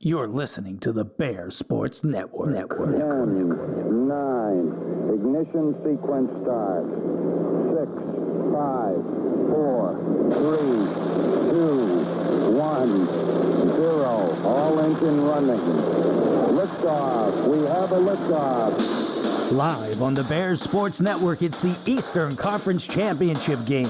You're listening to the Bear Sports Network. Network. Ten, nine, ignition sequence start. Six, five, four, three, two, one, zero. All engine running. Liftoff. We have a liftoff. Live on the Bears Sports Network, it's the Eastern Conference Championship game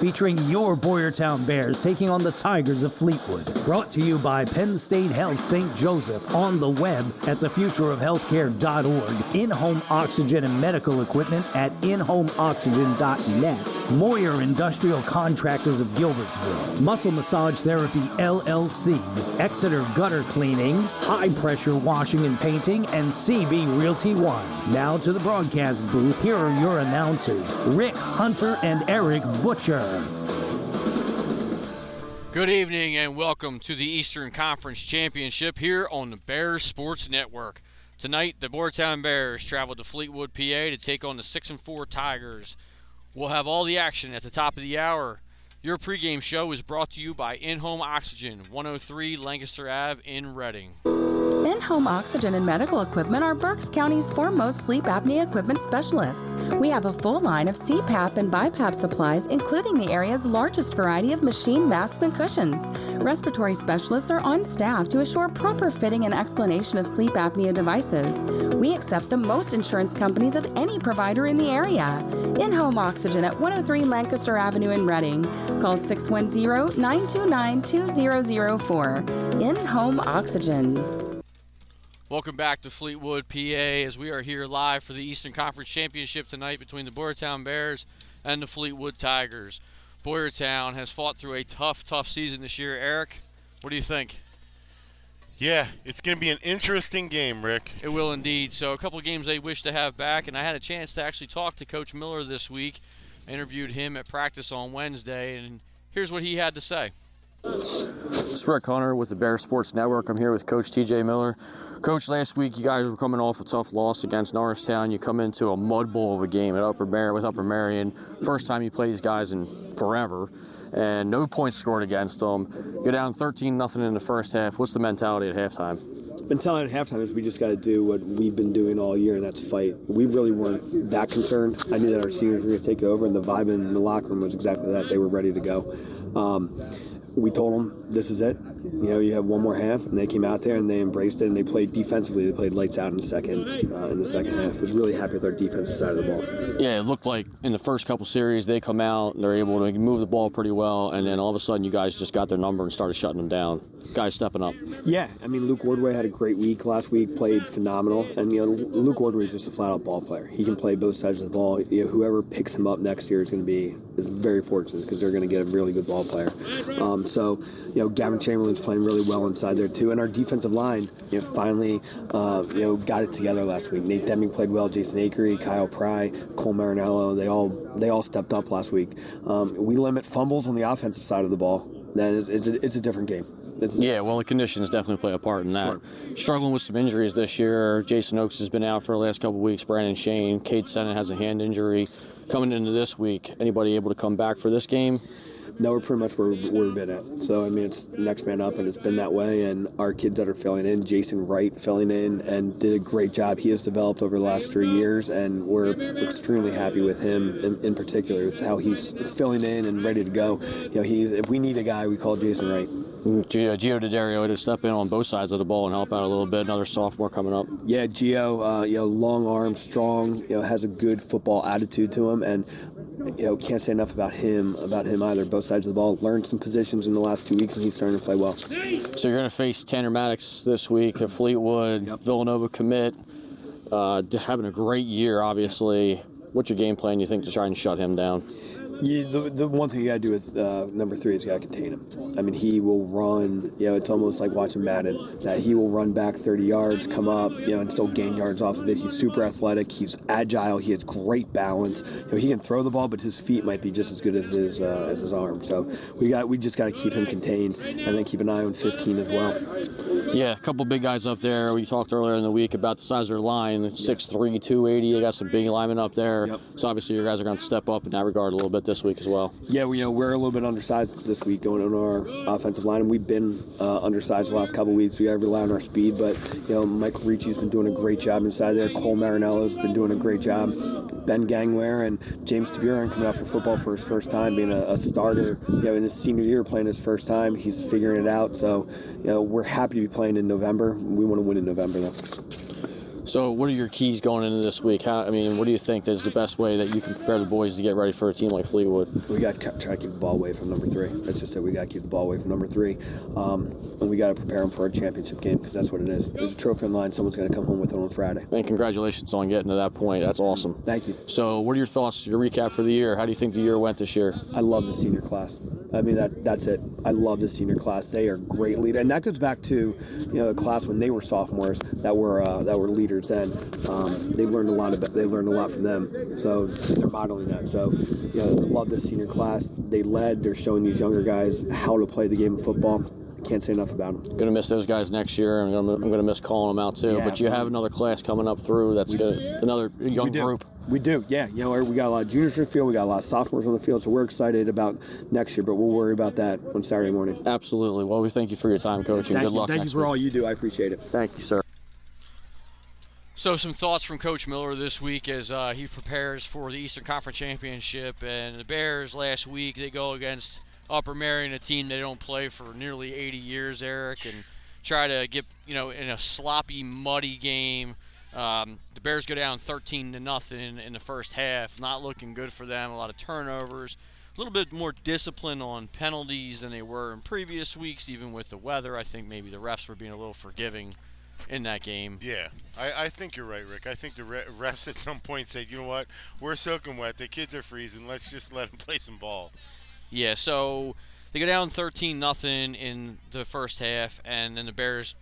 featuring your Boyertown Bears taking on the Tigers of Fleetwood. Brought to you by Penn State Health St. Joseph on the web at thefutureofhealthcare.org. In-home oxygen and medical equipment at inhomeoxygen.net. Moyer Industrial Contractors of Gilbertsville. Muscle Massage Therapy LLC. Exeter Gutter Cleaning. High Pressure Washing and Painting. And CB Realty One. Now to the broadcast booth. Here are your announcers, Rick Hunter and Eric Butcher. Good evening and welcome to the Eastern Conference Championship here on the Bears Sports Network. Tonight, the Boyertown Bears travel to Fleetwood, PA to take on the 6 and 4 Tigers. We'll have all the action at the top of the hour. Your pregame show is brought to you by In Home Oxygen, 103 Lancaster Ave in Reading. In-home oxygen and medical equipment are Berks County's foremost sleep apnea equipment specialists. We have a full line of CPAP and BiPAP supplies, including the area's largest variety of machine masks and cushions. Respiratory specialists are on staff to assure proper fitting and explanation of sleep apnea devices. We accept the most insurance companies of any provider in the area. In-home oxygen at 103 Lancaster Avenue in Reading. Call 610-929-2004. In-home oxygen. Welcome back to Fleetwood, PA, as we are here live for the Eastern Conference Championship tonight between the Boyertown Bears and the Fleetwood Tigers. Boyertown has fought through a tough, tough season this year. Eric, what do you think? Yeah, it's going to be an interesting game, Rick. It will indeed. So, a couple of games they wish to have back, and I had a chance to actually talk to Coach Miller this week. Interviewed him at practice on Wednesday, and here's what he had to say. It's Rick Hunter with the Bear Sports Network. I'm here with Coach TJ Miller. Coach, last week you guys were coming off a tough loss against Norristown. You come into a mud bowl of a game at Upper Mar- with Upper Merion. First time you play these guys in forever, and no points scored against them. You're down 13 nothing in the first half. What's the mentality at halftime? Mentality at halftime is we just got to do what we've been doing all year, and that's fight. We really weren't that concerned. I knew that our seniors were going to take over, and the vibe in the locker room was exactly that. They were ready to go. Um, we told them this is it. You know, you have one more half, and they came out there and they embraced it and they played defensively. They played lights out in the second uh, in the second half. Was really happy with our defensive side of the ball. Yeah, it looked like in the first couple series they come out and they're able to move the ball pretty well, and then all of a sudden you guys just got their number and started shutting them down. Guys stepping up. Yeah, I mean Luke Wardway had a great week last week. Played phenomenal, and you know Luke Wardway is just a flat out ball player. He can play both sides of the ball. You know, whoever picks him up next year is going to be is very fortunate because they're going to get a really good ball player. Um, so you know Gavin Chamberlain's playing really well inside there too, and our defensive line you know finally uh, you know got it together last week. Nate Deming played well. Jason Akery, Kyle Pry, Cole Marinello, they all they all stepped up last week. Um, we limit fumbles on the offensive side of the ball. Then it's, a, it's a different game. Yeah, well, the conditions definitely play a part in that. Struggling with some injuries this year. Jason Oakes has been out for the last couple weeks. Brandon Shane, Kate Sennett has a hand injury. Coming into this week, anybody able to come back for this game? No, we're pretty much where, where we've been at. So, I mean, it's next man up, and it's been that way. And our kids that are filling in, Jason Wright filling in, and did a great job. He has developed over the last three years, and we're extremely happy with him in, in particular, with how he's filling in and ready to go. You know, he's if we need a guy, we call Jason Wright. Gio, Gio D'Addario to step in on both sides of the ball and help out a little bit. Another sophomore coming up. Yeah, Gio, uh, you know, long arm, strong, you know, has a good football attitude to him, and you know, can't say enough about him, about him either. Both sides of the ball. Learned some positions in the last two weeks, and he's starting to play well. So you're going to face Tanner Maddox this week at Fleetwood, Villanova commit, uh, having a great year, obviously. What's your game plan, you think, to try and shut him down? Yeah, the, the one thing you got to do with uh, number three is you got to contain him. I mean, he will run. You know, it's almost like watching Madden. That he will run back 30 yards, come up, you know, and still gain yards off of it. He's super athletic. He's agile. He has great balance. You know, he can throw the ball, but his feet might be just as good as his uh, as his arm. So we got we just got to keep him contained, and then keep an eye on 15 as well. Yeah, a couple big guys up there. We talked earlier in the week about the size of their line. 6'3", 280. They got some big linemen up there. Yep. So obviously your guys are going to step up in that regard a little bit this week as well. Yeah, we, you know we're a little bit undersized this week going on our offensive line, and we've been uh, undersized the last couple weeks. We got to rely on our speed, but you know Michael Ricci's been doing a great job inside there. Cole Marinello's been doing a great job. Ben Gangware and James Taburin coming out for football for his first time, being a, a starter. You know, in his senior year, playing his first time, he's figuring it out. So, you know, we're happy to be playing in November. We want to win in November, though. So what are your keys going into this week? How, I mean, what do you think is the best way that you can prepare the boys to get ready for a team like Fleetwood? We got to try to keep the ball away from number three. That's just it. We got to keep the ball away from number three, um, and we got to prepare them for a championship game because that's what it is. There's a trophy in line. Someone's going to come home with it on Friday. And congratulations on getting to that point. That's awesome. Thank you. So what are your thoughts, your recap for the year? How do you think the year went this year? I love the senior class. I mean that that's it. I love the senior class. They are great leaders, and that goes back to you know the class when they were sophomores that were uh, that were leaders then. Um, they learned a lot about they learned a lot from them. So they're modeling that. So you know, love the senior class. They led. They're showing these younger guys how to play the game of football. Can't say enough about them. Gonna miss those guys next year. I'm gonna, I'm gonna miss calling them out too. Yeah, but you have another class coming up through. That's gonna, another young we group. We do, yeah. You know, we got a lot of juniors on the field. We got a lot of sophomores on the field. So we're excited about next year. But we'll worry about that on Saturday morning. Absolutely. Well, we thank you for your time, coach, and Thank good you. luck. Thank you for week. all you do. I appreciate it. Thank you, sir. So some thoughts from Coach Miller this week as uh, he prepares for the Eastern Conference Championship. And the Bears last week they go against Upper Merion, a team they don't play for nearly 80 years, Eric, and try to get you know in a sloppy, muddy game. Um, the Bears go down 13 to nothing in the first half. Not looking good for them. A lot of turnovers. A little bit more discipline on penalties than they were in previous weeks, even with the weather. I think maybe the refs were being a little forgiving in that game. Yeah, I, I think you're right, Rick. I think the re- refs at some point said, you know what, we're soaking wet. The kids are freezing. Let's just let them play some ball. Yeah, so they go down 13 nothing in the first half, and then the Bears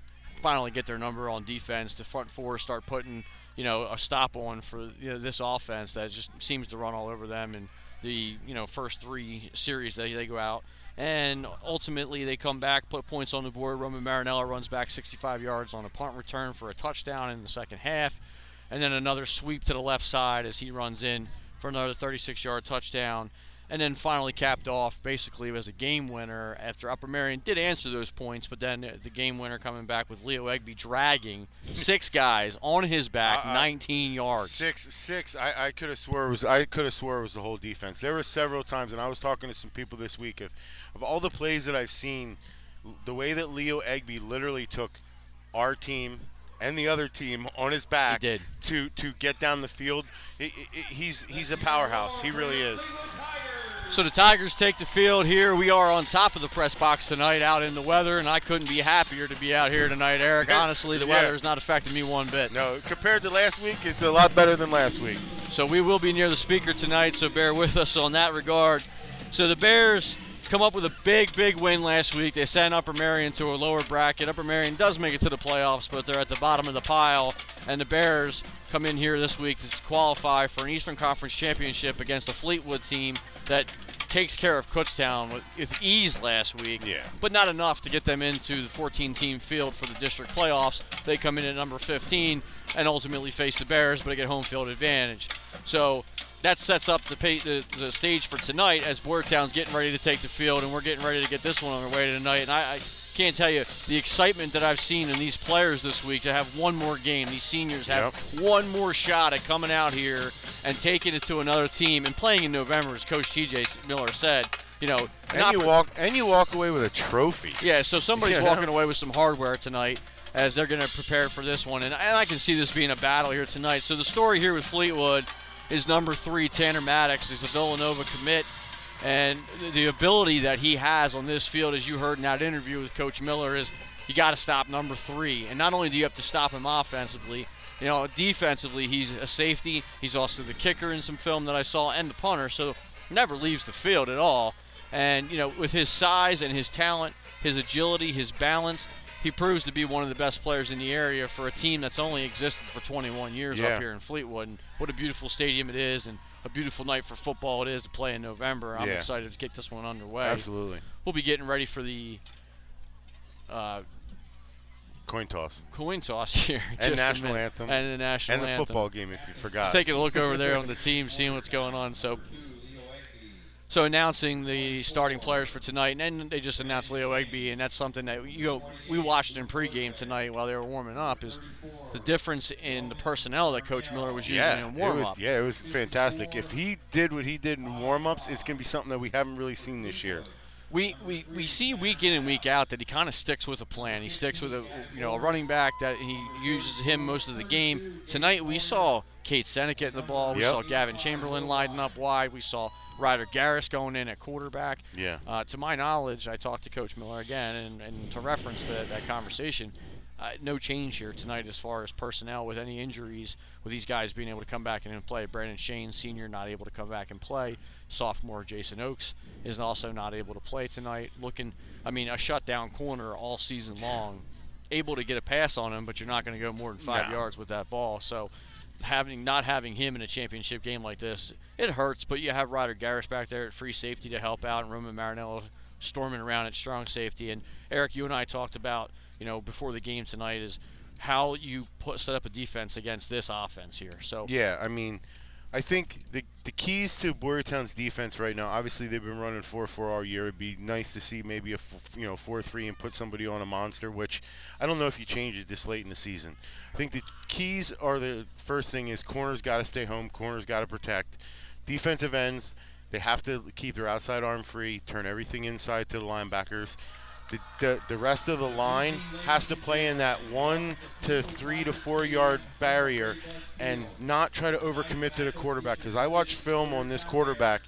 finally get their number on defense. The front four start putting, you know, a stop on for you know, this offense that just seems to run all over them. And the you know first three series they they go out, and ultimately they come back, put points on the board. Roman Marinello runs back 65 yards on a punt return for a touchdown in the second half, and then another sweep to the left side as he runs in for another 36-yard touchdown and then finally capped off basically as a game winner after Upper Merion did answer those points, but then the game winner coming back with Leo Egby dragging six guys on his back, Uh, uh, 19 yards. Six, six. I, I could have swore it was. I could have swore it was the whole defense. There were several times, and I was talking to some people this week of, of all the plays that I've seen, the way that Leo Egby literally took our team and the other team on his back to to get down the field. I- I- he's he's a powerhouse. He really is. So the Tigers take the field here. We are on top of the press box tonight out in the weather, and I couldn't be happier to be out here tonight, Eric. Honestly, the Yeah. weather has not affected me one bit. No, compared to last week, it's a lot better than last week. So we will be near the speaker tonight, so bear with us on that regard. So the Bears come up with a big, big win last week. They sent Upper Merion to a lower bracket. Upper Merion does make it to the playoffs, but they're at the bottom of the pile. And the Bears come in here this week to qualify for an Eastern Conference Championship against a Fleetwood team that takes care of Kutztown with, with ease last week. Yeah. But not enough to get them into the 14-team field for the district playoffs. They come in at number 15 and ultimately face the Bears, but get home field advantage. So that sets up the, pa- the, the stage for tonight as Boyertown's getting ready to take the field, and we're getting ready to get this one on our way tonight. And I, I can't tell you the excitement that I've seen in these players this week to have one more game. These seniors have one more shot at coming out here and taking it to another team and playing in November, as Coach T.J. Miller said. You know, And you pre- walk and you walk away with a trophy. yeah, so somebody's Yeah. walking away with some hardware tonight as they're going to prepare for this one. And, and I can see this being a battle here tonight. So the story here with Fleetwood is number three, Tanner Maddox. He's a Villanova commit. And the- ability that he has on this field, as you heard in that interview with Coach Miller, is you got to stop number three. And not only do you have to stop him offensively, you know, defensively, he's a safety. He's also the kicker in some film that I saw and the punter. So never leaves the field at all. And, you know, with his size and his talent, his agility, his balance, he proves to be one of the best players in the area for a team that's only existed for 21 years Yeah. up here in Fleetwood. And what a beautiful stadium it is, and a beautiful night for football it is to play in November. I'm Yeah. excited to get this one underway. Absolutely. We'll be getting ready for the uh, coin toss coin toss here. and national anthem And the national anthem. and the anthem. football game if you forgot. Just taking a look over there on the team, seeing what's going on. So, so announcing the starting players for tonight, and then they just announced Leo Egby, and that's something that you know we watched in pregame tonight while they were warming up. Is the difference in the personnel that Coach Miller was using yeah, in warm up. yeah, it was fantastic. If he did what he did in warm-ups, it's going to be something that we haven't really seen this year. we, we, we see week in and week out that he kind of sticks with a plan. He sticks with a you know a running back that he uses him most of the game. Tonight we saw Kate Seneca getting the ball. We Yep. saw Gavin Chamberlain lining up wide. We saw Ryder Garris going in at quarterback. Yeah. Uh, to my knowledge, I talked to Coach Miller again, and, and to reference that, that conversation, uh, no change here tonight as far as personnel with any injuries, with these guys being able to come back and play. Brandon Shane, senior, not able to come back and play. Sophomore Jason Oakes is also not able to play tonight. Looking, I mean, a shutdown corner all season long, able to get a pass on him, but you're not going to go more than five No. yards with that ball. So having not having him in a championship game like this, it hurts. But you have Ryder Garris back there at free safety to help out, and Roman Marinello storming around at strong safety. And Eric, you and I talked about, you know, before the game tonight is how you put set up a defense against this offense here. So Yeah, I mean, I think the the keys to Boyertown's defense right now. Obviously, they've been running four four all year. It'd be nice to see maybe a f- you know four three and put somebody on a monster. Which I don't know if you change it this late in the season. I think the keys are the first thing is corners got to stay home. Corners got to protect. Defensive ends, they have to keep their outside arm free. Turn everything inside to the linebackers. The, the, the rest of the line has to play in that one to three to four yard barrier and not try to overcommit to the quarterback. Because I watched film on this quarterback,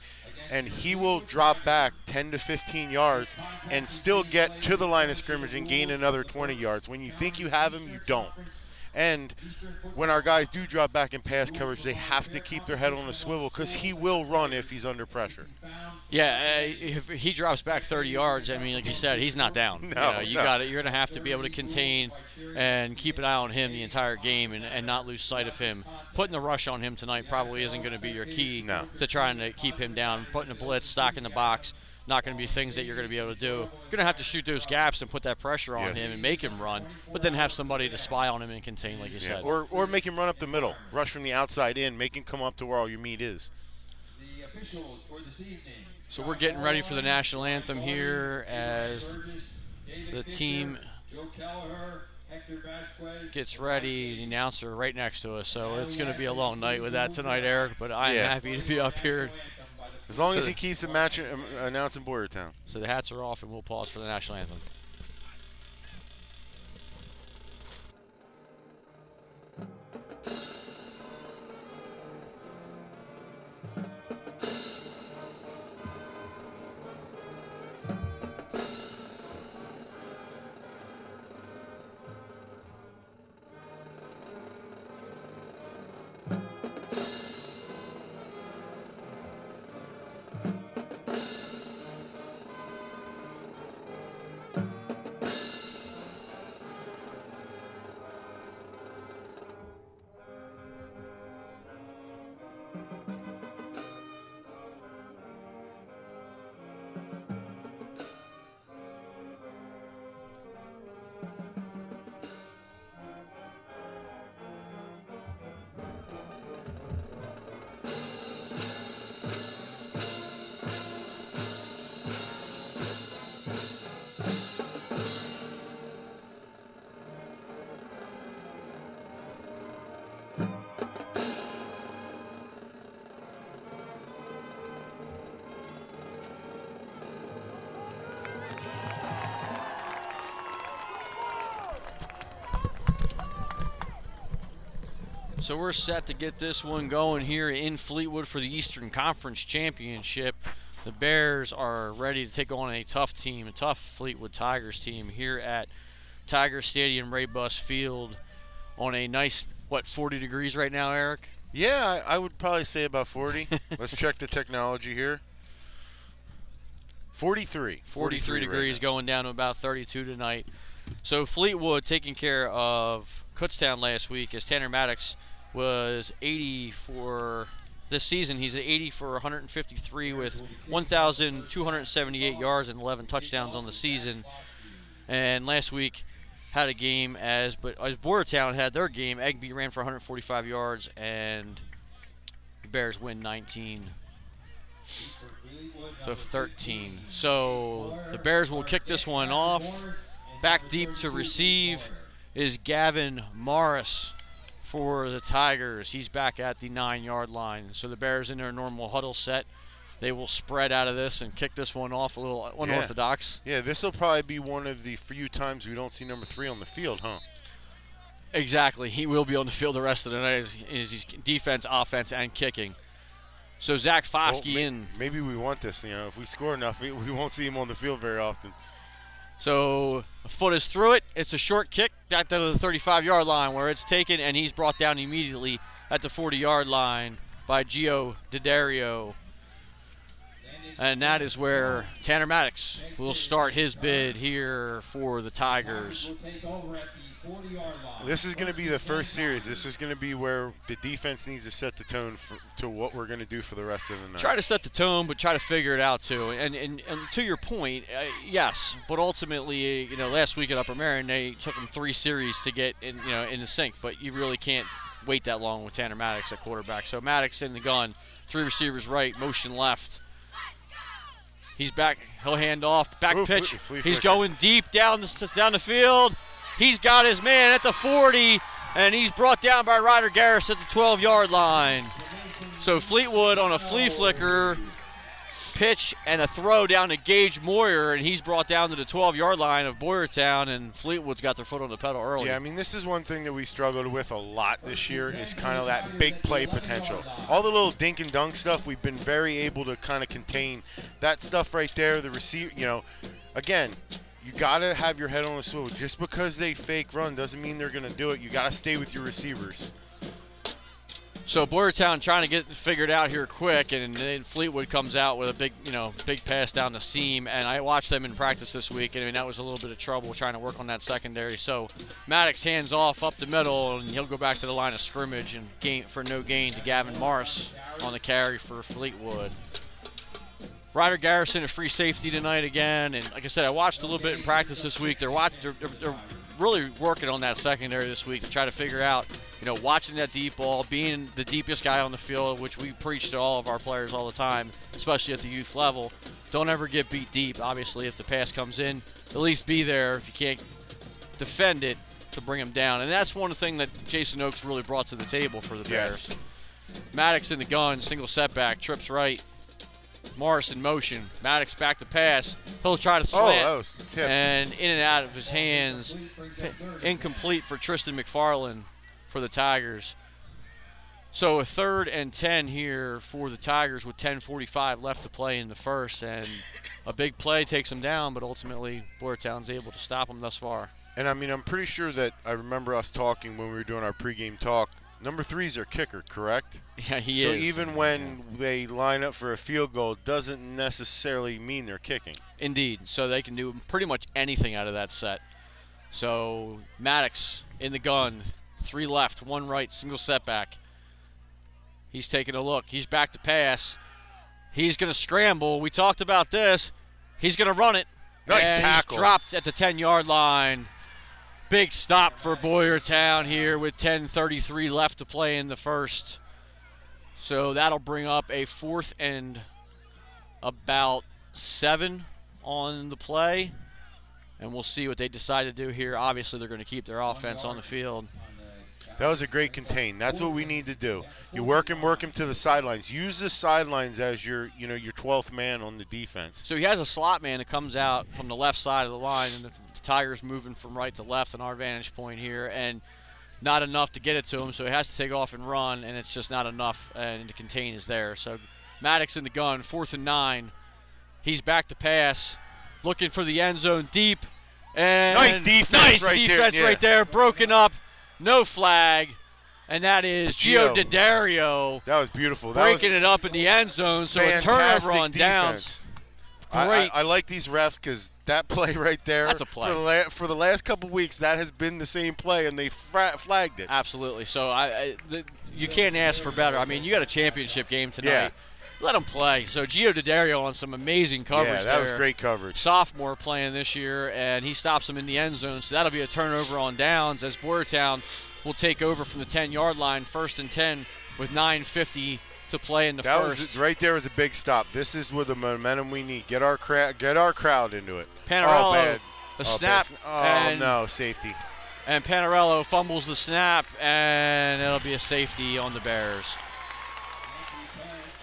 and he will drop back 10 to 15 yards and still get to the line of scrimmage and gain another 20 yards. When you think you have him, you don't. And when our guys do drop back in pass coverage, they have to keep their head on a swivel because he will run if he's under pressure. Yeah, uh, if he drops back 30 yards, I mean, like you said, he's not down. you No, know, you no. got it. You're going to have to be able to contain and keep an eye on him the entire game and, and not lose sight of him. Putting the rush on him tonight probably isn't going to be your key No. to trying to keep him down. Putting a blitz, stocking the box, not going to be things that you're going to be able to do. You're going to have to shoot those gaps and put that pressure on him and make him run, but then have somebody to spy on him and contain, like you Yeah, said. or or make him run up the middle, rush from the outside in, make him come up to where all your meat is. So we're getting ready for the national anthem here as the team gets ready. The announcer right next to us, so it's going to be a long night with that tonight, Eric. But I'm Yeah. happy to be up here. As long as he keeps it matching, um, announcing Boyertown. So the hats are off, and we'll pause for the national anthem. So we're set to get this one going here in Fleetwood for the Eastern Conference Championship. The Bears are ready to take on a tough team, a tough Fleetwood Tigers team here at Tiger Stadium, Ray Bus Field, on a nice what 40 degrees right now, Eric. Yeah, I, would probably say about 40. Let's check the technology here. 43. 43 right degrees, now. going down to about 32 tonight. So Fleetwood taking care of Kutztown last week as Tanner Maddox was 80 for this season. He's at 80 for 153 with 1,278 yards and 11 touchdowns on the season. And last week had a game as, but as Boyertown had their game, Egby ran for 145 yards, and the Bears win 19 to 13. So the Bears will kick this one off. Back deep to receive is Gavin Morris for the Tigers. He's back at the nine yard line. So the Bears in their normal huddle set. They will spread out of this and kick this one off a little unorthodox. Yeah, yeah this will probably be one of the few times we don't see number three on the field, huh? Exactly. He will be on the field the rest of the night as, he's defense, offense, and kicking. So Zach Foskey well, in. Maybe we want this. You know, if we score enough, we, we won't see him on the field very often. So a foot is through it. It's a short kick back to the 35-yard line where it's taken, and he's brought down immediately at the 40-yard line by Gio Didario. And that is where Tanner Maddox will start his bid here for the Tigers. This is going to be the first series. This is going to be where the defense needs to set the tone for, to what we're going to do for the rest of the night. Try to set the tone, but try to figure it out too. And and, and to your point, uh, yes, but ultimately, you know, last week at Upper Merion, they took them three series to get in, you know, in the sync. But you really can't wait that long with Tanner Maddox at quarterback. So Maddox in the gun, three receivers right, motion left. He's back. He'll hand off. Back Ooh, pitch. He's going deep down the, down the field. He's got his man at the 40, and he's brought down by Ryder Garris at the 12 yard line. So Fleetwood on a flea flicker pitch and a throw down to Gage Moyer, and he's brought down to the 12 yard line of Boyertown, and Fleetwood's got their foot on the pedal early. Yeah, I mean, this is one thing that we struggled with a lot this year is kind of that big play potential. All the little dink and dunk stuff, we've been very able to kind of contain. That stuff right there, the receiver, you know, again, you gotta have your head on the swivel. Just because they fake run doesn't mean they're gonna do it. You gotta stay with your receivers. So Boyertown trying to get figured out here quick, and then Fleetwood comes out with a big, you know, big pass down the seam. And I watched them in practice this week, and I mean that was a little bit of trouble trying to work on that secondary. So Maddox hands off up the middle, and he'll go back to the line of scrimmage and gain for no gain to Gavin Morris on the carry for Fleetwood. Ryder Garrison, a free safety tonight again, and like I said, I watched a little bit in practice this week. They're watching, they're, they're, really working on that secondary this week to try to figure out, you know, watching that deep ball, being the deepest guy on the field, which we preach to all of our players all the time, especially at the youth level. Don't ever get beat deep. Obviously, if the pass comes in, at least be there. If you can't defend it, to bring him down, and that's one thing that Jason Oaks really brought to the table for the Bears. Yes. Maddox in the gun, single setback, trips right, Morris in motion. Maddox back to pass. He'll try to oh, slant. Oh, and in and out of his hands. Incomplete for Tristan McFarland for the Tigers. So a third and 10 here for the Tigers with 10:45 left to play in the first, and a big play takes them down, but ultimately Boyertown's able to stop them thus far. And I mean, I'm pretty sure that I remember us talking when we were doing our pregame talk Number three is their kicker, correct? Yeah, he so is. So even when they line up for a field goal, doesn't necessarily mean they're kicking. Indeed. So they can do pretty much anything out of that set. So Maddox in the gun, three left, one right, single setback. He's taking a look. He's back to pass. He's going to scramble. We talked about this. He's going to run it. Nice and tackle. dropped at the 10 yard line. Big stop for Boyertown here with 10:33 left to play in the first. So that'll bring up a fourth and about seven on the play. And we'll see what they decide to do here. Obviously, they're going to keep their offense on the field. That was a great contain. That's what we need to do. You work him, work him to the sidelines. Use the sidelines as your, you know, your 12th man on the defense. So he has a slot man that comes out from the left side of the line, and the Tigers moving from right to left on our vantage point here, and not enough to get it to him, so he has to take off and run, and it's just not enough, and the contain is there. So Maddox in the gun, fourth and nine. He's back to pass, looking for the end zone deep, and nice defense, nice right, defense there. right there, broken up, no flag. And that is Gio, Gio Didario. That was beautiful. That breaking was it up in the end zone, so a turnover on defense. downs. I, I, I, like these refs because that play right there. That's a play. For the, la- for the last couple weeks, that has been the same play, and they fra- flagged it. Absolutely. So I, I the, you can't ask for better. I mean, you got a championship game tonight. Yeah. let him play. So Gio DiDario on some amazing coverage yeah, that there. was great coverage. Sophomore playing this year, and he stops him in the end zone. So that'll be a turnover on downs as Boyertown will take over from the 10-yard line, first and 10 with 9:50 to play in the That first. was right there was a big stop. This is where the momentum we need. Get our crowd, get our crowd into it. Panarello, oh, bad. the oh, snap, bad. Oh and, no, safety. and Panarello fumbles the snap, and it'll be a safety on the Bears.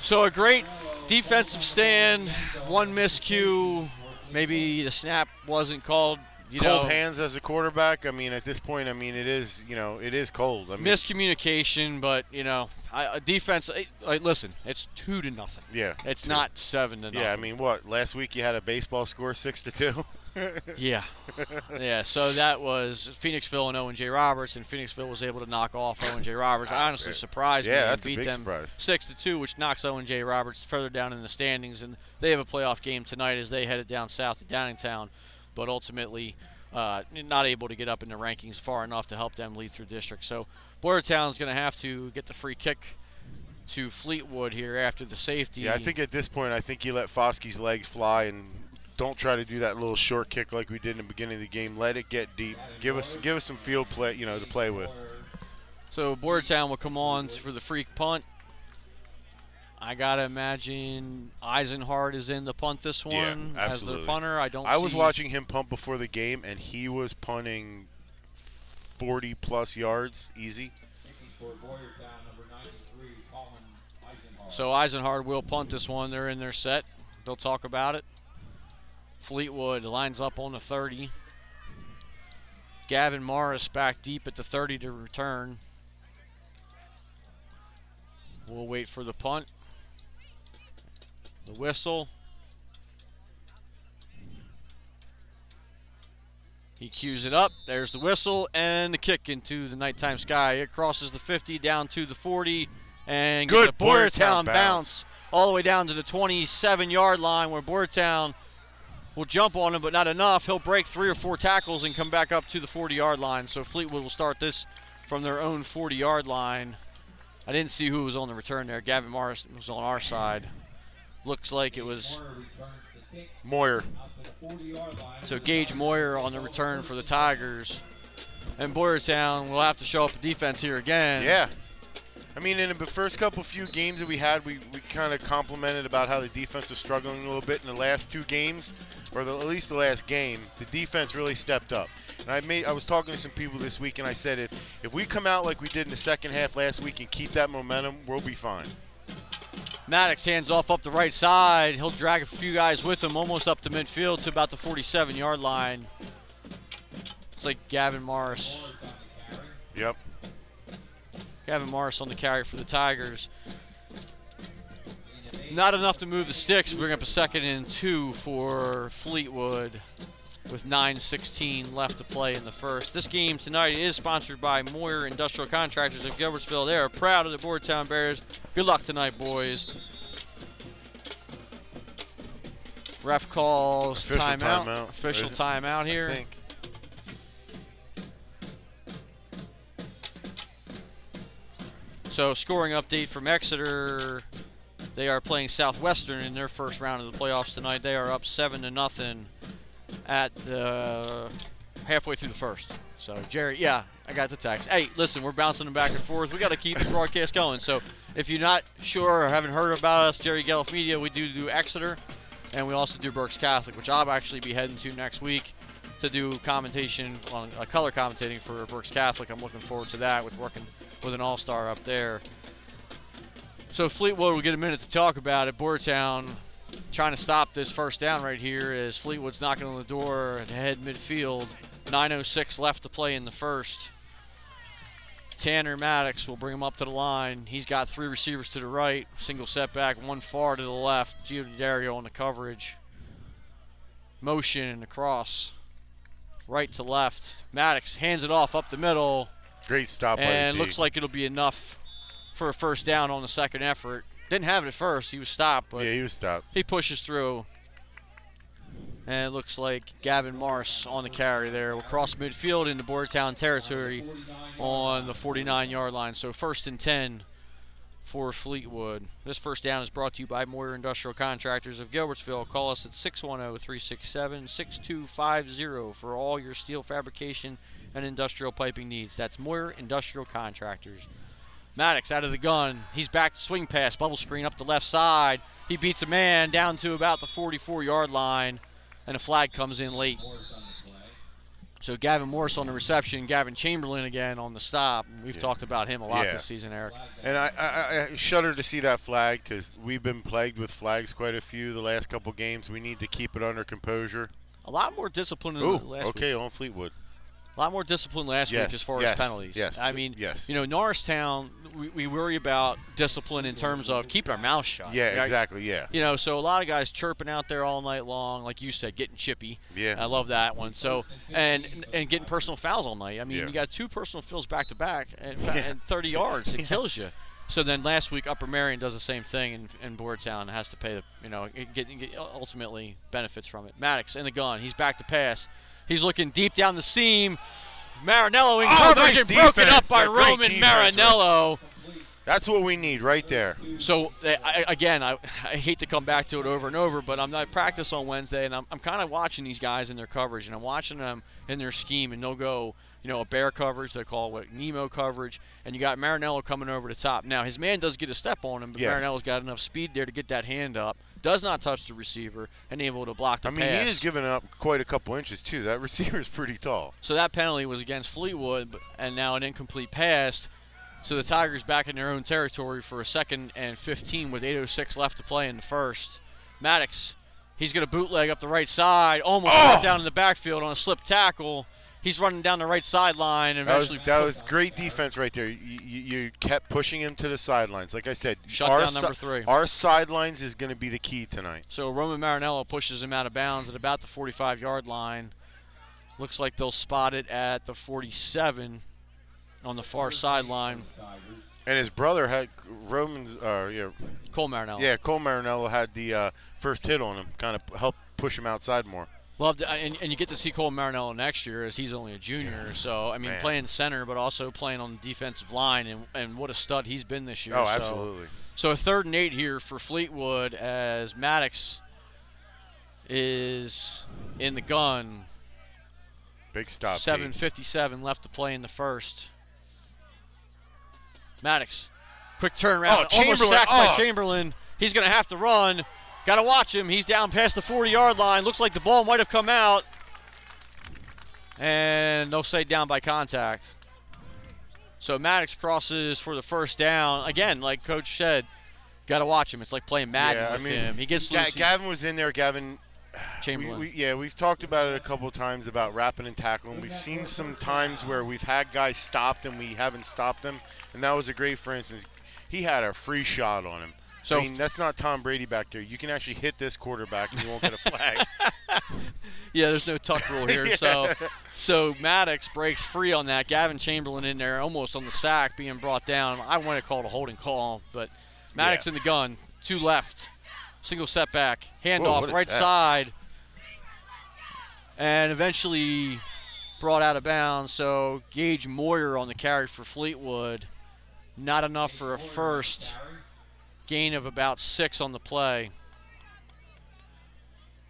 So a great defensive stand, one miscue, maybe the snap wasn't called. You cold know, hands as a quarterback. I mean, at this point, I mean, it is you know, it is cold. I mean, miscommunication, but you know, I, a defense. I, I- listen, it's two to nothing. yeah, It's not seven to nothing. yeah. I mean, what? Last week you had a baseball score six to two. Yeah. yeah, so that was Phoenixville and Owen J. Roberts, and Phoenixville was able to knock off Owen J. Roberts. I honestly, surprised me Yeah, and that's a beat them surprise. six to two, which knocks Owen J. Roberts further down in the standings, and they have a playoff game tonight as they headed down south to Downingtown, but ultimately uh, not able to get up in the rankings far enough to help them lead through district. So Boyertown's going to have to get the free kick to Fleetwood here after the safety. yeah, I think at this point, I think you let Foskey's legs fly and don't try to do that little short kick like we did in the beginning of the game. Let it get deep. Give us give us some field play, you know, to play with. So Boyertown will come on for the free punt. I gotta imagine Eisenhart is in the punt this Yeah, one as absolutely. the punter. I don't. I was watching him punt before the game, and he was punting 40 plus yards easy. So Eisenhart will punt this one. They're in their set. They'll talk about it. Fleetwood lines up on the 30. Gavin Morris back deep at the 30 to return. We'll wait for the punt. The whistle. He cues it up. There's the whistle and the kick into the nighttime sky. It crosses the 50 down to the 40 and gets Good a Boyertown Boyertown bounce. bounce. all the way down to the 27 yard line where Boyertown will jump on him, but not enough. He'll break three or four tackles and come back up to the 40 yard line. So Fleetwood will start this from their own 40 yard line. I didn't see who was on the return there. Gavin Morris was on our side. Looks like it was Moyer. so Gage Moyer on the return for the Tigers. And Boyertown will have to show up a defense here again. Yeah. I mean, in the first couple few games that we had, we, we kind of complimented about how the defense was struggling a little bit. In the last two games, or the, at least the last game, the defense really stepped up. And I made I was talking to some people this week, and I said if if we come out like we did in the second half last week and keep that momentum, we'll be fine. Maddox hands off up the right side. He'll drag a few guys with him almost up to midfield to about the 47 yard line. It's like Gavin Morris. Yep. Gavin Morris on the carry for the Tigers. Not enough to move the sticks. Bring up a second and two for Fleetwood with 9.16 left to play in the first. This game tonight is sponsored by Moyer Industrial Contractors of Gilbertsville. They are proud of the Boyertown Bears. Good luck tonight, boys. Ref calls Official timeout. timeout. Official timeout I here. think. So, scoring update from Exeter. They are playing Southwestern in their first round of the playoffs tonight. They are up seven to nothing at the halfway through the first. So, Jerry, yeah, I got the text. Hey, listen, we're bouncing them back and forth. We got to keep the broadcast going. So, if you're not sure or haven't heard about us, Jerry Gelf Media, we do do Exeter, and we also do Berks Catholic, which I'll actually be heading to next week to do commentation on uh, color commentating for Berks Catholic. I'm looking forward to that with working with an all-star up there. So Fleetwood will get a minute to talk about it. Boyertown trying to stop this first down right here as Fleetwood's knocking on the door at head midfield. 9.06 left to play in the first. Tanner Maddox will bring him up to the line. He's got three receivers to the right, single setback, one far to the left. Gio Dario on the coverage. Motion and across, right to left. Maddox hands it off up the middle, Great stop and D. looks like it'll be enough for a first down on the second effort. Didn't have it at first; he was stopped, but yeah, he was stopped. he pushes through. And it looks like Gavin Morris on the carry there. Will cross midfield into Boyertown territory on the 49 yard line. So first and 10 for Fleetwood. This first down is brought to you by Moyer Industrial Contractors of Gilbertsville. Call us at 610 367 6250 for all your steel fabrication and industrial piping needs. That's Moyer Industrial Contractors. Maddox out of the gun. He's back to swing pass, bubble screen up the left side. He beats a man down to about the 44 yard line, and a flag comes in late. So Gavin Morris on the reception, Gavin Chamberlain again on the stop. We've Yeah. taled about him a lot Yeah. this season, Eric. And I, I, I shudder to see that flag because we've been plagued with flags quite a few the last couple games. We need to keep it under composure. A lot more discipline than Ooh, last okay, week. on Fleetwood. A lot more discipline last Yes, week as far yes, as penalties. yes, I mean, yes. you know, Norristown, we, we worry about discipline in terms of keeping our mouth shut. Yeah, right? exactly. Yeah, You know, so a lot of guys chirping out there all night long, like you said, getting chippy. yeah. I love that one. So and and getting personal fouls all night. I mean, Yeah. you got two personal fouls back to back and, Yeah. and 30 yards. It kills you. So then last week Upper Merion does the same thing, and, and Boyertown has to pay the you know get, get ultimately benefits from it. Maddox in the gun. He's back to pass. He's looking deep down the seam. Marinello in Oh, coverage nice and broken up by great Roman defense, right. Marinello. That's what we need right there. So eh, I, I- again, I, I hate to come back to it over and over, but I'm not practice on Wednesday, and I'm, I'm kind of watching these guys in their coverage, and I'm watching them in their scheme, and they'll go, you know, a bear coverage, they call it Nemo coverage, and you got Marinello coming over the top. Now his man does get a step on him, but Yes. Marinello's got enough speed there to get that hand up, does not touch the receiver, and able to block the I mean, pass. he is giving up quite a couple inches too. That receiver is pretty tall. So that penalty was against Fleetwood, and now an incomplete pass. So the Tigers back in their own territory for a second and 15 with 8:06 left to play in the first. Maddox, he's going to bootleg up the right side, almost Oh! down in the backfield on a slip tackle. He's running down the right sideline and That was that was great defense right there. You, you, you kept pushing him to the sidelines. Like I said, Shut our down number si- three. Our sidelines is going to be the key tonight. So Roman Marinello pushes him out of bounds at about the 45-yard line. Looks like they'll spot it at the 47 on the far sideline. And his brother had Roman's, uh, yeah, Cole Marinello. yeah, Cole Marinello had the uh, first hit on him, kind of helped push him outside more. Love to, and, and you get to see Cole Marinello next year as he's only a junior. So I mean, Man. playing center, but also playing on the defensive line, and, and what a stud he's been this year. Oh, so, absolutely. So a third and eight here for Fleetwood as Maddox is in the gun. Big stop. 7.57 left to play in the first. Maddox, quick turnaround, Oh, almost sacked by oh. Chamberlain. He's going to have to run. Got to watch him. He's down past the 40-yard line. Looks like the ball might have come out, and they'll say down by contact. So Maddox crosses for the first down. Again, like Coach said, got to watch him. It's like playing Madden yeah, I with mean, him. He gets Ga- loose. Gavin was in there. Gavin. Chamberlain. We, we, yeah, we've talked about it a couple times about wrapping and tackling. We've seen some times where we've had guys stopped and we haven't stopped them, and that was a great, for instance. He had a free shot on him. So I mean, that's not Tom Brady back there. You can actually hit this quarterback and you won't get a flag. yeah, there's no tuck rule here. So so Maddox breaks free on that. Gavin Chamberlain in there almost on the sack being brought down. I want to call it a holding call, but Maddox Yeah. in the gun, two left, single setback, handoff right that? side, and eventually brought out of bounds. So Gage Moyer on the carry for Fleetwood, not enough for a first. Gain of about six on the play.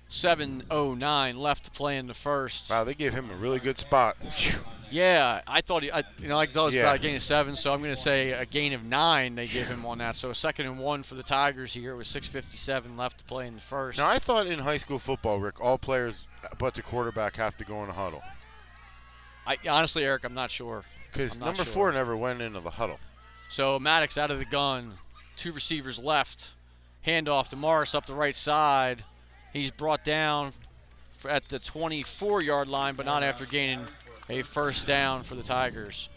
7:09 left to play in the first. wow, they gave him a really good spot. Yeah, I thought he, I, you know, I thought it was Yeah. about a gain of seven, so I'm going to say a gain of nine they give him on that. So a second and one for the Tigers here with 6:57 left to play in the first. Now, I thought in high school football, Rick, all players but the quarterback have to go in a huddle. I honestly, Eric, I'm not sure. Because number sure. four never went into the huddle. So Maddox out of the gun, two receivers left, handoff to Morris up the right side. He's brought down at the 24-yard line, but not after gaining a first down for the Tigers.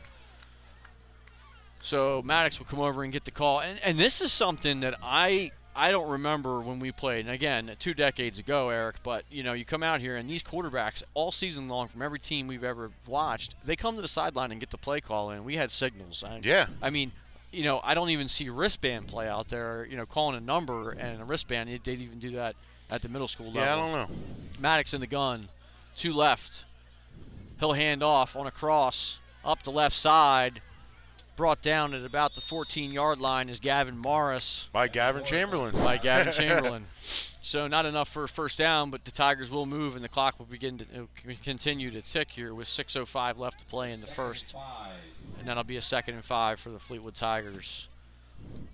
So Maddox will come over and get the call, and and this is something that I I don't remember when we played. And again, two decades ago, Eric. But you know, you come out here and these quarterbacks all season long from every team we've ever watched, they come to the sideline and get the play call in. We had signals. I, Yeah. I mean, you know, I don't even see wristband play out there. You know, calling a number and a wristband. They didn't even do that at the middle school level. Yeah, I don't know. Maddox in the gun, two left. He'll hand off on a cross up the left side. Brought down at about the 14-yard line is Gavin Morris By Gavin Chamberlain. by Gavin Chamberlain. So not enough for a first down, but the Tigers will move and the clock will begin to uh, continue to tick here with 6:05 left to play in the first, and that'll be a second and five for the Fleetwood Tigers.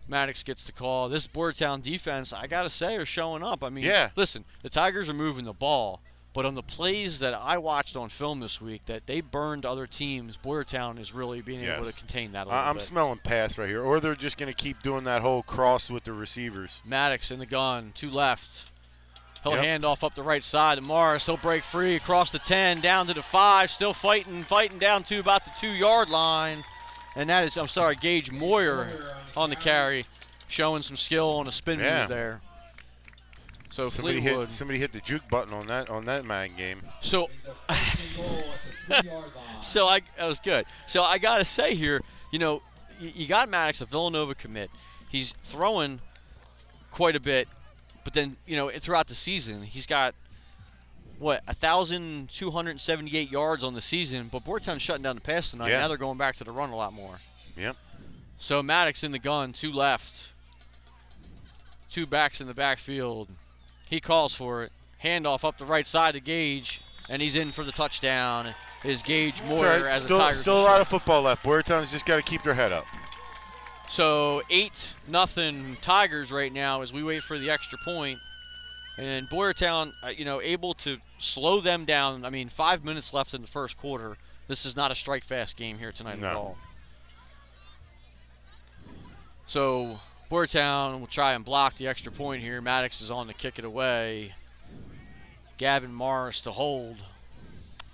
Maddox gets the call. This Boyertown defense, I gotta say, are showing up. I mean, Yeah. listen, the Tigers are moving the ball, but on the plays that I watched on film this week, that they burned other teams, Boyertown is really being able to contain that a little I- I'm bit. smelling pass right here, or they're just going to keep doing that whole cross with the receivers. Maddox in the gun, two left. He'll Yep. hand off up the right side to Morris. He'll break free across the 10, down to the 5, still fighting, fighting down to about the two yard line. And that is, I'm sorry, Gage Moyer on the carry, showing some skill on a spin Yeah. move there. So Somebody Fleetwood. hit somebody hit the juke button on that on that Madden game. So, so I that was good. So I gotta say here, you know, you, you got Maddox, a Villanova commit. He's throwing quite a bit, but then you know throughout the season he's got what a thousand two hundred seventy-eight yards on the season. But Boyertown's shutting down the pass tonight. Yeah. Now they're going back to the run a lot more. Yep. So Maddox in the gun, two left, two backs in the backfield. He calls for it. Handoff up the right side to Gage, and he's in for the touchdown. Is Gage Moyer right. as still, the Tigers? still a lot of football left. Boyertown's just got to keep their head up. So eight nothing Tigers right now as we wait for the extra point. And Boyertown, uh, you know, able to slow them down. I mean, five minutes left in the first quarter. This is not a strike fast game here tonight at all. So Boyertown will try and block the extra point here. Maddox is on to kick it away. Gavin Morris to hold.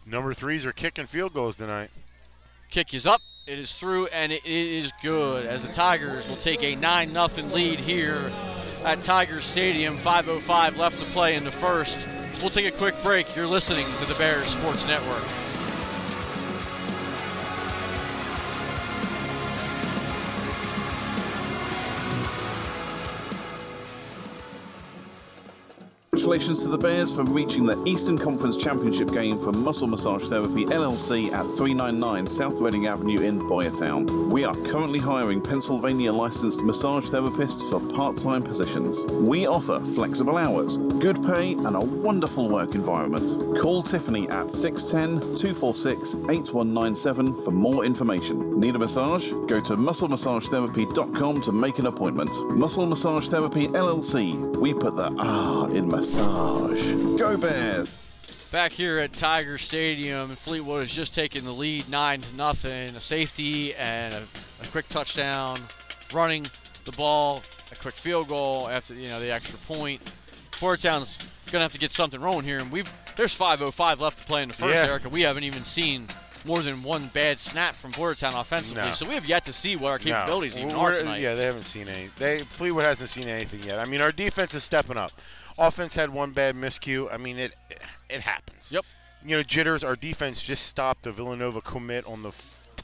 Number threes are kicking field goals tonight. Kick is up. It is through, and it is good as the Tigers will take a 9 0 lead here at Tiger Stadium. 5.05 left to play in the first. We'll take a quick break. You're listening to the Bears Sports Network. Congratulations to the Bears for reaching the Eastern Conference Championship game for Muscle Massage Therapy LLC at 399 South Reading Avenue in Boyertown. We are currently hiring Pennsylvania licensed massage therapists for part time positions. We offer flexible hours, good pay, and a wonderful work environment. Call Tiffany at 610 246 8197 for more information. Need a massage? Go to musclemassagetherapy.com to make an appointment. Muscle Massage Therapy LLC. We put the ah in massage. Go Bears! Back here at Tiger Stadium, Fleetwood has just taken the lead 9 to nothing. A safety and a, a quick touchdown, running the ball, a quick field goal after you know the extra point. Boyertown's gonna have to get something rolling here, and we've there's 5:05 left to play in the first, Yeah. Eric, and we haven't even seen more than one bad snap from Boyertown offensively. No. So we have yet to see what our capabilities no. even We're- are tonight. Yeah, they haven't seen any. They Fleetwood hasn't seen anything yet. I mean, our defense is stepping up. Offense had one bad miscue. I mean, it it happens. Yep. You know, jitters. Our defense just stopped the Villanova commit on the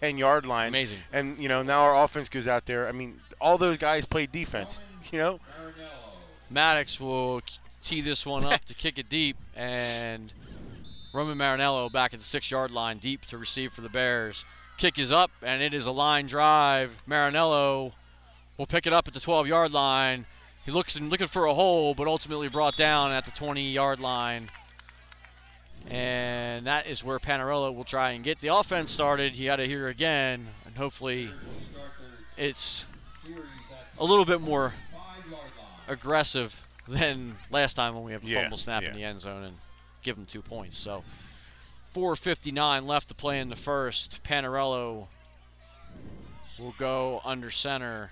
10 yard line. Amazing. And you know, now our offense goes out there. I mean, all those guys play defense. You know, Maddox will tee this one up to kick it deep, and Roman Marinello back at the six-yard line, deep to receive for the Bears. Kick is up, and it is a line drive. Marinello will pick it up at the 12-yard line. He looks and looking for a hole, but ultimately brought down at the 20-yard line. And that is where Panarello will try and get the offense started. He had it here again, and hopefully it's a little bit more aggressive than last time when we have a Yeah, fumble snap yeah. in the end zone and give them two points. So 4:59 left to play in the first. Panarello will go under center.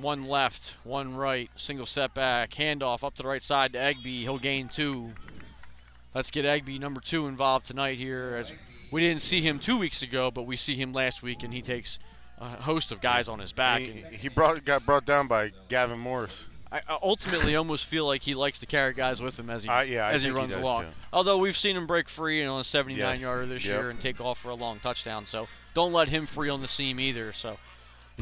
One left, one right, single setback, handoff up to the right side to Egby. He'll gain two. Let's get Egby number two involved tonight here. As we didn't see him two weeks ago, but we see him last week, and he takes a host of guys on his back. he, and he brought got brought down by Gavin Morris. I ultimately almost feel like he likes to carry guys with him as he Uh, yeah, as he he runs does, along. too. Although we've seen him break free on a 79 Yes, yarder this yep. year and take off for a long touchdown. So don't let him free on the seam either. So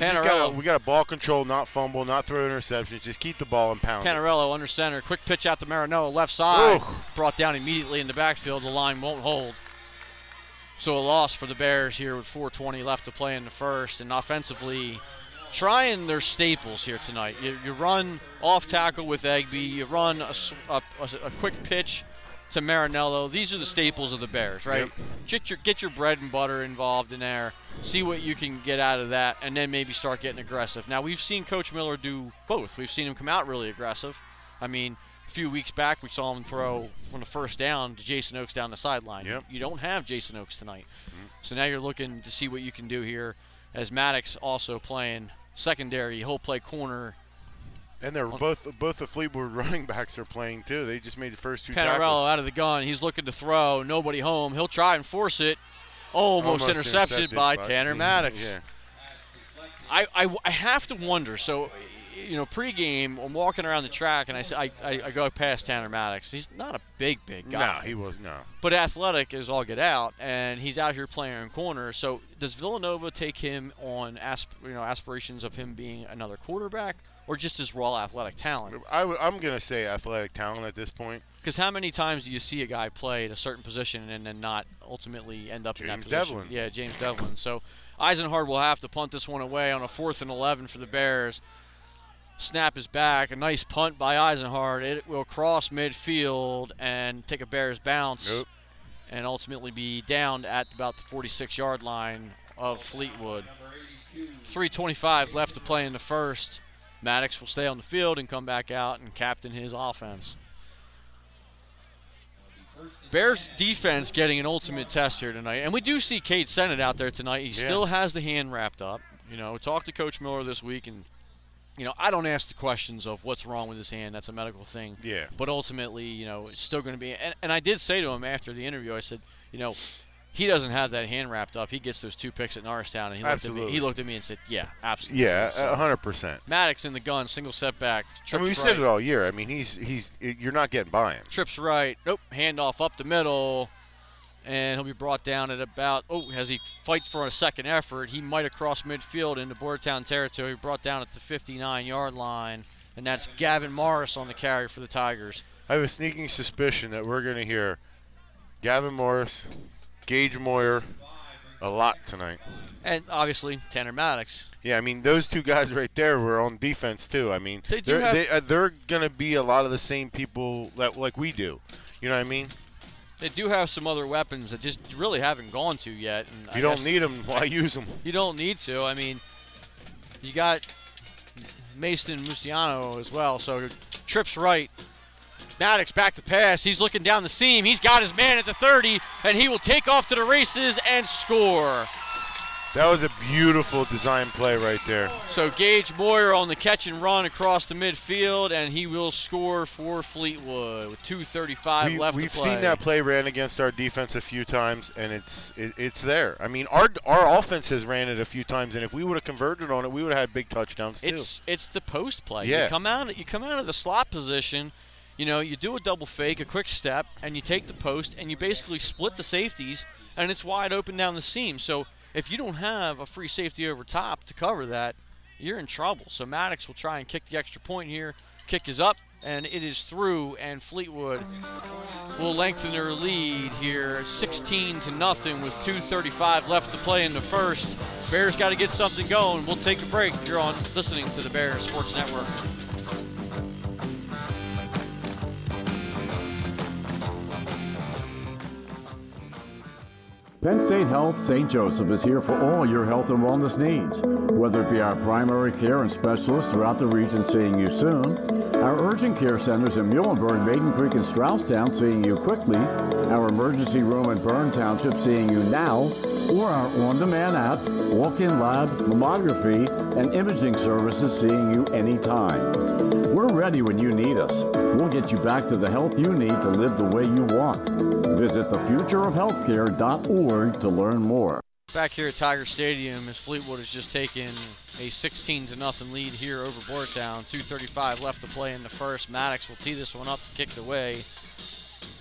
Panarello, gotta- we got a ball control, not fumble, not throw interceptions. Just keep the ball and pound. it. Panarello under center, quick pitch out to Marinello left side, Ooh. brought down immediately in the backfield. The line won't hold. So a loss for the Bears here with 4:20 left to play in the first, and offensively, trying their staples here tonight. You, you run off tackle with Egby, you run a a quick pitch to Marinello. These are the staples of the Bears, right? Yep. Get your get your bread and butter involved in there. See what you can get out of that, and then maybe start getting aggressive. Now we've seen Coach Miller do both. We've seen him come out really aggressive. I mean, a few weeks back we saw him throw on the first down to Jason Oakes down the sideline. Yep. You don't have Jason Oakes tonight, mm-hmm. so now you're looking to see what you can do here. As Maddox also playing secondary, he'll play corner. And they're On- both both the Fleetwood running backs are playing too. They just made the first two Panarello out of the gun. He's looking to throw. Nobody home. He'll try and force it. Almost, intercepted, by, Tanner Maddox. Yeah. I, I, I have to wonder. So, you know, pregame, I'm walking around the track and I, I, I go past Tanner Maddox. He's not a big, big guy. No, he was no. but athletic is all get out, and he's out here playing in corner. So does Villanova take him on asp- you know aspirations of him being another quarterback, or just his raw athletic talent? I, w- I'm gonna say athletic talent at this point. Because how many times do you see a guy play at a certain position and then not ultimately end up in that position? James? Devlin. Yeah, James Devlin. So Eisenhard will have to punt this one away on a fourth and 11 for the Bears. Snap is back. A nice punt by Eisenhard. It will cross midfield and take a Bears bounce Nope. and ultimately be down at about the 46 yard line of Fleetwood. 3.25 left to play in the first. Maddox will stay on the field and come back out and captain his offense. Bears defense getting an ultimate test here tonight. And we do see Cade Sennett out there tonight. He Yeah. still has the hand wrapped up. You know, talked to Coach Miller this week and you know, I don't ask the questions of what's wrong with his hand. That's a medical thing. Yeah. But ultimately, you know, it's still going to be. And, and I did say to him after the interview, I said, you know, he doesn't have that hand wrapped up. He gets those two picks at Norristown, and he looked at me. He looked at me and said, "Yeah, absolutely." Yeah, So, hundred percent. Maddox in the gun, single setback. I mean, we right. said it all year. I mean, he's he's you're not getting by him. Trips right. Nope. Handoff up the middle. And he'll be brought down at about, oh, as he fights for a second effort, he might have crossed midfield into Boyertown territory, brought down at the 59 yard line. And that's Gavin Morris on the carry for the Tigers. I have a sneaking suspicion that we're gonna hear Gavin Morris, Gage Moyer, a lot tonight. And obviously, Tanner Maddox. Yeah, I mean those two guys right there were on defense too. I mean, They have- they, uh, they're gonna be a lot of the same people that like we do. You know what I mean? They do have some other weapons that just really haven't gone to yet. And If I you don't need them, why use them? You don't need to. I mean, you got Mason Mustiano as well. So trips right. Maddox back to pass. He's looking down the seam. He's got his man at the 30, and he will take off to the races and score. That was a beautiful design play right there. So Gage Moyer on the catch and run across the midfield, and he will score for Fleetwood with 2:35 we, left we've to play. seen that play ran against our defense a few times, and it's it, it's there. I mean, our our offense has ran it a few times, and if we would have converted on it, we would have had big touchdowns too. It's it's the post play. Yeah. You come out you come out of the slot position, you know, you do a double fake, a quick step, and you take the post and you basically split the safeties and it's wide open down the seam. So if you don't have a free safety over top to cover that, you're in trouble. So Maddox will try and kick the extra point here. Kick is up and it is through and Fleetwood will lengthen their lead here 16 to nothing with 235 left to play in the first. Bears got to get something going. We'll take a break. You're on listening to the Bears Sports Network. Penn State Health St. Joseph is here for all your health and wellness needs. Whether it be our primary care and specialists throughout the region seeing you soon, our urgent care centers in Muhlenberg, Maiden Creek, and Strausstown seeing you quickly, our emergency room in Bern Township seeing you now, or our on-demand app, walk-in lab, mammography, and imaging services seeing you anytime. We're ready when you need us. We'll get you back to the health you need to live the way you want. Visit thefutureofhealthcare.org to learn more. Back here at Tiger Stadium as Fleetwood has just taken a 16 to nothing lead here over Boyertown. 2:35 left to play in the first. Maddox will tee this one up to kick it away.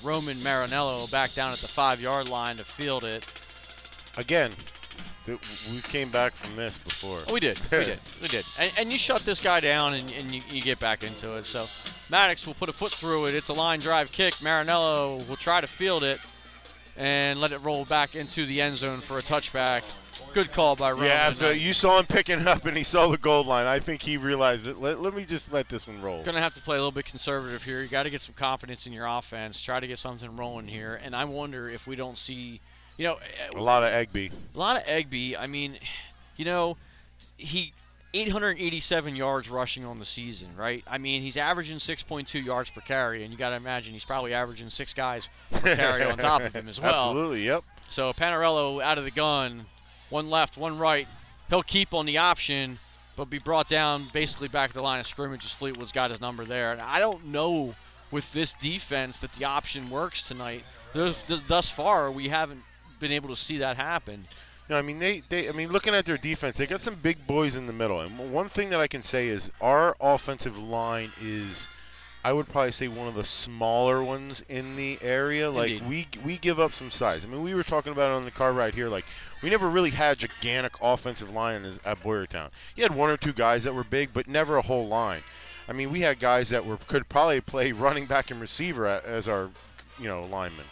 Roman Marinello back down at the five-yard line to field it. Again, th- we came back from this before. Oh, we did. We did. We did. And, and you shut this guy down and, and you, you get back into it. So Maddox will put a foot through it. It's a line drive kick. Marinello will try to field it. and let it roll back into the end zone for a touchback. Good call by Roman. Yeah, absolutely. You saw him picking it up, and he saw the goal line. I think he realized it. Let, let me just let this one roll. Going to have to play a little bit conservative here. You got to get some confidence in your offense. Try to get something rolling here. And I wonder if we don't see, you know, a uh, lot of Egby. A lot of Egby. I mean, you know, he 887 yards rushing on the season, right? I mean, he's averaging 6.2 yards per carry, and you got to imagine he's probably averaging six guys per carry on top of him as well. Absolutely, yep. So Panarello out of the gun, one left, one right. He'll keep on the option, but be brought down basically back to the line of scrimmage as Fleetwood's got his number there. And I don't know with this defense that the option works tonight. Thus far, we haven't been able to see that happen. No, I mean they, they I mean looking at their defense, they got some big boys in the middle. And one thing that I can say is our offensive line is I would probably say one of the smaller ones in the area. Like Indeed. we we give up some size. I mean, we were talking about it on the car ride here. Like we never really had a gigantic offensive line at Boyertown. You had one or two guys that were big, but never a whole line. I mean, we had guys that were could probably play running back and receiver as our, you know, linemen.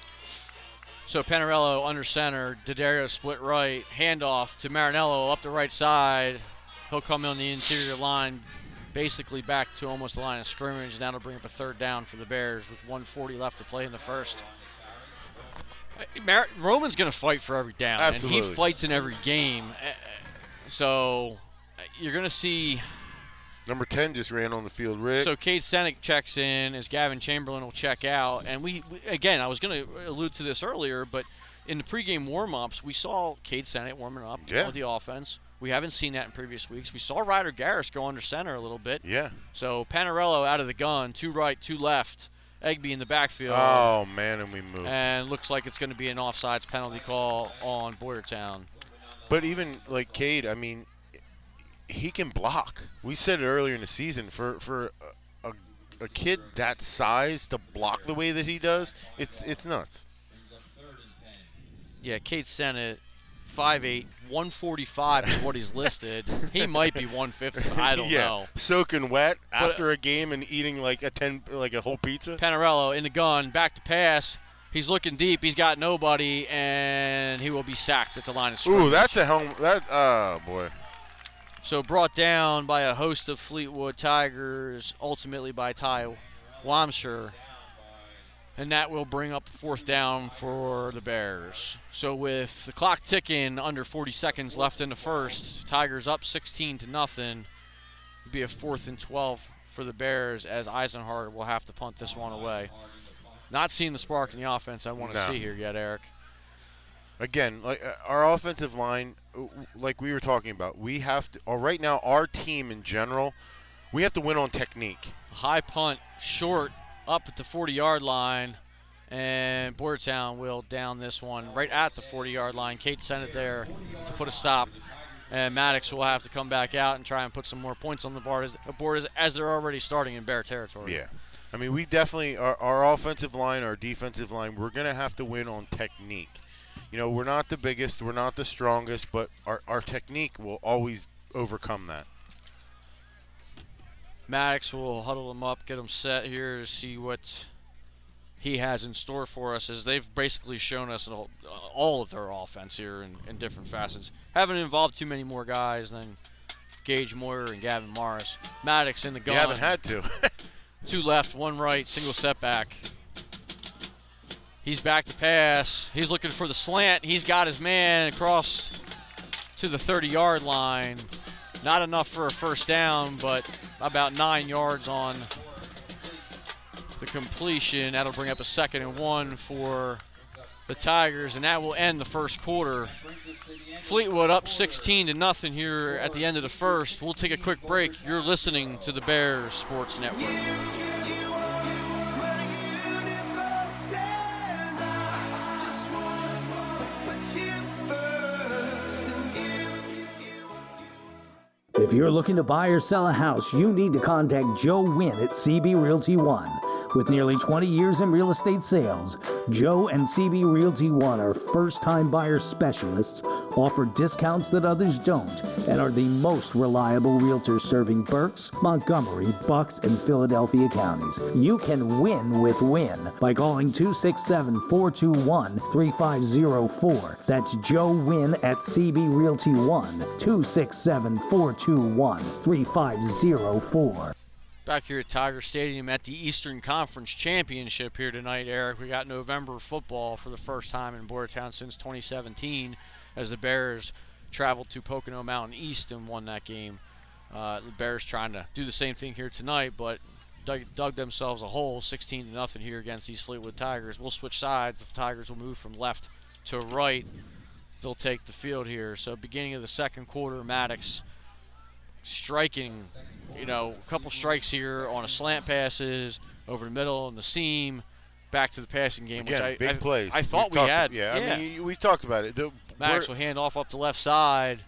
So Panarello under center, D'Addario split right, handoff to Marinello up the right side. He'll come on the interior line, basically back to almost the line of scrimmage, and that'll bring up a third down for the Bears with 140 left to play in the first. Mar- Roman's going to fight for every down, Absolutely. and he fights in every game. Uh, So uh, you're going to see Number 10 just ran on the field, Rick. so Cade Sennett checks in as Gavin Chamberlain will check out, and we, we again I was going to allude to this earlier, but in the pregame warm-ups we saw Cade Sennett warming up Yeah. with the offense. We haven't seen that in previous weeks. We saw Ryder Garris go under center a little bit. yeah. So Panarello out of the gun, two right, two left. Egby in the backfield. Oh man, and we moved. And looks like it's going to be an offsides penalty call on Boyertown. But even like Cade, I mean, he can block. We said it earlier in the season for for a, a, a kid that size to block the way that he does, it's it's nuts. Yeah, Cade Sennett, 5'8", 145 is what he's listed. he might be 150. I don't yeah, know. soaking wet But- uh, after a game and eating like a ten like a whole pizza. Panarello in the gun, back to pass. He's looking deep. He's got nobody, and he will be sacked at the line of scrimmage. Ooh, that's a helm. That oh boy. So brought down by a host of Fleetwood Tigers, ultimately by Ty Wamsher. And that will bring up fourth down for the Bears. So with the clock ticking, under 40 seconds left in the first, Tigers up 16 to nothing. It'd be a fourth and 12 for the Bears as Eisenhart will have to punt this one away. Not seeing the spark in the offense I want to No. see here yet, Eric. again, like uh, our offensive line, like we were talking about, we have to. Or right now, our team in general, we have to win on technique. high punt short up at the 40 yard line and Boyertown will down this one right at the 40 yard line. Cade Sennett there to put a stop. And Maddox will have to come back out and try and put some more points on the board as, board as, as they're already starting in Bear territory. Yeah. I mean, we definitely our, our offensive line, our defensive line, we're gonna have to win on technique. You know, we're not the biggest, we're not the strongest, but our, our technique will always overcome that. Maddox will huddle them up, get them set here to see what he has in store for us, as they've basically shown us all, all of their offense here in, in different facets. Haven't involved too many more guys than Gage Moyer and Gavin Morris. Maddox in the You gun. haven't had to. Two left, one right, single setback. He's back to pass. He's looking for the slant. He's got his man across to the 30 yard line. Not enough for a first down, but about nine yards on the completion. That'll bring up a second and one for the Tigers, and that will end the first quarter. Fleetwood up 16 to nothing here at the end of the first. We'll take a quick break. You're listening to the Bears Sports Network. If you're looking to buy or sell a house, you need to contact Joe Wynn at CB Realty One. With nearly 20 years in real estate sales, Joe and CB Realty One are first time buyer specialists, offer discounts that others don't, and are the most reliable realtors serving Berks, Montgomery, Bucks, and Philadelphia counties. You can win with Win by calling 267 421 3504. That's Joe Win at CB Realty One, 267 421 3504. Back here at Tiger Stadium at the Eastern Conference Championship here tonight, Eric. We got November football for the first time in Boyertown since 2017 as the Bears traveled to Pocono Mountain East and won that game. Uh, the Bears trying to do the same thing here tonight, but dug, dug themselves a hole 16 to nothing here against these Fleetwood Tigers. We'll switch sides. The Tigers will move from left to right. They'll take the field here. So beginning of the second quarter, Maddox striking, you know, a couple strikes here on a slant passes over the middle and the seam, back to the passing game. Again, which I, big I, plays. I thought We've we had. Yeah, I mean, we talked about it. The, we're- will hand off up the left side.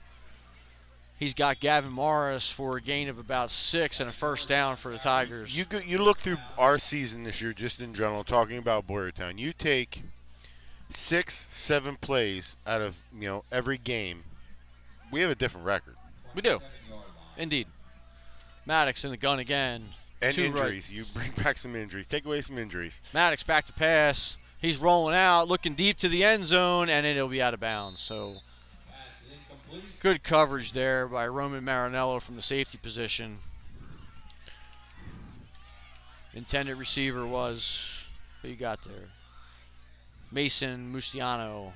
He's got Gavin Morris for a gain of about six and a first down for the Tigers. You go, you look through our season this year, just in general, talking about Boyertown. You take six, seven plays out of you know every game. We have a different record. We do. Indeed. Maddox in the gun again. And Two right. injuries. You bring back some injuries. Take away some injuries. Maddox back to pass. He's rolling out, looking deep to the end zone, and it'll be out of bounds. So good coverage there by Roman Marinello from the safety position. Intended receiver was who you got there? Mason Mustiano.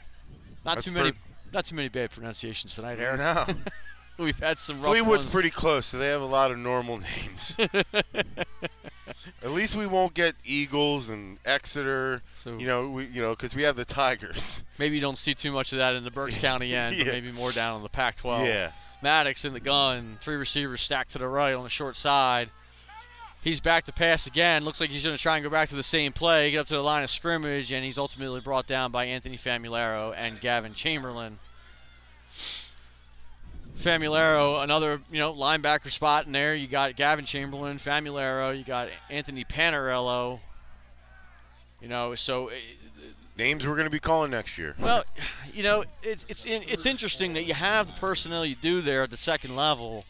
Not That's too many not too many bad pronunciations tonight, Eric. No. We've had some rough Fleetwood's ones. pretty close, so they have a lot of normal names. At least we won't get Eagles and Exeter. So- you know, we you know because we have the Tigers. Maybe you don't see too much of that in the Berks County end, but maybe more down on the Pac-12. Yeah. Maddox in the gun, three receivers stacked to the right on the short side. He's back to pass again. Looks like he's going to try and go back to the same play, get up to the line of scrimmage, and he's ultimately brought down by Anthony Famularo and Gavin Chamberlain. Famularo, another you know linebacker spot in there. You got Gavin Chamberlain, Famularo, you got Anthony Panarello. You know, so eh, Names we're going to be calling next year. well, you know, it's it's in, it's interesting that you have the personnel you do there at the second level,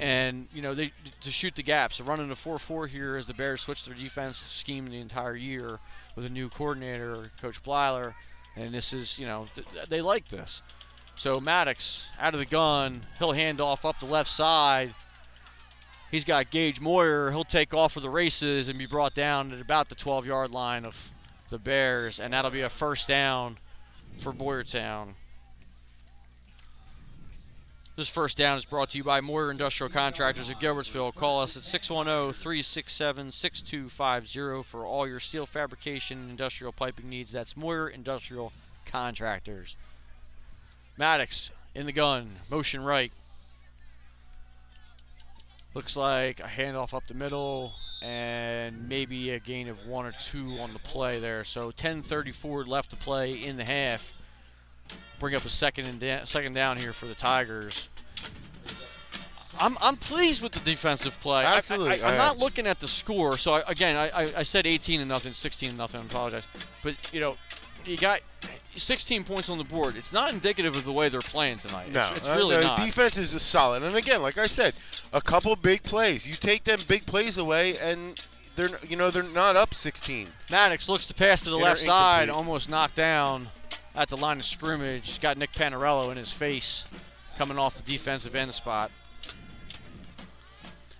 and you know they to shoot the gaps. They're running a 4-4 here as the Bears switch their defense scheme the entire year with a new coordinator, Coach Blyler, and this is you know th- they like this. So Maddox out of the gun, he'll hand off up the left side. He's got Gage Moyer. He'll take off for the races and be brought down at about the 12-yard line of the Bears, and that'll be a first down for Boyertown. This first down is brought to you by Moyer Industrial Contractors of Gilbertsville. Call us at 610-367-6250 for all your steel fabrication and industrial piping needs. That's Moyer Industrial Contractors. Maddox in the gun, motion right. Looks like a handoff up the middle and maybe a gain of one or two on the play there. So 10:34 left to play in the half. Bring up a second and da- second down here for the Tigers. I'm, I'm pleased with the defensive play. Absolutely, I, am not looking at the score. So I, again, I, I, I said 18 to nothing, 16 to nothing. I apologize, but you know, you got 16 points on the board. It's not indicative of the way they're playing tonight. No, it's, it's uh, really the not. defense is just solid. And again, like I said, a couple big plays. You take them big plays away, and they're you know they're not up 16. Maddox looks to pass to the left side, almost knocked down at the line of scrimmage. He's got Nick Panarello in his face coming off the defensive end spot.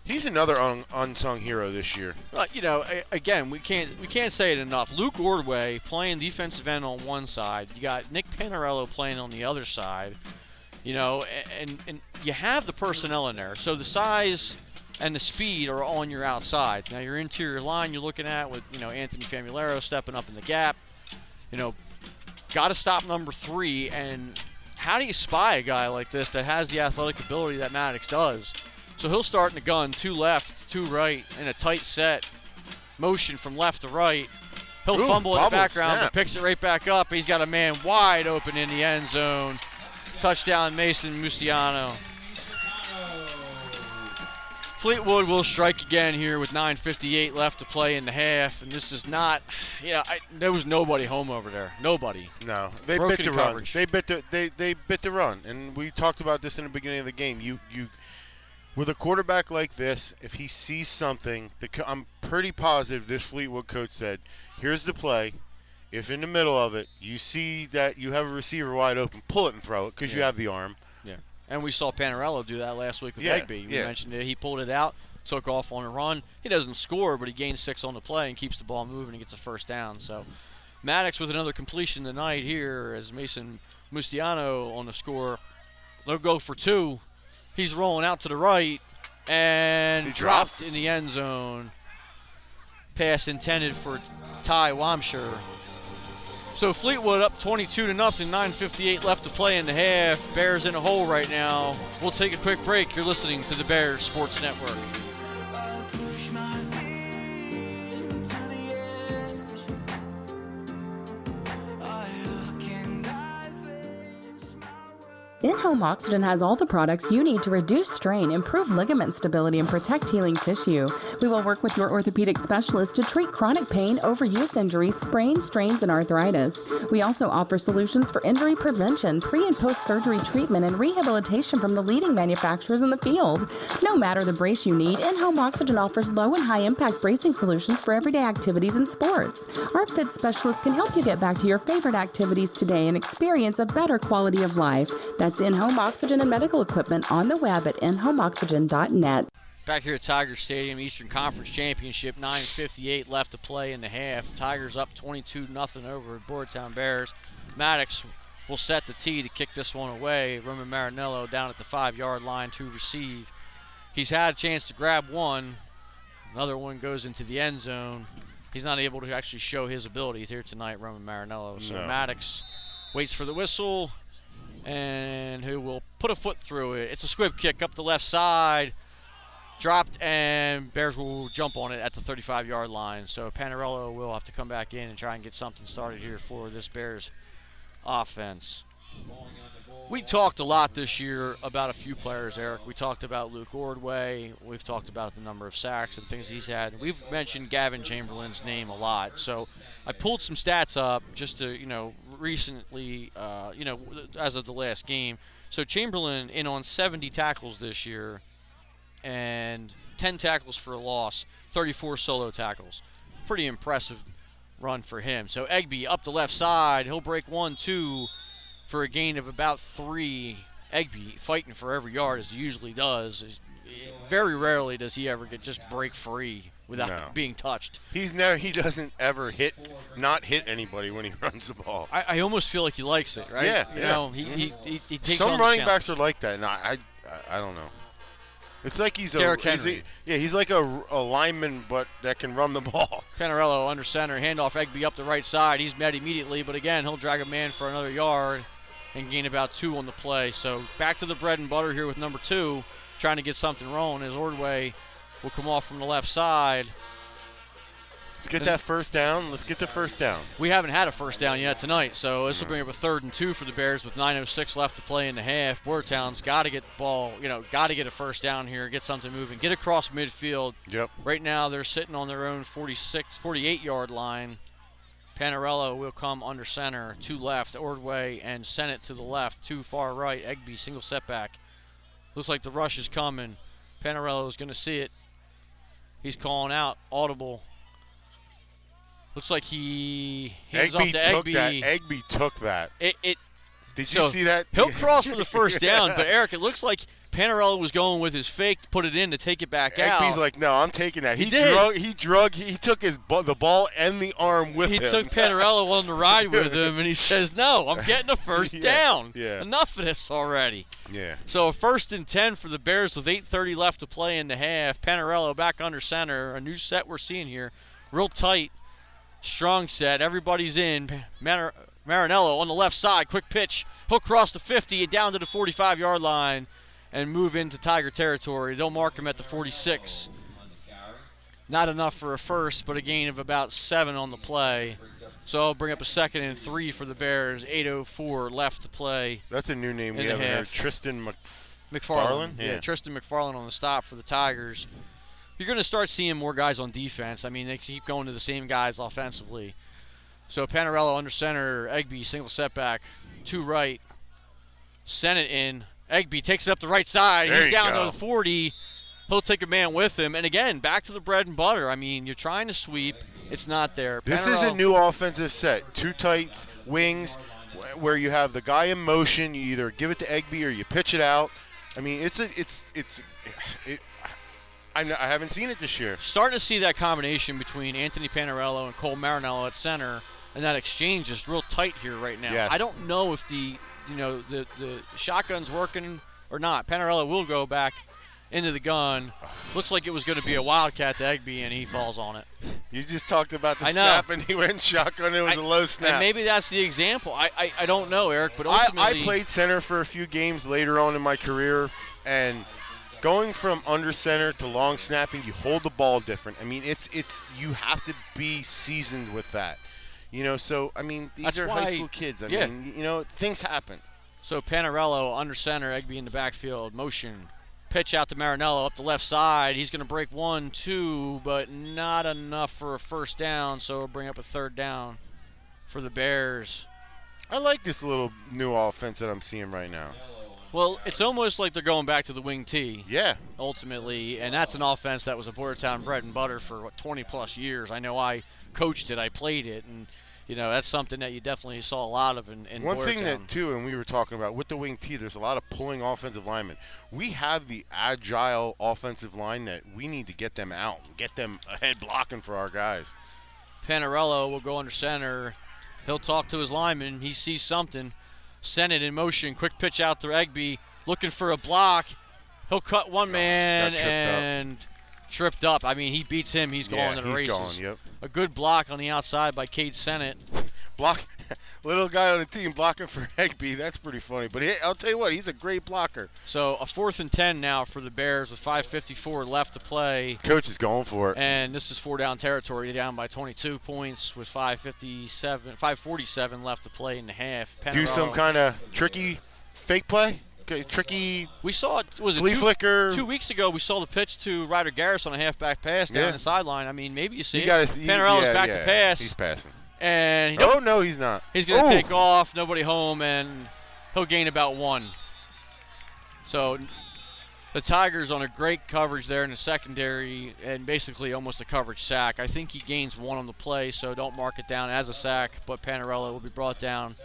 He's another un- unsung hero this year. You know, a- again, we can't we can't say it enough. Luke Ordway playing defensive end on one side. You got Nick Panarello playing on the other side. You know, and and you have the personnel in there. So the size and the speed are on your outsides. Now your interior line you're looking at with you know Anthony Famularo stepping up in the gap. You know, got to stop number three. And how do you spy a guy like this that has the athletic ability that Maddox does? So he'll start in the gun, two left, two right, in a tight set. Motion from left to right. He'll Ooh, fumble in the background, snap. but picks it right back up. He's got a man wide open in the end zone. Touchdown, Mason Mustiano. Fleetwood will strike again here with 9:58 left to play in the half, and this is not. Yeah, I, there was nobody home over there. Nobody. No, they Broken bit the coverage. run. They bit the they they bit the run, and we talked about this in the beginning of the game. You you with a quarterback like this, if he sees something, the co- I'm pretty positive this Fleetwood coach said, "Here's the play. If in the middle of it you see that you have a receiver wide open, pull it and throw it because you have the arm." Yeah. And we saw Panarello do that last week with Yeah, Egby. We yeah. mentioned it. He pulled it out, took off on a run. He doesn't score, but he gains six on the play and keeps the ball moving and gets a first down. So Maddox with another completion tonight here as Mason Mustiano on the score. They'll go for two. He's rolling out to the right and He dropped drops. in the end zone. Pass intended for Ty Wamshire. So Fleetwood up 22 to nothing, 9:58 left to play in the half. Bears in a hole right now. We'll take a quick break. You're listening to the Bears Sports Network. In-home oxygen has all the products you need to reduce strain, improve ligament stability, and protect healing tissue. We will work with your orthopedic specialist to treat chronic pain, overuse injuries, sprains, strains, and arthritis. We also offer solutions for injury prevention, pre and post-surgery treatment, and rehabilitation from the leading manufacturers in the field. No matter the brace you need, In-Home Oxygen offers low and high-impact bracing solutions for everyday activities and sports. Our fit specialist can help you get back to your favorite activities today and experience a better quality of life. That's in-home oxygen and medical equipment on the web at inhomeoxygen.net. Back here at Tiger Stadium, Eastern Conference Championship, 9:58 left to play in the half. Tigers up 22 nothing over at Boyertown Bears. Maddox will set the tee to kick this one away. Roman Marinello down at the five-yard line to receive. He's had a chance to grab one. Another one goes into the end zone. He's not able to actually show his ability here tonight, Roman Marinello. So No. Maddox waits for the whistle, and who will put a foot through it. It's a squib kick up the left side dropped and Bears will jump on it at the 35 yard line. So Panarello will have to come back in and try and get something started here for this Bears offense. We talked a lot this year about a few players, Eric. We talked about Luke Ordway. We've talked about the number of sacks and things he's had. We've mentioned Gavin Chamberlain's name a lot. So I pulled some stats up just to, you know, recently, uh, you know, as of the last game. So Chamberlain in on 70 tackles this year and 10 tackles for a loss, 34 solo tackles. Pretty impressive run for him. So Egby up the left side, he'll break one, two for a gain of about three. Egby fighting for every yard as he usually does. Very rarely does he ever get just break free without No. being touched. He's never he doesn't ever hit not hit anybody when he runs the ball. I, I almost feel like he likes it, right? Yeah, You yeah. know, he, he, he, he takes Some running backs are like that, and I, I, I don't know. It's like he's a, Derrick he's a yeah, he's like a, a lineman, but that can run the ball. Panarello under center, handoff Egby up the right side. He's met immediately, but again, he'll drag a man for another yard and gain about two on the play. So back to the bread and butter here with number two, trying to get something rolling as Ordway will come off from the left side. Let's get that first down. Let's get the first down. We haven't had a first down yet tonight, so this will bring up a third and two for the Bears with 9:06 left to play in the half. Boyertown's got to get the ball, you know, got to get a first down here, get something moving, get across midfield. Yep. Right now they're sitting on their own 46, 48 yard line. Panarello will come under center, two left, Ordway and Sennett to the left, two far right. Egby single setback. Looks like the rush is coming. Panarello is going to see it. He's calling out, audible. Looks like he hands off to took Egby. that. Egby took that. It, it Did you so see that? He'll cross for the first down, but Eric, it looks like Panarello was going with his fake to put it in to take it back out. Egby's like, no, I'm taking that. He He, did. drug. He drug. He took his bu- the ball and the arm with he him. He took Panarello on the ride with him, and he says, "No, I'm getting a first Yeah, down. yeah. Enough of this already." Yeah. So a first and ten for the Bears with 8:30 left to play in the half. Panarello back under center. A new set we're seeing here, real tight, strong set. Everybody's in. Mar- Marinello on the left side, quick pitch. He'll cross the 50 and down to the 45-yard line, and move into Tiger territory. They'll mark him at the 46. Not enough for a first, but a gain of about seven on the play. So I'll bring up a second and three for the Bears. 8:04 left to play. That's a new name we haven't heard. Tristan Mc, McFarland. Yeah. Tristan McFarland on the stop for the Tigers. You're going to start seeing more guys on defense. I mean, they keep going to the same guys offensively. So Panarello under center, Egby single setback, two right, send it in. Egby takes it up the right side. There He's down go. to the 40. He'll take a man with him. And again, back to the bread and butter. I mean, you're trying to sweep. It's not there. This is a new offensive set. Two tight wings where you have the guy in motion. You either give it to Egby or you pitch it out. I mean, it's a, it's, it's, it. I, I haven't seen it this year. starting to see that combination between Anthony Panarello and Cole Marinello at center, and that exchange is real tight here right now. Yes. I don't know if the you know the the shotgun's working or not. Panarello will go back into the gun. Looks like it was going to be a wildcat to Egby, and he falls on it. You just talked about the I know. snap, and he went shotgun. It was I- a low snap. And maybe that's the example. I I, I don't know, Eric, but I, ultimately I played center for a few games later on in my career, and going from under center to long snapping, you hold the ball different. I mean, it's it's you have to be seasoned with that. You know, so I mean, these That's are why- high school kids. I yeah. mean, you know, things happen. So Panarello under center, Egby in the backfield, motion. Pitch out to Marinello up the left side. He's going to break one, two, but not enough for a first down, so we'll bring up a third down for the Bears. I like this little new offense that I'm seeing right now. Well, it's almost like they're going back to the wing T Yeah, ultimately, and that's an offense that was a Boyertown bread and butter for what 20 plus years. I know I coached it, I played it, and you know that's something that you definitely saw a lot of in, in One thing that um, too, and we were talking about with the wing T, there's a lot of pulling offensive linemen. We have the agile offensive line that we need to get them out, and get them ahead blocking for our guys. Panarello will go under center. He'll talk to his lineman. He sees something. Send it in motion. Quick pitch out to Egby. Looking for a block. He'll cut one Oh, man tripped up. Tripped up. I mean, he beats him. He's going yeah, to the he's races. Yep. A good block on the outside by Cade Sennett. Block, little guy on the team blocking for Egby. That's pretty funny. But he, I'll tell you what, he's a great blocker. So a fourth and ten now for the Bears with 5:54 left to play. Coach is going for it. And this is four down territory, down by 22 points with 5:57, 5:47 left to play in the half. Do some kind of tricky fake play. Tricky We saw it. Was it two, flicker. two weeks ago? We saw the pitch to Ryder Garris on a halfback pass down Yeah. the sideline. I mean, maybe you see You it. got. Panarello's yeah, back yeah, to pass, He's passing. and he Oh no, he's not. he's going to take off. Nobody home, and he'll gain about one. So the Tigers on a great coverage there in the secondary, and basically almost a coverage sack. I think he gains one on the play, so don't mark it down as a sack. But Panarello will be brought down,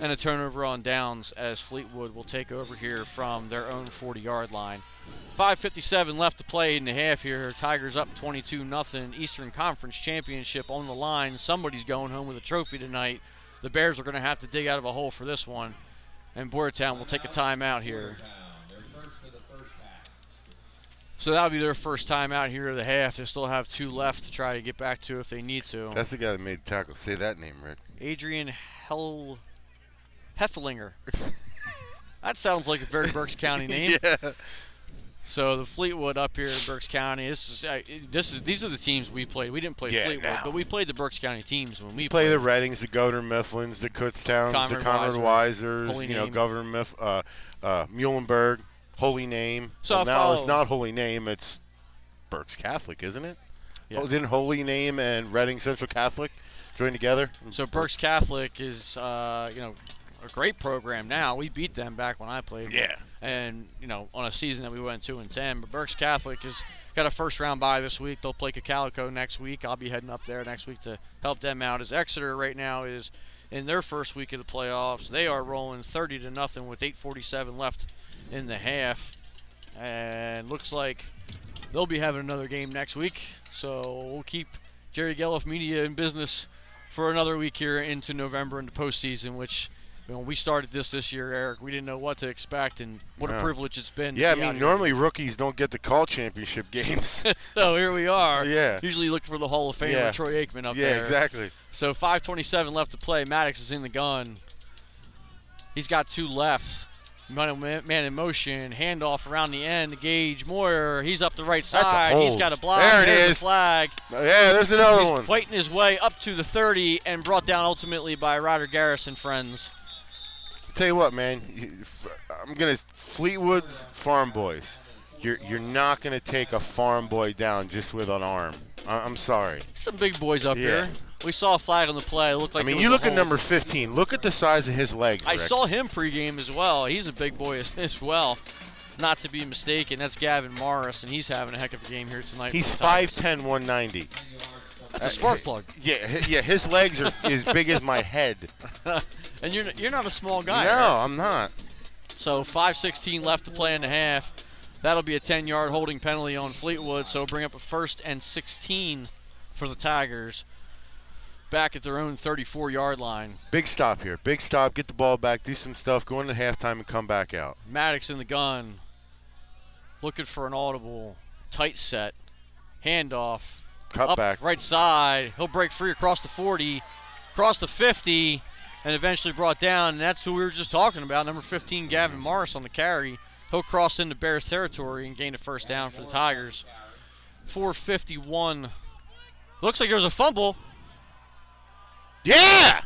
and a turnover on downs as Fleetwood will take over here from their own 40-yard line. 5:57 left to play in the half here. Tigers up 22 nothing. Eastern Conference Championship on the line. Somebody's going home with a trophy tonight. The Bears are going to have to dig out of a hole for this one, and Boyertown will take a timeout here. So that'll be their first time out here of the half. They still have two left to try to get back to if they need to. That's the guy that made the tackle. Say that name, Rick. Adrian Hell Heffelinger. that sounds like a very Berks County name. yeah. So the Fleetwood up here in Berks County. This is uh, this is these are the teams we played. We didn't play Yeah, Fleetwood, no. but we played the Berks County teams when we Play played. the Readings, the Governor Mifflins, the Kutztowns, Conrad the Conrad Weiser, Weisers, Holy you know, Name. Governor Miff, uh, uh, Muhlenberg, Holy Name. So well, now it's not Holy Name, it's Berks Catholic, isn't it? Yeah. Oh, didn't Holy Name and Reading Central Catholic join together? So Berks Catholic is uh, you know a great program now. We beat them back when I played. Yeah. And you know on a season that we went two and ten. But Berks Catholic has got a first round bye this week. They'll play Cocalico next week. I'll be heading up there next week to help them out. As Exeter right now is in their first week of the playoffs. They are rolling 30 to nothing with 8:47 left in the half, and looks like they'll be having another game next week. So we'll keep Jerry Gelliff Media in business for another week here into November into postseason, which when we started this this year, Eric, we didn't know what to expect, and what a privilege it's been. Yeah, I be out mean, here. normally rookies don't get to call championship games. so here we are. Yeah. Usually looking for the Hall of Famer Yeah. Troy Aikman up yeah, there. Yeah, exactly. So 5:27 left to play. Maddox is in the gun. He's got two left. Oh, man, man in motion. Handoff around the end Gage Moyer. He's up the right side. He's got a block. There it There's the is. flag. Yeah, there's another He's one. fighting his way up to the 30 and brought down ultimately by Ryder Garrison friends. Tell you what, man. you- I'm gonna Fleetwood's farm boys. You're you're not gonna take a farm boy down just with an arm. I, I'm sorry. Some big boys up Yeah. here. We saw a flag on the play. It looked like I mean, you look at number 15. Look at the size of his legs. I Rick. saw him pregame as well. He's a big boy as, as well. Not to be mistaken, that's Gavin Morris, and he's having a heck of a game here tonight. He's for the 5'10", 190. That's a Uh, spark plug. Yeah, yeah. His legs are as big as my head. and you're you're not a small guy. no, right? I'm not. So 5:16 left to play in the half. That'll be a 10-yard holding penalty on Fleetwood. So bring up a first and 16 for the Tigers. Back at their own 34-yard line. Big stop here. Big stop. Get the ball back. Do some stuff. Go into halftime and come back out. Maddox in the gun, looking for an audible tight set, handoff, Cut up back. right side. He'll break free across the 40, across the 50, and eventually brought down. And that's who we were just talking about. Number 15, Gavin Morris on the carry. He'll cross into Bears territory and gain a first down for the Tigers. 451. Looks like there was a fumble. Yeah.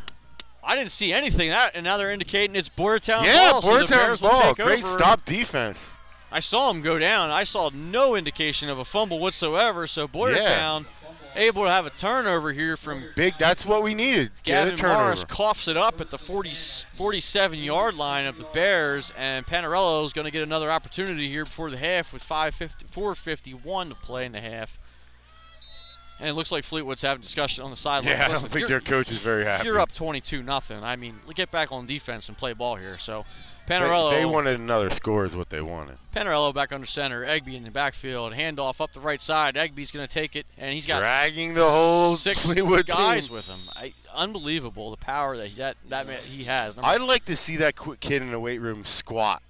I didn't see anything. That and now they're indicating it's Boyertown Yeah, ball. so Boyertown's Bears will ball. Great stop defense. I saw him go down. I saw no indication of a fumble whatsoever. So Boyertown able to have a turnover here from Big. That's what we needed. Get Gavin a turnover. Morris coughs it up at the 40, 47 yard line of the Bears, and Panarello is going to get another opportunity here before the half with 5:50 4:51 to play in the half. And it looks like Fleetwood's having discussion on the sideline. Yeah, I don't think their coach is very happy. You're up 22 nothing. I mean, get back on defense and play ball here. So Panarello they wanted another score, is what they wanted. Panarello back under center. Egby in the backfield. Handoff up the right side. Egby's going to take it, and he's got Dragging the whole six Fleetwood guys team. with him. I, unbelievable the power that that that man, he has. Number- I'd like to see that quick kid in the weight room squat.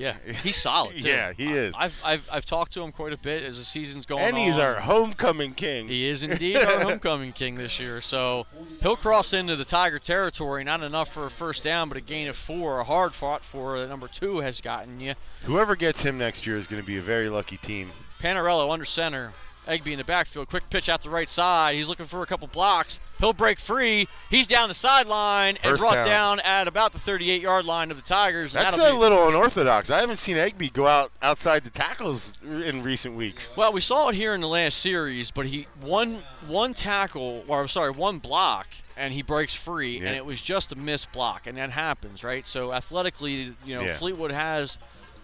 Yeah, he's solid. Too. Yeah, he is. I've, I've I've talked to him quite a bit as the season's going And on. And he's our homecoming king. He is indeed our homecoming king this year. So he'll cross into the Tiger territory. Not enough for a first down, but a gain of four. A hard fought for that number two has gotten you. Whoever gets him next year is going to be a very lucky team. Panarello under center. Egby in the backfield. Quick pitch out the right side. He's looking for a couple blocks. He'll break free. He's down the sideline and First brought down. down at about the 38 yard line of the Tigers. That's a little unorthodox. I haven't seen Egby go out outside the tackles in recent weeks. Well, we saw it here in the last series, but he one one tackle, or I'm sorry, one block, and he breaks free, Yeah. and it was just a missed block, and that happens, right? So athletically, you know, Yeah. Fleetwood has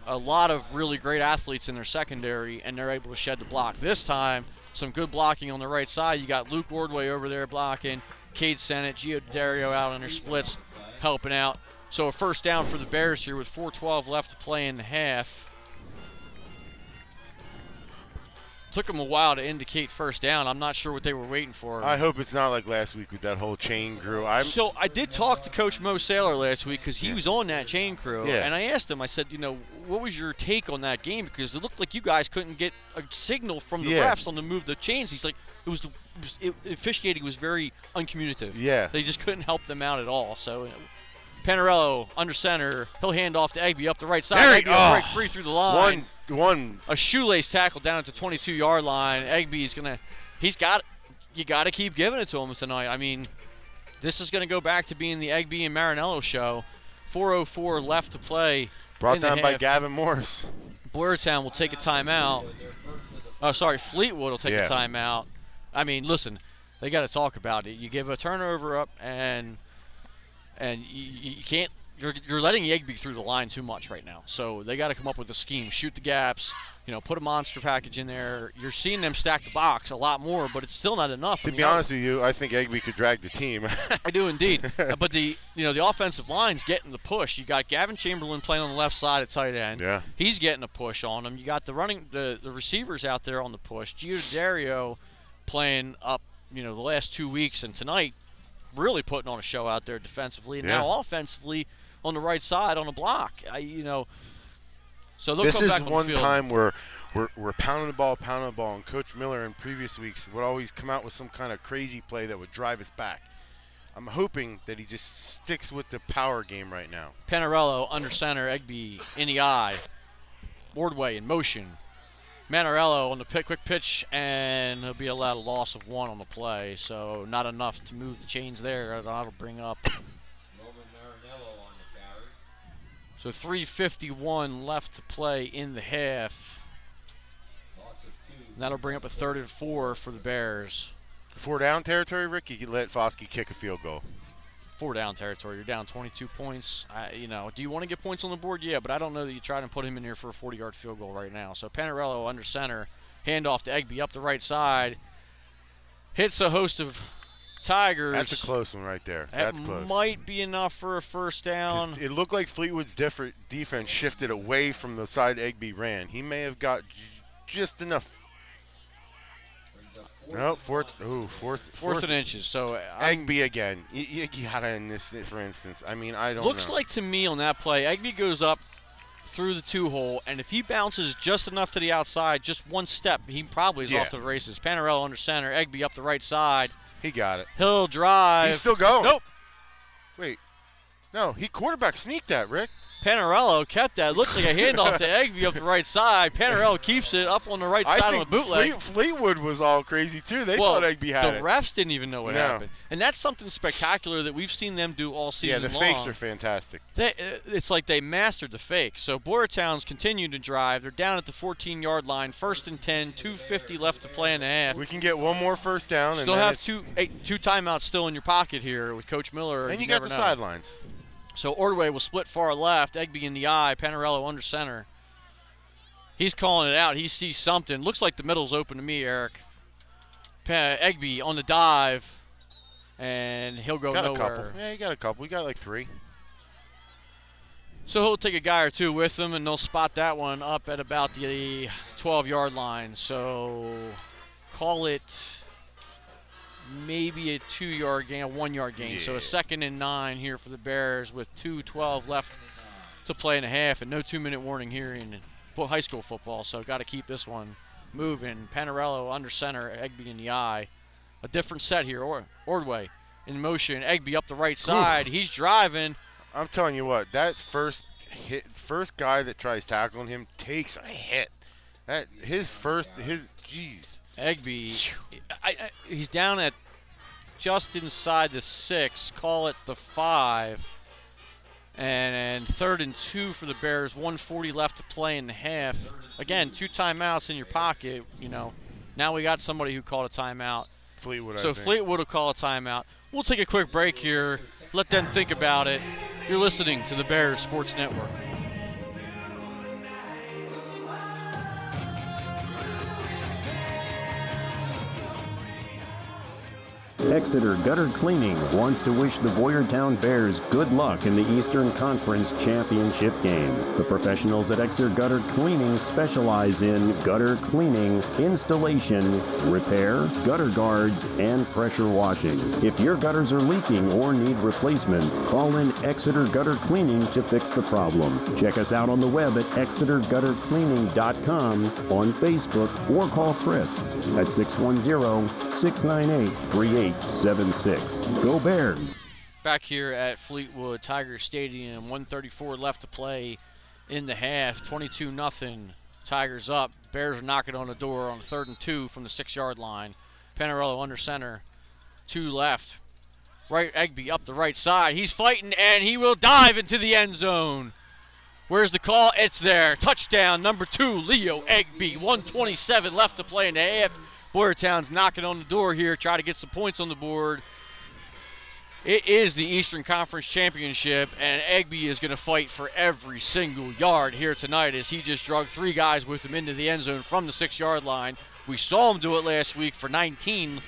a lot of really great athletes in their secondary, and they're able to shed the block. This time, some good blocking on the right side. You got Luke Ordway over there blocking, Cade Sennett, Gio Dario out on their splits, helping out. So a first down for the Bears here with 4:12 left to play in the half. Took them a while to indicate first down. I'm not sure what they were waiting for. I hope it's not like last week with that whole chain crew. I'm so I did talk to Coach Mo Saylor last week because he Yeah. was on that chain crew, Yeah. and I asked him. I said, you know, what was your take on that game? Because it looked like you guys couldn't get a signal from the Yeah. refs on the move the chains. He's like, it was, the, it was it, officiating was very uncommunicative. Yeah. they just couldn't help them out at all. So. uh, Panarello under center. He'll hand off to Egby up the right side. There Egby will break oh, free through the line one one a shoelace tackle down at the 22 yard line. Egby's gonna, he's got, you got to keep giving it to him tonight. I mean, this is gonna go back to being the Egby and Marinello show. 4:04 left to play. brought down by. Gavin Morris. Boyertown will take a timeout. Oh, sorry, Fleetwood will take Yeah. a timeout. I mean, listen, they got to talk about it. You give a turnover up, and and you, you can't. You're, you're letting Egby through the line too much right now. So they got to come up with a scheme, shoot the gaps, you know, put a monster package in there. You're seeing them stack the box a lot more, but it's still not enough. To be honest with you, I think Egby could drag the team. I do indeed. Uh, but the you know the offensive line's getting the push. You got Gavin Chamberlain playing on the left side at tight end. Yeah. He's getting a push on him. You got the running the, the receivers out there on the push. Gio Dario playing up, you know, the last two weeks and tonight really putting on a show out there defensively. And Yeah. now offensively on the right side on a block. I you know so they'll this come is back on one the field. time where we're, we're pounding the ball, pounding the ball, and Coach Miller in previous weeks would always come out with some kind of crazy play that would drive us back. I'm hoping that he just sticks with the power game right now. Panarello under center, Egby in the eye. Ordway in motion. Manarello on the pick, quick pitch, and he'll be allowed a loss of one on the play. So not enough to move the chains there. That'll bring up So 351 left to play in the half. And that'll bring up a third and four for the Bears. Four down territory, Ricky. You let Foskey kick a field goal. Four down territory. You're down 22 points. I, you know, do you want to get points on the board? Yeah, but I don't know that you try to put him in here for a 40-yard field goal right now. So Panarello under center, handoff to Egby up the right side, hits a host of Tigers. That's a close one right there. That That's close. might be enough for a first down. It looked like Fleetwood's different defense shifted away from the side Egby ran. He may have got j- just enough. No, fourth. Ooh, fourth. Fourth and inches. So I'm- Egby again. You, gotta in this, for instance. I mean, I don't looks know. like to me on that play, Egby goes up through the two hole, and if he bounces just enough to the outside, just one step, he probably is Yeah. off to the races. Panarello under center, Egby up the right side. He got it. He'll drive. He's still going. Nope. Wait. No, he quarterback sneaked that, Rick. Panarello kept that. Looked like a handoff to Egby up the right side. Panarello keeps it up on the right I side on the bootleg. Fleet, Fleetwood was all crazy too. They well, thought Egby had the it. refs didn't even know what No. happened, and that's something spectacular that we've seen them do all season. yeah, the long. fakes are fantastic. They, uh, it's like they mastered the fake. So Boyertown's continued to drive. They're down at the 14-yard line, first and 10, 250 left to play in the half. We can get one more first down. and Still have two eight, two timeouts still in your pocket here with Coach Miller. And you, never got the know. sidelines. So Ordway will split far left, Egby in the eye, Panarello under center. He's calling it out. He sees something. Looks like the middle's open to me, Eric. Pa- Egby on the dive, and he'll go got nowhere. a couple. Yeah, he got a couple. We got like three. So he'll take a guy or two with him, and they'll spot that one up at about the 12-yard line. So call it maybe a two-yard gain, a one-yard gain. So a second and nine here for the Bears with 2:12 left to play and a half, and no two-minute warning here in high school football. So got to keep this one moving. Panarello under center, Egby in the eye. A different set here. Or Ordway in motion, Egby up the right side. He's driving. I'm telling you what, that first hit, first guy that tries tackling him takes a hit. That his first, his, jeez. Egby, I, I, he's down at just inside the six. Call it the five. And, third and two for the Bears. 140 left to play in the half. Again, two timeouts in your pocket. You know, now we got somebody who called a timeout. Fleetwood. I So think. Fleetwood will call a timeout. We'll take a quick break here. Let them think about it. You're listening to the Bears Sports Network. Exeter Gutter Cleaning wants to wish the Boyertown Bears good luck in the Eastern Conference Championship game. The professionals at Exeter Gutter Cleaning specialize in gutter cleaning, installation, repair, gutter guards, and pressure washing. If your gutters are leaking or need replacement, call in Exeter Gutter Cleaning to fix the problem. Check us out on the web at exeterguttercleaning.com, on Facebook, or call Chris at 610 698 3876. Go Bears! back here at Fleetwood Tiger Stadium. 134 left to play in the half. 22 nothing. Tigers up. Bears are knocking on the door on third and two from the six yard line. Panarello under center. Two left. Right Egby up the right side. He's fighting and he will dive into the end zone. Where's the call? It's there. Touchdown number two, Leo Egby. 127 left to play in the half. Boyertown's knocking on the door here, try to get some points on the board. It is the Eastern Conference Championship, and Egby is going to fight for every single yard here tonight as he just drug three guys with him into the end zone from the six yard line. We saw him do it last week for 19,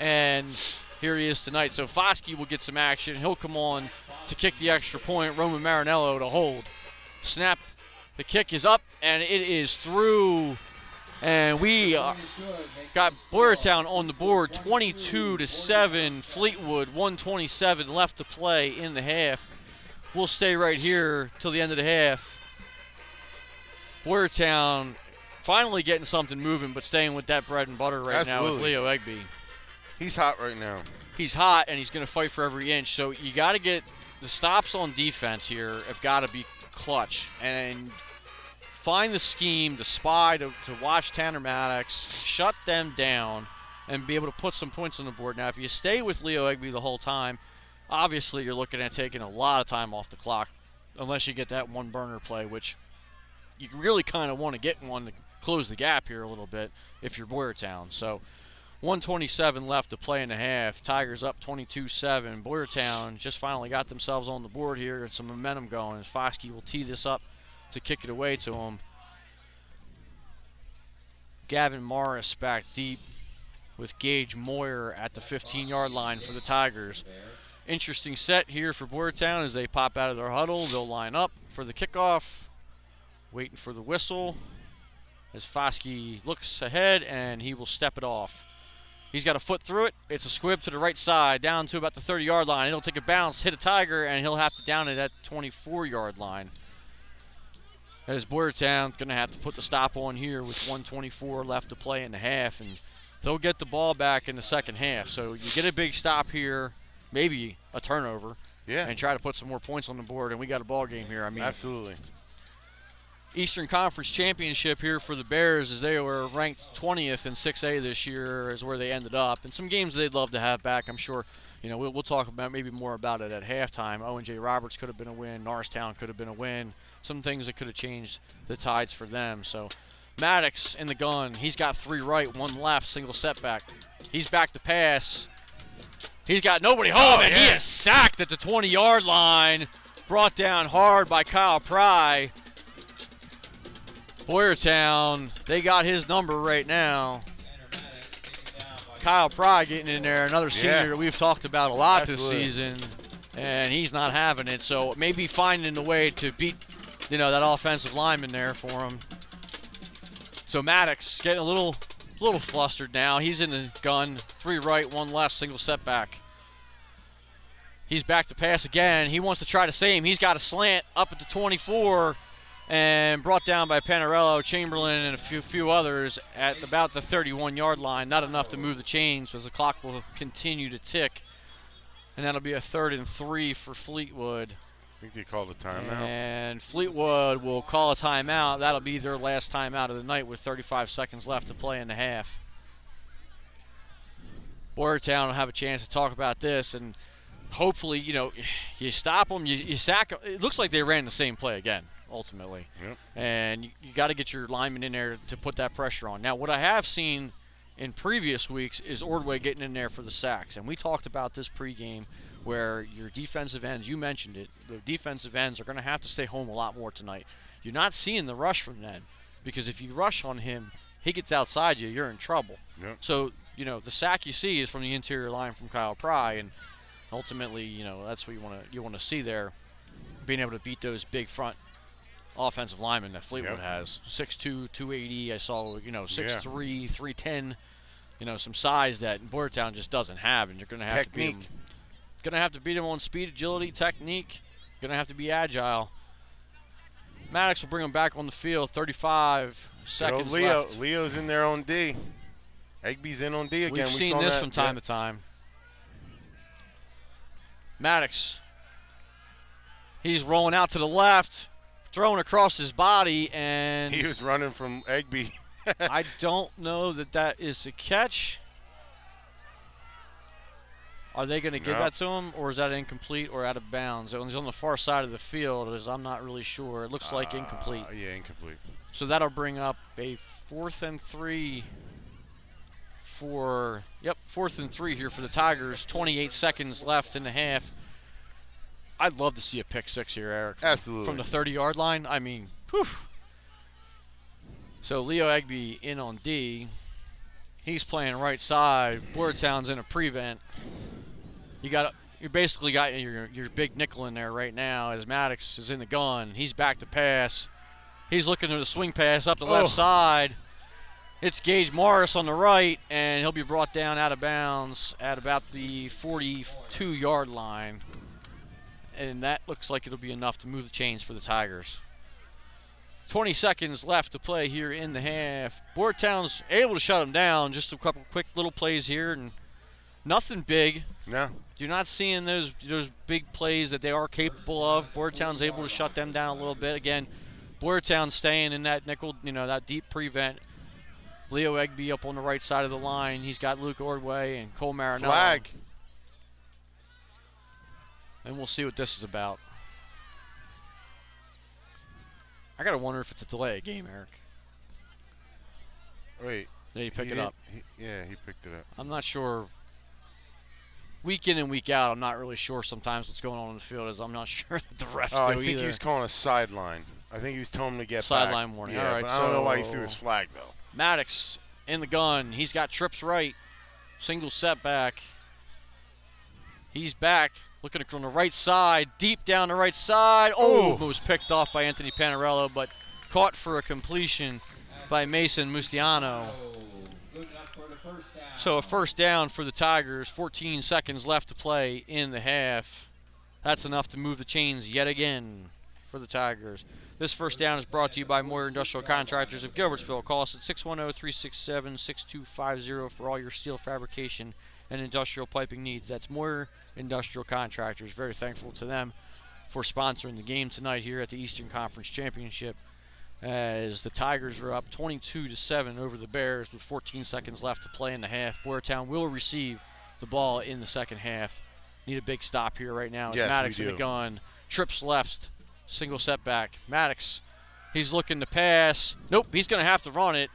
and here he is tonight. So Foskey will get some action. He'll come on to kick the extra point. Roman Marinello to hold. Snap. The kick is up, and it is through. And we uh, got Boyertown on the board 22 to 7. Fleetwood 127 left to play in the half. We'll stay right here till the end of the half. Boyertown finally getting something moving, but staying with that bread and butter right now with Leo Egby. He's hot right now. He's hot and he's going to fight for every inch. So you got to get the stops on defense here have got to be clutch and find the scheme, the spy to, to watch Tanner Maddox, shut them down, and be able to put some points on the board. Now, if you stay with Leo Egby the whole time, obviously you're looking at taking a lot of time off the clock. unless you get that one burner play, which you really kind of want to get one to close the gap here a little bit if you're Boyertown. So 127 left to play in the half. Tigers up 22-7. Boyertown just finally got themselves on the board here and some momentum going. Foskey will tee this up to kick it away to him. Gavin Morris back deep with Gage Moyer at the 15-yard line for the Tigers. Interesting set here for Boyertown as they pop out of their huddle. They'll line up for the kickoff, waiting for the whistle. As Foskey looks ahead and he will step it off. He's got a foot through it. It's a squib to the right side, down to about the 30 yard line. It'll take a bounce, hit a Tiger, and he'll have to down it at 24 yard line. As Boyertown going to have to put the stop on here with 124 left to play in the half, and they'll get the ball back in the second half. So you get a big stop here, maybe a turnover, Yeah. and try to put some more points on the board, and we got a ball game here. I mean, Absolutely. Eastern Conference Championship here for the Bears as they were ranked 20th in 6A this year is where they ended up. And some games they'd love to have back. I'm sure, you know, we'll, we'll talk about maybe more about it at halftime. Owen J. Roberts could have been a win. Norristown could have been a win. Some things that could have changed the tides for them. So Maddox in the gun. He's got three right, one left, single setback. He's back to pass. He's got nobody oh, home, Oh, and he is sacked at the 20 yard line. Brought down hard by Kyle Pry. Boyertown, they got his number right now. Kyle Pry getting in there, another senior Yeah. that we've talked about a lot Absolutely. this season, and he's not having it. So maybe finding a way to beat, you know, that offensive lineman there for him. So Maddox getting a little, little flustered now. He's in the gun, three right, one left, single setback. He's back to pass again. He wants to try the same. He's got a slant up at the 24 and brought down by Panarello, Chamberlain, and a few few others at about the 31 yard line. Not enough to move the chains as the clock will continue to tick. And that'll be a third and three for Fleetwood. I think they called a timeout. And Fleetwood will call a timeout. That'll be their last timeout of the night with 35 seconds left to play in the half. Boyertown will have a chance to talk about this, and hopefully, you know, you stop them, you, you sack 'em. It looks like they ran the same play again, ultimately. Yep. And you, you got to get your lineman in there to put that pressure on. Now, what I have seen in previous weeks is Ordway getting in there for the sacks, and we talked about this pregame where your defensive ends, you mentioned it, the defensive ends are going to have to stay home a lot more tonight. You're not seeing the rush from them because if you rush on him, he gets outside you, you're in trouble. Yep. So, you know, the sack you see is from the interior line from Kyle Pry, and ultimately, you know, that's what you want to you want to see there, being able to beat those big front offensive linemen that Fleetwood Yep. has. 6'2", 280. I saw, you know, Yeah. 6'3", 310. You know, some size that Boyertown just doesn't have, and you're going to have to beat Technique. them. Going to have to beat him on speed, agility, technique. Going to have to be agile. Maddox will bring him back on the field. 35 seconds Leo. left. Leo's in there on D. Egby's in on D again. We've we seen this that. from time yeah. to time. Maddox. He's rolling out to the left, throwing across his body, and He was running from Egby. I don't know that that is a catch. Are they going to give No. that to him, or is that incomplete or out of bounds? It was on the far side of the field, as I'm not really sure. It looks like incomplete. Uh, yeah, incomplete. So that'll bring up a fourth and three for, yep, fourth and three here for the Tigers. 28 seconds left in the half. I'd love to see a pick six here, Eric. from- Absolutely. From the 30 yard line. I mean, whew. So Leo Egby in on D. He's playing right side. Boyertown's in a prevent. You got you basically got your your big nickel in there right now as Maddox is in the gun. He's back to pass. He's looking to the swing pass up the left Oh. side. It's Gage Morris on the right, and he'll be brought down out of bounds at about the 42 yard line. And that looks like it'll be enough to move the chains for the Tigers. 20 seconds left to play here in the half. Boyertown's able to shut them down. Just a couple quick little plays here, and nothing big. No. You're not seeing those those big plays that they are capable of. Boyertown's able to shut them down a little bit. Again, Boyertown staying in that nickel, you know, that deep prevent. Leo Egby up on the right side of the line. He's got Luke Ordway and Cole Marinello. Flag. And we'll see what this is about. I gotta wonder if it's a delay game, Eric. Wait. Did he pick it up? he- yeah, he picked it up. I'm not sure. Week in and week out, I'm not really sure sometimes what's going on in the field. Is I'm not sure that the refs Oh, I think either. he was calling a sideline. I think he was telling him to get Sideline back. warning. Yeah, All right, but I don't know why he threw his flag though. Maddox in the gun. He's got trips right. Single setback. He's back. Looking from the right side, deep down the right side. Oh, Ooh. was picked off by Anthony Panarello, but caught for a completion by Mason Mustiano. So a first down for the Tigers. 14 seconds left to play in the half. That's enough to move the chains yet again for the Tigers. This first down is brought to you by Moyer Industrial Contractors of Gilbertsville. Call us at 610-367-6250 for all your steel fabrication and industrial piping needs. That's Moyer Industrial Contractors. Very thankful to them for sponsoring the game tonight here at the Eastern Conference Championship as the Tigers are up 22 to 7 over the Bears with 14 seconds left to play in the half. Boyertown will receive the ball in the second half. Need a big stop here right now. It's Yes, Maddox in the do. gun. Trips left. Single setback. Maddox. He's looking to pass. Nope, he's going to have to run it.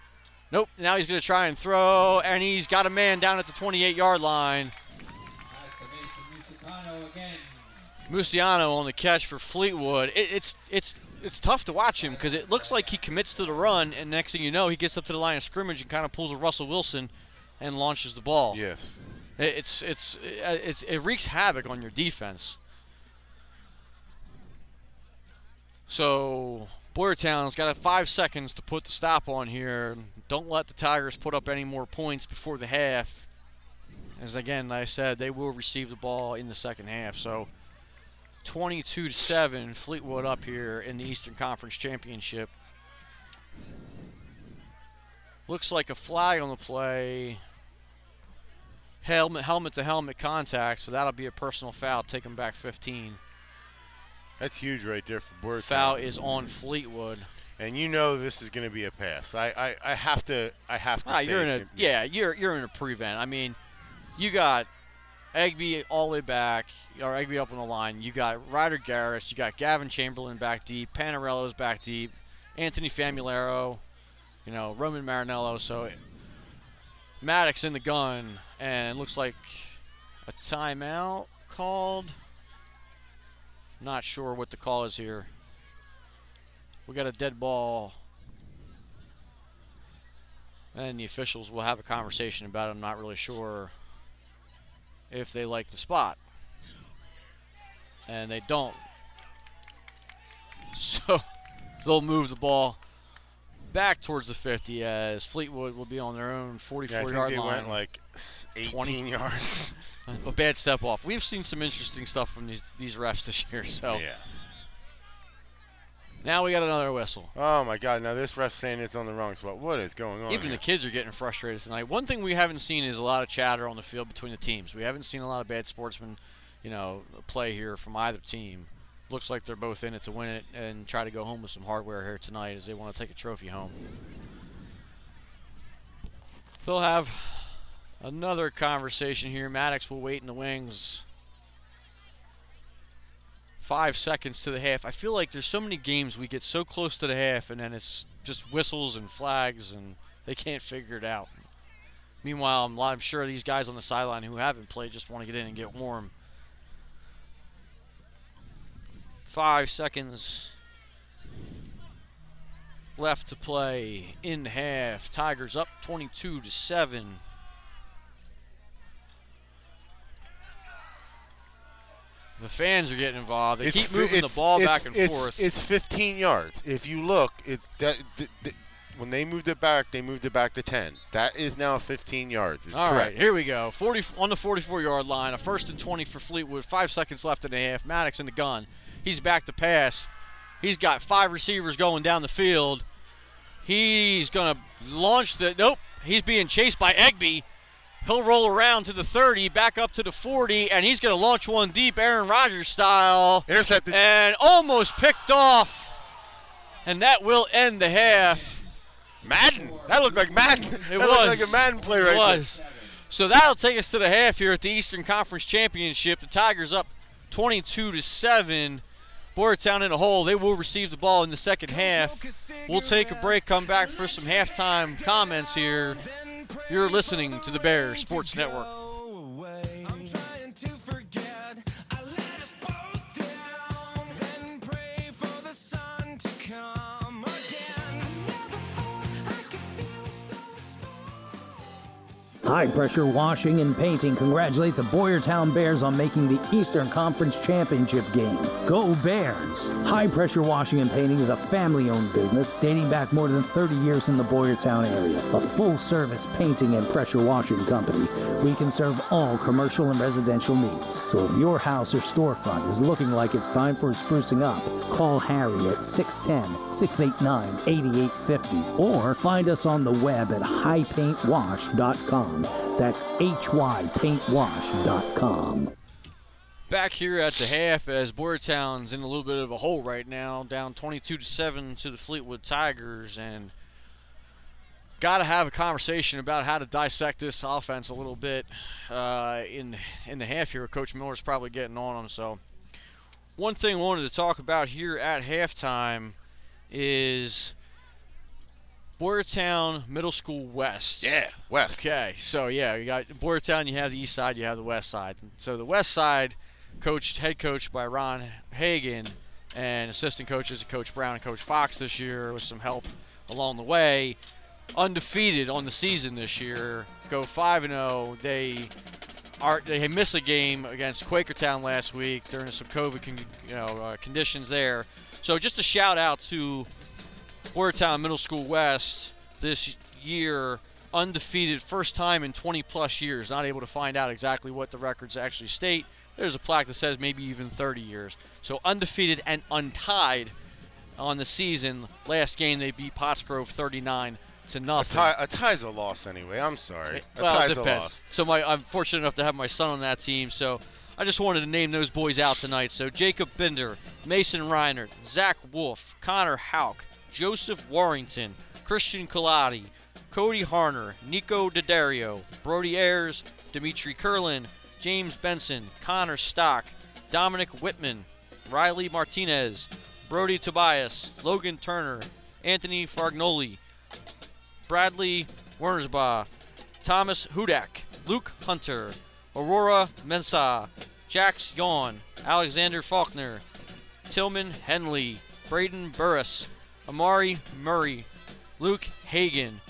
Nope, now he's going to try and throw, and he's got a man down at the 28 yard line. Mustiano on the catch for Fleetwood. It, it's it's it's tough to watch him because it looks like he commits to the run, and next thing you know, he gets up to the line of scrimmage and kind of pulls a Russell Wilson and launches the ball. Yes. It- It's it's uh, it's it wreaks havoc on your defense. So Boyertown's got five seconds to put the stop on here. Don't let the Tigers put up any more points before the half. As again, like I said, they will receive the ball in the second half. So 22 to 7, Fleetwood up here in the Eastern Conference Championship. Looks like a flag on the play. Helmet, helmet to helmet contact, so that'll be a personal foul. Take him back 15. That's huge right there for Boyertown. Foul is on Fleetwood. And you know this is going to be a pass. I, I, I have to I have to Ah, say you're in a yeah, you're you're in a prevent. I mean, you got Egby all the way back, or Egby up on the line. You got Ryder Garris, you got Gavin Chamberlain back deep, Panarello's back deep, Anthony Famularo, you know Roman Marinello. So Maddox in the gun, and looks like a timeout called. Not sure what the call is here. We got a dead ball. And the officials will have a conversation about it. I'm not really sure if they like the spot. And they don't. So they'll move the ball back towards the 50 as Fleetwood will be on their own 44 Yeah, yard they line. went like 18 20 yards. a bad step off. We've seen some interesting stuff from these these refs this year. So Yeah. Now we got another whistle. Oh my God! Now this ref saying it's on the wrong spot. What is going on? Even here? the kids are getting frustrated tonight. One thing we haven't seen is a lot of chatter on the field between the teams. We haven't seen a lot of bad sportsmen, you know, play here from either team. Looks like they're both in it to win it and try to go home with some hardware here tonight as they want to take a trophy home. They'll have another conversation here. Maddox will wait in the wings. Five seconds to the half. I feel like there's so many games we get so close to the half and then it's just whistles and flags and they can't figure it out. Meanwhile, I'm, I'm sure these guys on the sideline who haven't played just want to get in and get warm. Five seconds left to play in half. Tigers up 22 to 7. The fans are getting involved. They It's keep moving the ball back and it's- forth. It's 15 yards. If you look, it's that th- th- when they moved it back, they moved it back to 10. That is now 15 yards. It's All right, correct. here we go. 40 on the 44-yard line. A first and 20 for Fleetwood. Five seconds left in the half. Maddox in the gun. He's back to pass. He's got five receivers going down the field. He's gonna launch the. Nope. He's being chased by Egby. He'll roll around to the 30, back up to the 40, and he's gonna launch one deep, Aaron Rodgers style, Intercepted. and almost picked off. And that will end the half. Madden. That looked like Madden. It that was. looked like a Madden play right there. It was. So that'll take us to the half here at the Eastern Conference Championship. The Tigers up 22 to 7. Boyertown in a hole. They will receive the ball in the second half. We'll take a break, come back for some halftime comments here. You're listening to the Bears Sports Network. High Pressure Washing and Painting congratulate the Boyertown Bears on making the Eastern Conference Championship game. Go Bears! High Pressure Washing and Painting is a family owned business dating back more than 30 years in the Boyertown area. A full service painting and pressure washing company. We can serve all commercial and residential needs. So if your house or storefront is looking like it's time for sprucing up, call Harry at 610 689 8850 or find us on the web at highpaintwash.com. That's hypaintwash.com. Back here at the half as Boyertown's in a little bit of a hole right now, down 22 to 7 to the Fleetwood Tigers and got to have a conversation about how to dissect this offense a little bit uh, in in the half here. Coach Miller's probably getting on them. So, one thing I wanted to talk about here at halftime is Boyertown Middle School West. Yeah, West. Okay, so yeah, you got Boyertown. You have the east side. You have the west side. So the west side, coached head coach by Ron Hagan, and assistant coaches Coach Brown and Coach Fox this year with some help along the way. Undefeated on the season this year, go five and zero. They are they missed a game against Quakertown last week during some COVID con- you know uh, conditions there. So just a shout out to Boyertown Middle School West this year undefeated first time in 20 plus years not able to find out exactly what the records actually state there's a plaque that says maybe even 30 years so undefeated and untied on the season last game they beat Pottsgrove 39 to A, nothing tie, a tie's a loss anyway. I'm sorry. A well, it tie's a depends. loss. So my, I'm fortunate enough to have my son on that team. So I just wanted to name those boys out tonight. So Jacob Binder, Mason Reinert, Zach Wolf, Connor Hauk, Joseph Warrington, Christian Colati, Cody Harner, Nico Daddario, Brody Ayers, Dimitri Curlin, James Benson, Connor Stock, Dominic Whitman, Riley Martinez, Brody Tobias, Logan Turner, Anthony Fargnoli, Bradley Wernersbaugh, Thomas Hudak, Luke Hunter, Aurora Mensah, Jax Yawn, Alexander Faulkner, Tillman Henley, Braden Burris, Amari Murray, Luke Hagan,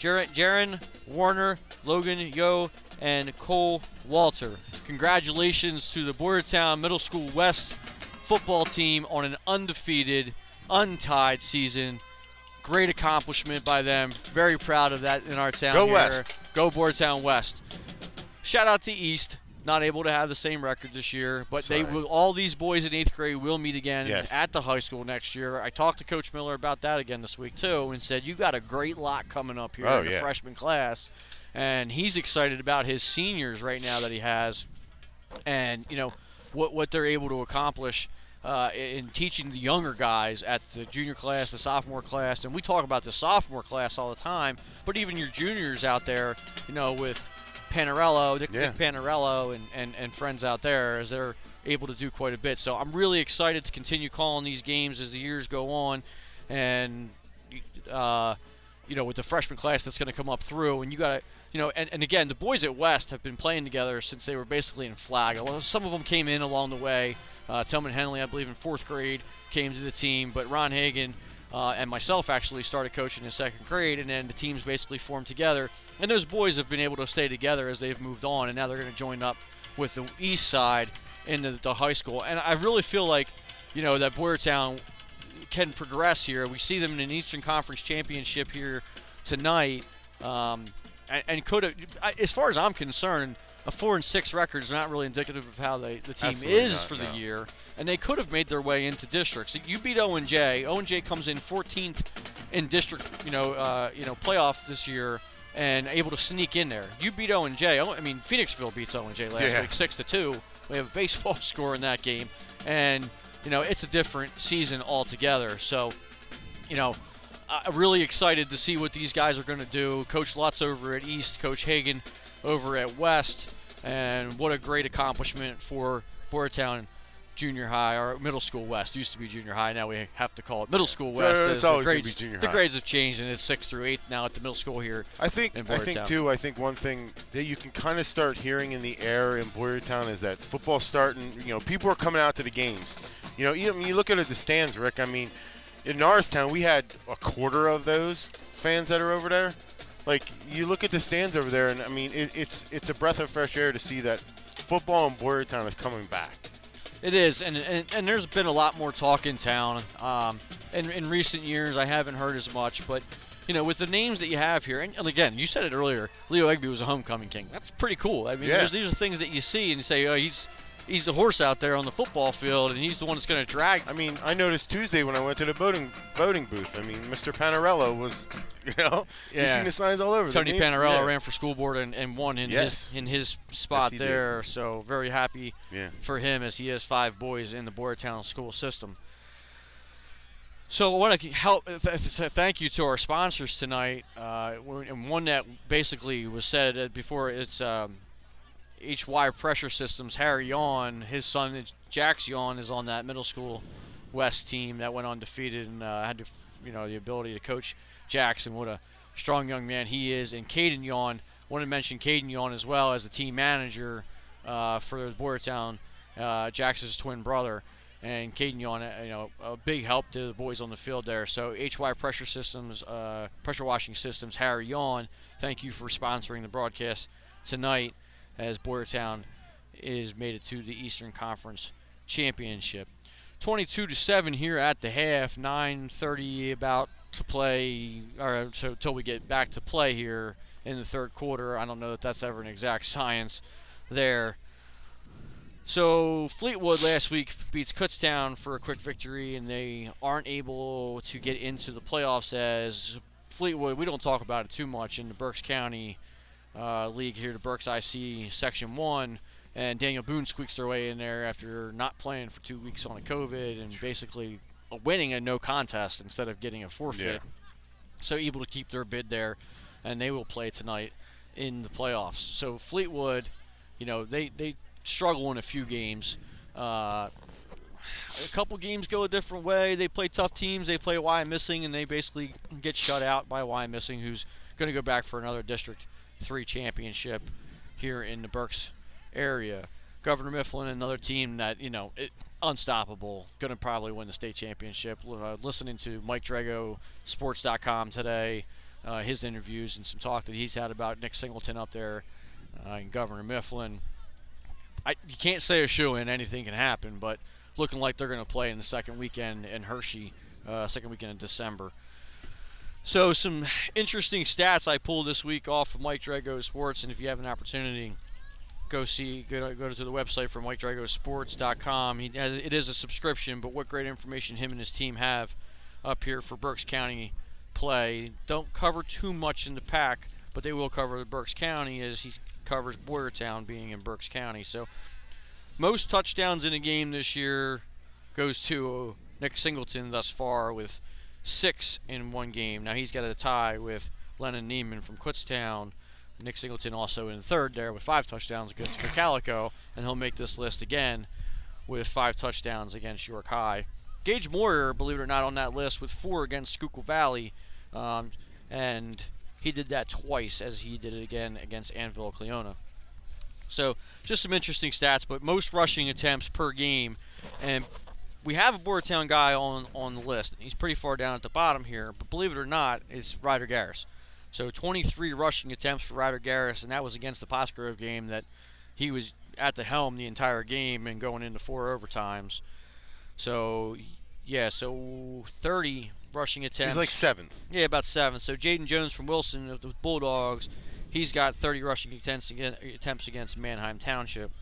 Jaron Warner, Logan Yo, and Cole Walter. Congratulations to the Boyertown Middle School West football team on an undefeated, untied season. Great accomplishment by them. Very proud of that in our town Go here. West. Go Boyertown West. Shout out to East. Not able to have the same record this year, but they will. All these boys in eighth grade will meet again Yes. at the high school next year. I talked to Coach Miller about that again this week too, and said you got a great lot coming up here Oh, in the yeah. freshman class, and he's excited about his seniors right now that he has, and you know what what they're able to accomplish uh, in teaching the younger guys at the junior class, the sophomore class, and we talk about the sophomore class all the time, but even your juniors out there, you know, with Panarello, Nick, Yeah. Nick Panarello, and, and, and friends out there, as they're able to do quite a bit. So I'm really excited to continue calling these games as the years go on, and uh, you know, with the freshman class that's going to come up through, and you got to, you know, and, and again, the boys at West have been playing together since they were basically in flag. Some of them came in along the way. Uh, Tillman Henley, I believe, in fourth grade came to the team, but Ron Hagan uh, and myself actually started coaching in second grade, and then the teams basically formed together. And those boys have been able to stay together as they've moved on, and now they're going to join up with the east side in the, the high school. And I really feel like, you know, that Boyertown can progress here. We see them in an Eastern Conference championship here tonight, um, and, and could have, as far as I'm concerned, a four and six record is not really indicative of how they, the team Absolutely is not, for the year, and they could have made their way into districts. You beat Owen J. and J comes in 14th in district, you know, uh, you know, playoff this year. And able to sneak in there. You beat Owen J. Oh, I mean, Phoenixville beats Owen J last Yeah. week, six to two. We have a baseball score in that game, and you know it's a different season altogether. So, you know, I'm really excited to see what these guys are going to do. Coach Lutz over at East, Coach Hagan over at West, and what a great accomplishment for Boyertown. junior high or middle school west. Used to be junior high. Now we have to call it middle school west. it's always grades, be junior the high. grades have changed, and it's sixth through eighth now at the middle school here. I think in I think too. I think one thing that you can kind of start hearing in the air in Boyertown is that football's starting. You know, people are coming out to the games. You know, you, I mean, you look at the stands, Rick. I mean, in Norristown we had a quarter of those fans that are over there. Like you look at the stands over there, and I mean, it, it's it's a breath of fresh air to see that football in Boyertown is coming back. It is, and, and and there's been a lot more talk in town. Um, in in recent years, I haven't heard as much, but you know, with the names that you have here, and, and again, you said it earlier, Leo Egby was a homecoming king. That's pretty cool. I mean, Yeah. there's, these are things that you see and you say, oh, he's he's the horse out there on the football field, and he's the one that's going to drag. I mean, I noticed Tuesday when I went to the voting voting booth. I mean, Mr. Panarello was, you know, you Yeah. seen the signs all over. Tony Panarello yeah. ran for school board and, and won in Yes. his in his spot did. there. So very happy Yeah. for him as he has five boys in the Boyertown school system. So I want to help. th- th- say Thank you to our sponsors tonight, uh, and one that basically was said uh, before. It's um, HY Pressure Systems. Harry Yawn, his son Jax Yawn, is on that middle school West team that went undefeated and uh, had to, you know, the ability to coach Jackson. What a strong young man he is. And Caden Yawn. Want to mention Caden Yawn as well as the team manager uh, for the Boyertown, uh, Jackson's twin brother. And Caden Yawn, uh, you know, a big help to the boys on the field there. So HY Pressure Systems, uh, Pressure Washing Systems, Harry Yawn, thank you for sponsoring the broadcast tonight as Boyertown is made it to the Eastern Conference Championship. 22 to 7 here at the half, 9:30 about to play or until we get back to play here in the third quarter. I don't know that that's ever an exact science there. So Fleetwood last week beats Kutztown for a quick victory, and they aren't able to get into the playoffs as Fleetwood. We don't talk about it too much in the Berks County uh, League here, to Berks IC Section One, and Daniel Boone squeaks their way in there after not playing for two weeks on a COVID and basically winning a no contest instead of getting a forfeit. So able to keep their bid there, and they will play tonight in the playoffs. So Fleetwood, you know, they they struggle in a few games. Uh, a couple games go a different way. They play tough teams. They play Wyomissing, and they basically get shut out by Wyomissing, who's going to go back for another District Three championship here in the Berks area. Governor Mifflin, another team that you know, it, unstoppable, going to probably win the state championship. Uh, listening to Mike Drago, Sports.com today, uh, his interviews and some talk that he's had about Nick Singleton up there uh, and Governor Mifflin. I, you can't say a shoe in, anything can happen, but looking like they're going to play in the second weekend in Hershey, uh, second weekend in December. So some interesting stats I pulled this week off of Mike Drago Sports, and if you have an opportunity, go see go to, go to the website for MikeDragosports.com. He has, it is a subscription, but what great information him and his team have up here for Berks County play. Don't cover too much in the pack, but they will cover the Berks County as he covers Boyertown being in Berks County. So most touchdowns in a game this year goes to Nick Singleton thus far with six in one game. Now he's got a tie with Lennon Neiman from Kutztown. Nick Singleton also in third there with five touchdowns against Cocalico, and he'll make this list again with five touchdowns against York High. Gage Moyer, believe it or not, on that list with four against Schuylkill Valley, um, and he did that twice as he did it again against Annville-Cleona. So just some interesting stats, but most rushing attempts per game, and we have a Boyertown guy on on the list. He's pretty far down at the bottom here, but believe it or not, it's Ryder Garris. So 23 rushing attempts for Ryder Garris, and that was against the Pottsgrove game that he was at the helm the entire game and going into four overtimes. So yeah, so 30 rushing attempts. He's like seventh. Yeah, about seven. So Jaden Jones from Wilson of the Bulldogs, he's got 30 rushing attempts against, attempts against Manheim Township.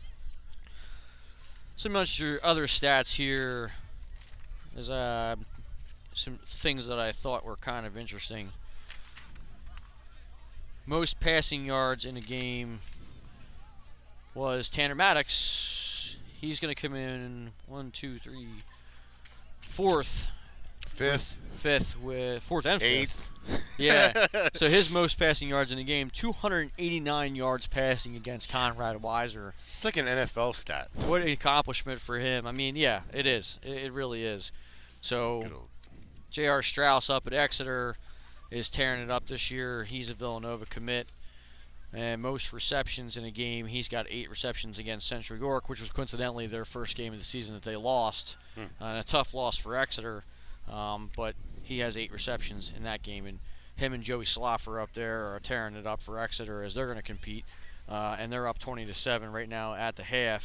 Some much other stats here is uh, some things that I thought were kind of interesting. Most passing yards in a game was Tanner Maddox. He's going to come in one, two, three, fourth Fifth. Fifth with fourth and fifth. Eighth. Yeah. so his most passing yards in the game, 289 yards passing against Conrad Weiser. It's like an NFL stat. What an accomplishment for him. I mean, yeah, it is. It, it really is. So, J.R. Strauss up at Exeter is tearing it up this year. He's a Villanova commit. And most receptions in a game, he's got eight receptions against Central York, which was coincidentally their first game of the season that they lost. Hmm. Uh, and a tough loss for Exeter. Um, but he has eight receptions in that game. And him and Joey Sloffer up there are tearing it up for Exeter as they're going to compete. Uh, and they're up 20 to 7 right now at the half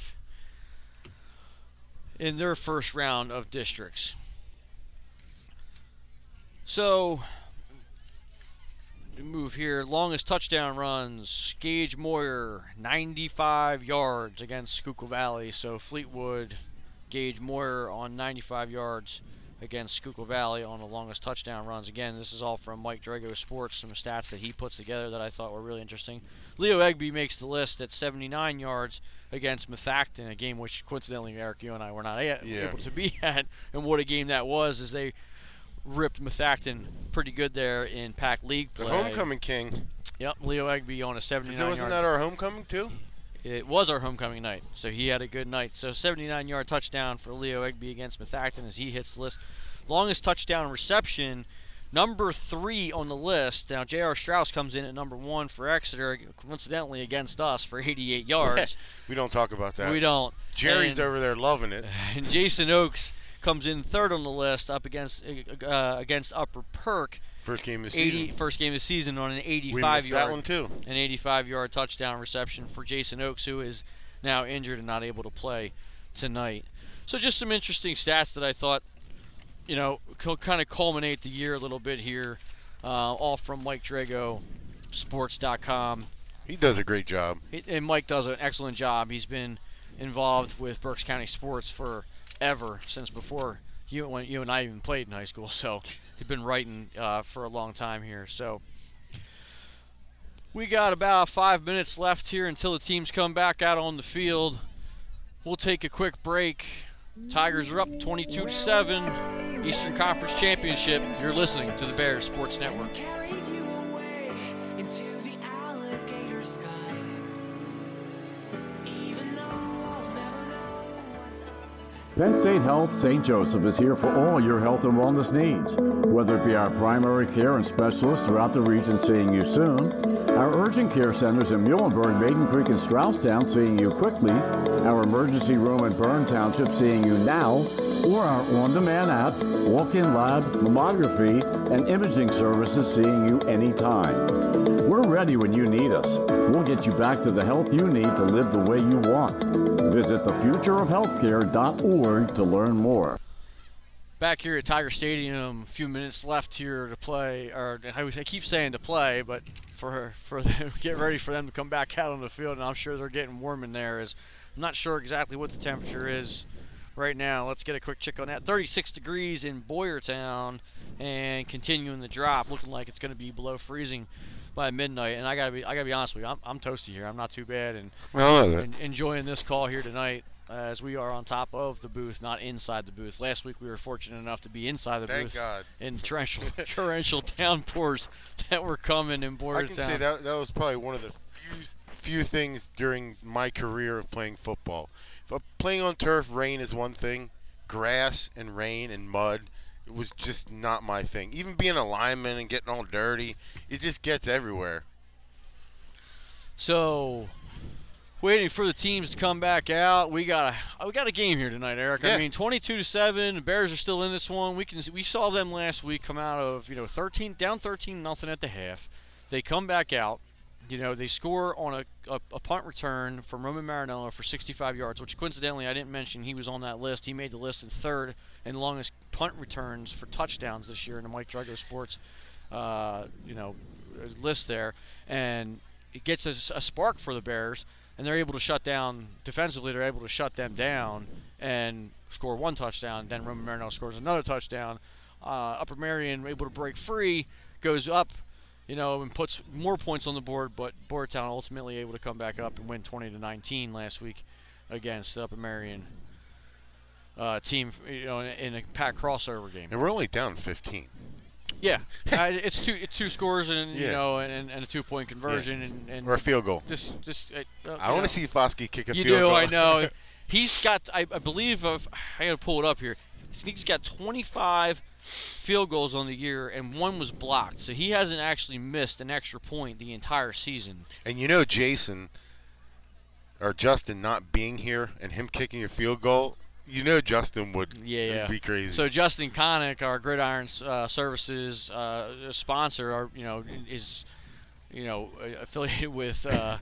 in their first round of districts. So, move here. Longest touchdown runs. Gage Moyer, 95 yards against Schuylkill Valley. So Fleetwood, Gage Moyer on 95 yards against Schuylkill Valley on the longest touchdown runs. Again, this is all from Mike Drago Sports, some stats that he puts together that I thought were really interesting. Leo Egby makes the list at 79 yards against Methacton, a game which coincidentally Eric, you and I were not a- Yeah. able to be at, and what a game that was as they ripped Methacton pretty good there in Pac League The homecoming king. Yep, Leo Egby on a 79 Wasn't that our homecoming too? It was our homecoming night, so he had a good night. So 79 yard touchdown for Leo Egby against Methacton as he hits the list. Longest touchdown reception, number three on the list. Now J.R. Strauss comes in at number one for Exeter, coincidentally against us for 88 yards. we don't talk about that. We don't. Jerry's And- over there loving it. And Jason Oakes comes in third on the list, up against uh, against Upper Perk. First game of the 80, season. First game of the season on an 85 missed yard that one too. an 85 yard touchdown reception for Jason Oakes, who is now injured and not able to play tonight. So, just some interesting stats that I thought, you know, kind of culminate the year a little bit here, uh, all from Mike Drago, sports.com. He does a great job. And Mike does an excellent job. He's been involved with Berks County sports forever, since before you, when you and I even played in high school. So he's been writing uh, for a long time here. So we got about five minutes left here until the teams come back out on the field. We'll take a quick break. Tigers are up 22 to 7. Eastern Conference Championship. You're listening to the Bears Sports Network. Penn State Health St. Joseph is here for all your health and wellness needs. Whether it be our primary care and specialists throughout the region seeing you soon, our urgent care centers in Muhlenberg, Maiden Creek, and Strausstown seeing you quickly, our emergency room in Bern Township seeing you now, or our on demand app, walk in lab, mammography, and imaging services seeing you anytime. We're ready when you need us. We'll get you back to the health you need to live the way you want. Visit thefutureofhealthcare.org to learn more. back here at Tiger Stadium. A few minutes left here to play, or I keep saying to play, but for for them, get ready for them to come back out on the field, and I'm sure they're getting warm in there. As I'm not sure exactly what the temperature is right now. Let's get a quick check on that. 36 degrees in Boyertown, and continuing the drop, looking like it's going to be below freezing by midnight. And I gotta be I gotta be honest with you, I'm, I'm toasty here. I'm not too bad, and Well, I love en- enjoying this call here tonight as we are on top of the booth, not inside the booth. Last week we were fortunate enough to be inside the Thank booth God. in torrential, torrential downpours that were coming in I can say that that was probably one of the few few things during my career of playing football. If I'm playing on turf, rain is one thing. Grass and rain and mud, it was just not my thing. Even being a lineman and getting all dirty, it just gets everywhere. So, waiting for the teams to come back out. We got a oh, we got a game here tonight, Eric. I mean, 22 to seven. The Bears are still in this one. We can we saw them last week come out of you know 13 down 13 nothing at the half. They come back out. You know, they score on a, a, a punt return from Roman Marinello for 65 yards, which coincidentally I didn't mention he was on that list. He made the list in third and longest punt returns for touchdowns this year in the Mike Drago Sports, uh, you know, list there. And it gets a, a spark for the Bears, and they're able to shut down defensively. They're able to shut them down and score one touchdown. Then Roman Marinello scores another touchdown. Uh, Upper Merion able to break free, goes up, you know, and puts more points on the board. But Boyertown ultimately able to come back up and win 20 to 19 last week against Upper Merion uh, team, you know, in a pack crossover game. And we're only down 15. Yeah, uh, it's two it's two scores and you know and, and a two point conversion and, and Or a field goal. Just just uh, I want to see Foskey kick a You field do, goal. I know. He's got I, I believe of I gotta pull it up here. He's got 25 field goals on the year and one was blocked, so he hasn't actually missed an extra point the entire season. And you know Jason or Justin not being here and him kicking a field goal, you know Justin would Yeah, yeah. be crazy. So Justin Connick, our Gridiron uh, Services uh, sponsor, our you know is you know affiliated with uh,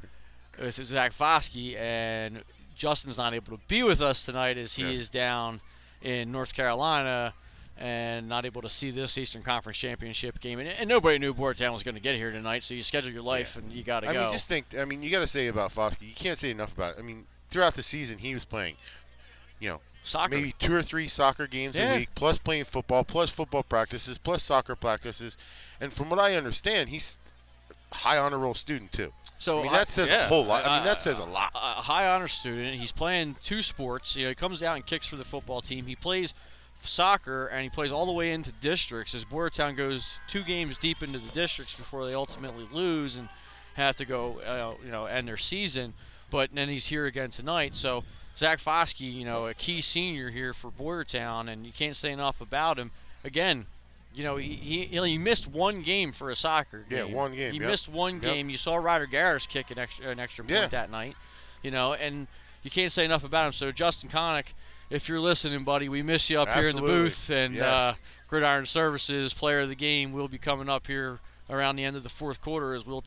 with Zach Foskey, and Justin's not able to be with us tonight as he Yeah. is down in North Carolina and not able to see this Eastern Conference Championship game. And, and nobody knew Boyertown was going to get here tonight, so you schedule your life and you got to go. I mean, just think. I mean, you got to say about Foskey. You can't say enough about. It. I mean, throughout the season, he was playing, you know, Soccer. maybe two or three soccer games Yeah. a week, plus playing football, plus football practices, plus soccer practices, and from what I understand, he's high honor roll student too. So I mean, that says yeah, a whole lot. I mean, that says a a- lot. A high honor student. He's playing two sports. You know, he comes out and kicks for the football team. He plays soccer and he plays all the way into districts as Boyertown goes two games deep into the districts before they ultimately lose and have to go, uh, you know, end their season. But then he's here again tonight. So Zach Foskey, you know, a key senior here for Boyertown, and you can't say enough about him. Again, you know, he, he, he missed one game for a soccer Yeah, one game, He yep. missed one Yep. game. You saw Ryder Garris kick an extra an extra point Yeah. that night, you know, and you can't say enough about him. So Justin Connick, if you're listening, buddy, we miss you up here in the Absolutely. booth, and Yes. uh, Gridiron Services Player of the Game will be coming up here around the end of the fourth quarter as we'll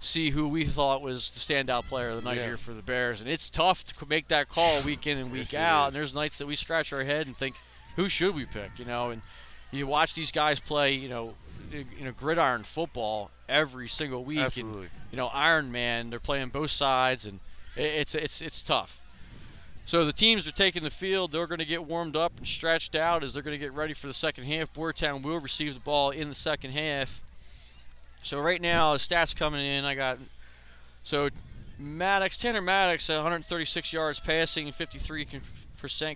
see who we thought was the standout player of the night Yeah. here for the Bears. And it's tough to make that call week in and week Yes, out. And there's nights that we scratch our head and think, who should we pick? You know, and you watch these guys play, you know, you know, gridiron football every single week. Absolutely. And, you know, Iron Man, they're playing both sides, and it's it's it's tough. So the teams are taking the field. They're going to get warmed up and stretched out as they're going to get ready for the second half. Boyertown will receive the ball in the second half. So right now, the stats coming in. I got so Maddox, Tanner Maddox, 136 yards passing, 53%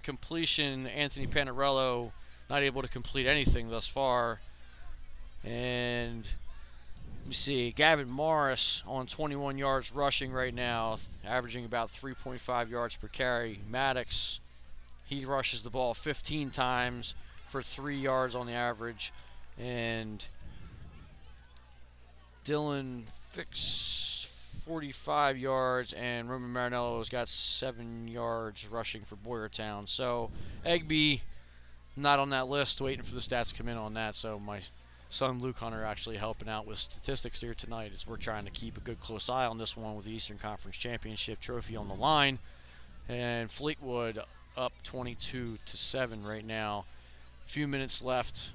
completion. Anthony Panarello not able to complete anything thus far. And let me see, Gavin Morris on 21 yards rushing right now, averaging about 3.5 yards per carry. Maddox, he rushes the ball 15 times for three yards on the average, and Dylan Fix 45 yards, and Roman Marinello's got seven yards rushing for Boyertown. So Egby not on that list, waiting for the stats to come in on that. So my son Luke Hunter actually helping out with statistics here tonight as we're trying to keep a good close eye on this one with the Eastern Conference Championship trophy on the line. And Fleetwood up 22 to 7 right now. A few minutes left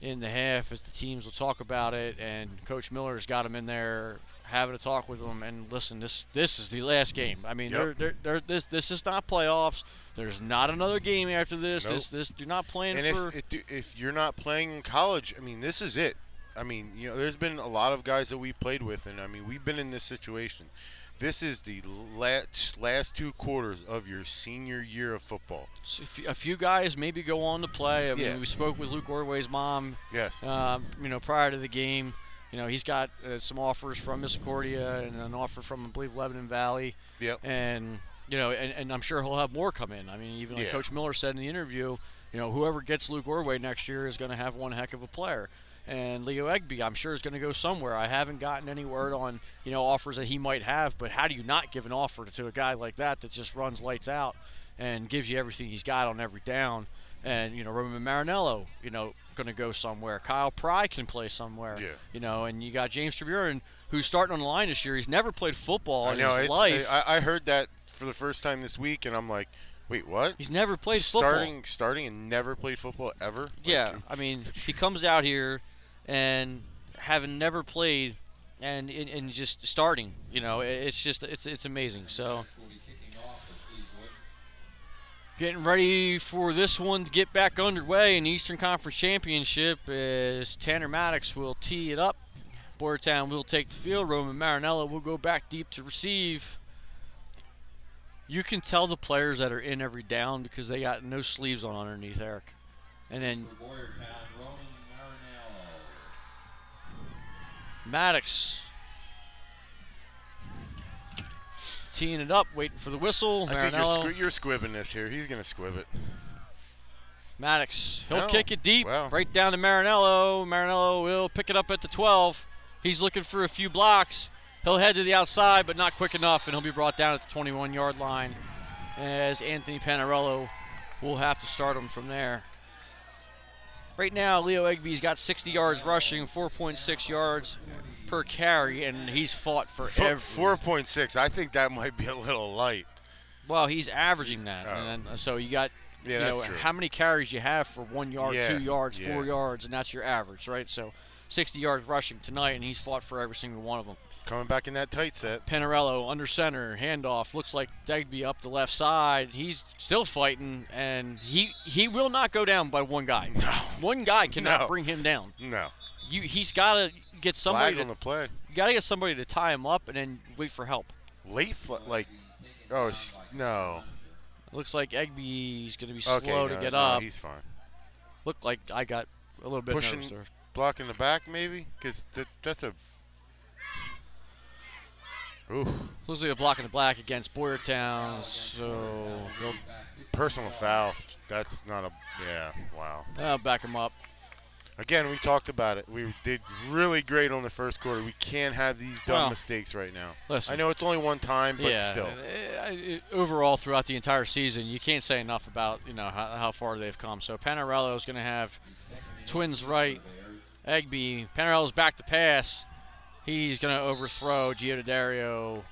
in the half as the teams will talk about it and Coach Miller's got them in there having a talk with them and listen this this is the last game. I mean Yep. they're, they're, they're, this this is not playoffs. There's not another game after this. Nope. This this you're not playing And for if, if if you're not playing in college, I mean, this is it. I mean, you know, there's been a lot of guys that we played with, and I mean, we've been in this situation. This is the last last two quarters of your senior year of football. So a few- a few guys maybe go on to play. I mean, Yeah. we spoke with Luke Ordway's mom. Yes. Um, you know, prior to the game, you know, he's got uh, some offers from Misericordia and an offer from, I believe, Lebanon Valley. Yep. And you know, and, and I'm sure he'll have more come in. I mean, even like Yeah. Coach Miller said in the interview, you know, whoever gets Luke Ordway next year is going to have one heck of a player. And Leo Egby, I'm sure, is going to go somewhere. I haven't gotten any word on, you know, offers that he might have. But how do you not give an offer to a guy like that that just runs lights out and gives you everything he's got on every down? And you know, Roman Marinello, you know, going to go somewhere. Kyle Pry can play somewhere. Yeah. You know, and you got James Treburin, who's starting on the line this year. He's never played football I in know. his life. I, I heard that for the first time this week, and I'm like, wait, what? He's never played football. starting starting and never played football ever. Like, Yeah, I mean, he comes out here and having never played and and, and just starting, you know, it's just it's it's amazing. So getting ready for this one to get back underway in the Eastern Conference Championship as Tanner Maddox will tee it up. Boyertown will take the field. Roman Marinello will go back deep to receive. You can tell the players that are in every down because they got no sleeves on underneath, Eric. And then Maddox teeing it up, waiting for the whistle. I think you're, Marinello. squi- you're squibbing this here. He's gonna squib it. Maddox, he'll No. kick it deep, Wow. right down to Marinello. Marinello will pick it up at the 12. He's looking for a few blocks. He'll head to the outside, but not quick enough, and he'll be brought down at the 21 yard line as Anthony Panarello will have to start him from there. Right now, Leo Egby's got 60 yards rushing, 4.6 yards per carry, and he's fought for every. 4.6. I think that might be a little light. Well, he's averaging that, Oh. and then, uh, so you got Yeah, you know true. how many carries you have for one yard, Yeah, two yards, yeah. four yards, and that's your average, right? So 60 yards rushing tonight, and he's fought for every single one of them. Coming back in that tight set. Panarello under center, handoff. Looks like Degby up the left side. He's still fighting, and he he will not go down by one guy. No. One guy cannot No. bring him down. No. You he's got to get somebody Flag on to the play. you got to get somebody to tie him up and then wait for help. Late, fl- like, oh no. Looks like Egby's going to be Okay, slow no, to get no, up. He's fine. Looked like I got a little bit Pushing- nervous there. Blocking the back, maybe, because that, that's a. Ooh, Looks like a block in the black against Boyertown, so they'll personal foul. That's not a. Yeah, wow. uh, back him up. Again, we talked about it. We did really great on the first quarter. We can't have these dumb Well, mistakes right now. listen. I know it's only one time, but yeah, still. uh, I- I- overall throughout the entire season, you can't say enough about you know how, how far they've come. So Panarello is going to have twins right, Egby. Panarello's back to pass. He's going to overthrow Gio Dario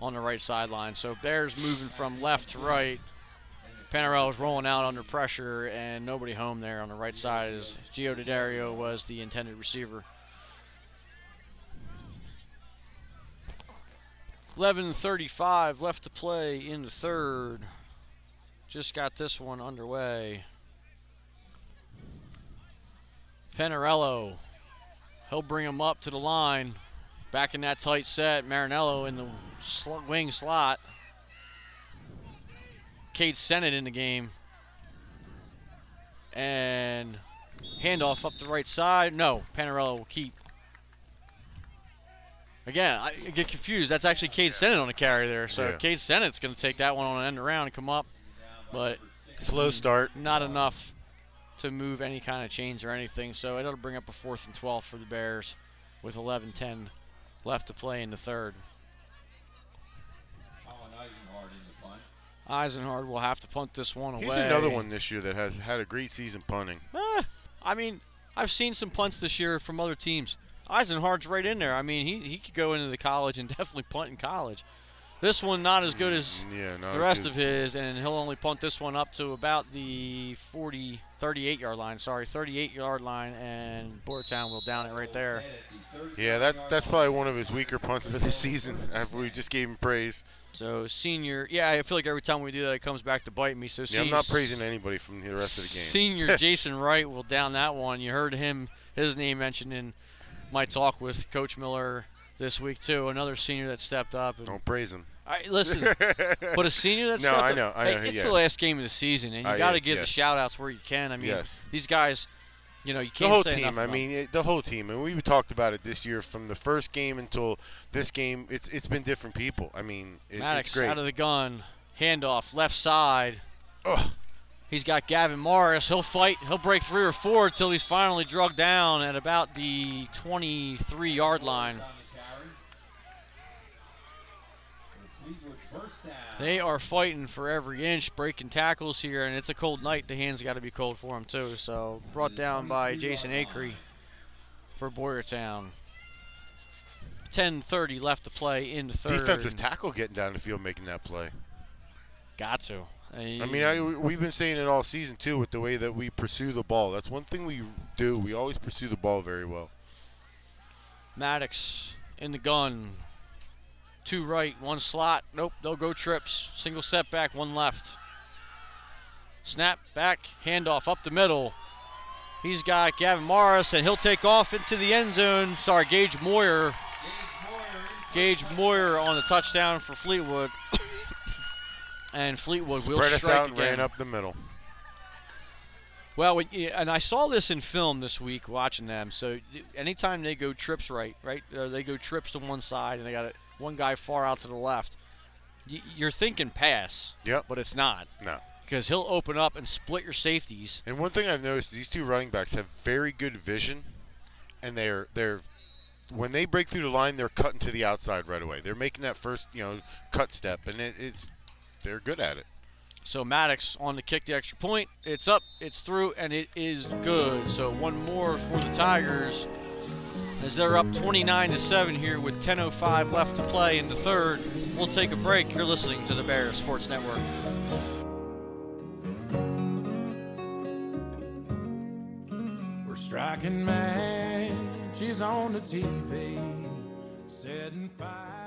on the right sideline. So Bears moving from left to right. Panarello's rolling out under pressure, and nobody home there on the right side as Gio Dario was the intended receiver. 11:35 left to play in the third. Just got this one underway. Panarello, he'll bring him up to the line. Back in that tight set, Marinello in the sl- wing slot. Cade Sennett in the game. And handoff up the right side. No, Panarello will keep. Again, I get confused. That's actually Cade Sennett on the carry there. So Yeah. Cade Sennett's going to take that one on an end around and come up. But Slow start. not enough to move any kind of chains or anything. So it'll bring up a fourth and 12 for the Bears with 11-10 left to play in the third. Eisenhard will have to punt this one away. He's another one this year that has had a great season punting. Eh, I mean, I've seen some punts this year from other teams. Eisenhardt's right in there. I mean, he, he could go into the college and definitely punt in college. This one not as good mm, as Yeah, the rest of his, and he'll only punt this one up to about the 40, 38 yard line. Sorry, 38 yard line, and Boyertown will down it right there. Yeah, that that's probably one of his weaker punts of the season. We just gave him praise. So senior, yeah, I feel like every time we do that, it comes back to bite me. So Yeah, I'm not praising anybody from the rest of the game. Senior Jason Wright will down that one. You heard him, his name mentioned in my talk with Coach Miller this week too. Another senior that stepped up. And Don't praise him. I, listen, but a senior that No, stepped I up- know, I hey, know, it's yeah. the last game of the season, and you got to yes, give yes. the shout outs where you can. I mean, Yes. these guys, you know, you can't the whole say team. I mean, it, the whole team, and we talked about it this year from the first game until this game. It's it's been different people. I mean, it, Maddox it's great. out of the gun, handoff left side. Ugh. He's got Gavin Morris. He'll fight. He'll break three or four until he's finally drugged down at about the 23 yard line. They are fighting for every inch, breaking tackles here, and it's a cold night. The hands got to be cold for them, too. So brought down by Jason Acree for Boyertown. 10:30 left to play in the third. Defensive tackle getting down the field making that play. Got to. I mean, I, we've been saying it all season too with the way that we pursue the ball. That's one thing we do. We always pursue the ball very well. Maddox in the gun. Two right, one slot. Nope, they'll go trips. Single setback, one left. Snap back, handoff up the middle. He's got Gavin Morris, and he'll take off into the end zone. Sorry, Gage Moyer. Gage Moyer on the touchdown for Fleetwood. and Fleetwood will Spread us strike out and again. ran up the middle. Well, and I saw this in film this week watching them. So anytime they go trips right, right, they go trips to one side and they got a, one guy far out to the left. Y- you're thinking pass. Yep. But it's not No. because he'll open up and split your safeties. And one thing I've noticed, these two running backs have very good vision, and they're they're when they break through the line, they're cutting to the outside right away. They're making that first you know cut step, and it, it's they're good at it. So Maddox on the kick the extra point. It's up, it's through, and it is good. So one more for the Tigers as they're up 29 to 7 here with 10:05 left to play in the third. We'll take a break. You're listening to the Bears Sports Network. We're striking matches on the TV, setting fires.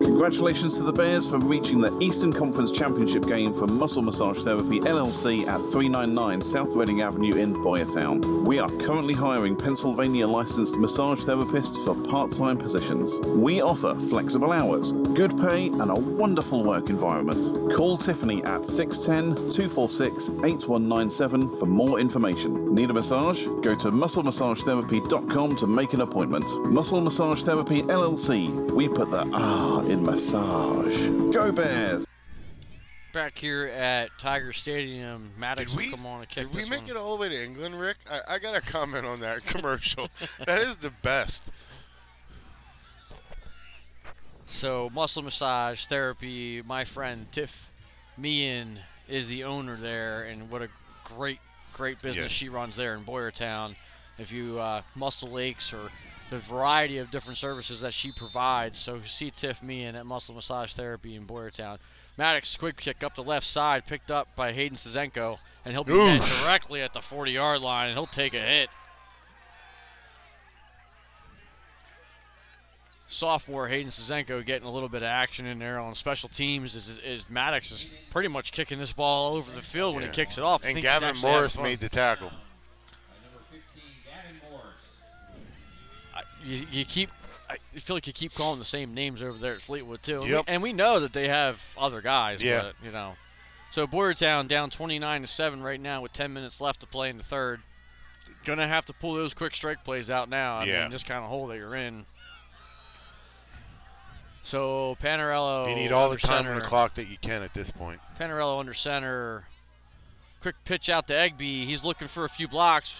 Congratulations to the Bears for reaching the Eastern Conference Championship game for Muscle Massage Therapy LLC at 399 South Reading Avenue in Boyertown. We are currently hiring Pennsylvania licensed massage therapists for part time positions. We offer flexible hours, good pay, and a wonderful work environment. Call Tiffany at 610 246 8197 for more information. Need a massage? Go to musclemassagetherapy.com to make an appointment. Muscle Massage Therapy LLC. We put the ah in massage. Go Bears! Back here at Tiger Stadium, Maddox Did we will come on and kick did we this make one. it all the way to England, Rick? I, I got to comment on that commercial. that is the best. So muscle massage therapy. My friend Tiff Meehan is the owner there, and what a great, great business Yes. she runs there in Boyertown. If you uh, muscle aches or the variety of different services that she provides, so see Tiff Meehan at Muscle Massage Therapy in Boyertown. Maddox quick kick up the left side, picked up by Hayden Stazenko, and he'll be met directly at the 40-yard line, and he'll take a hit. sophomore Hayden Sazenko getting a little bit of action in there on special teams is, is Maddox is pretty much kicking this ball all over the field when he kicks it off. And Gavin Morris made the tackle. I- you, you keep I feel like you keep calling the same names over there at Fleetwood too. And, we, Yep. and we know that they have other guys, Yeah. but you know. So Boyertown down 29 to 7 right now with 10 minutes left to play in the third. Gonna have to pull those quick strike plays out now. I Yeah. mean, this kind of hole that you're in. So Panarello you need all the time on center. the clock that you can at this point. Panarello under center. Quick pitch out to Egby. He's looking for a few blocks,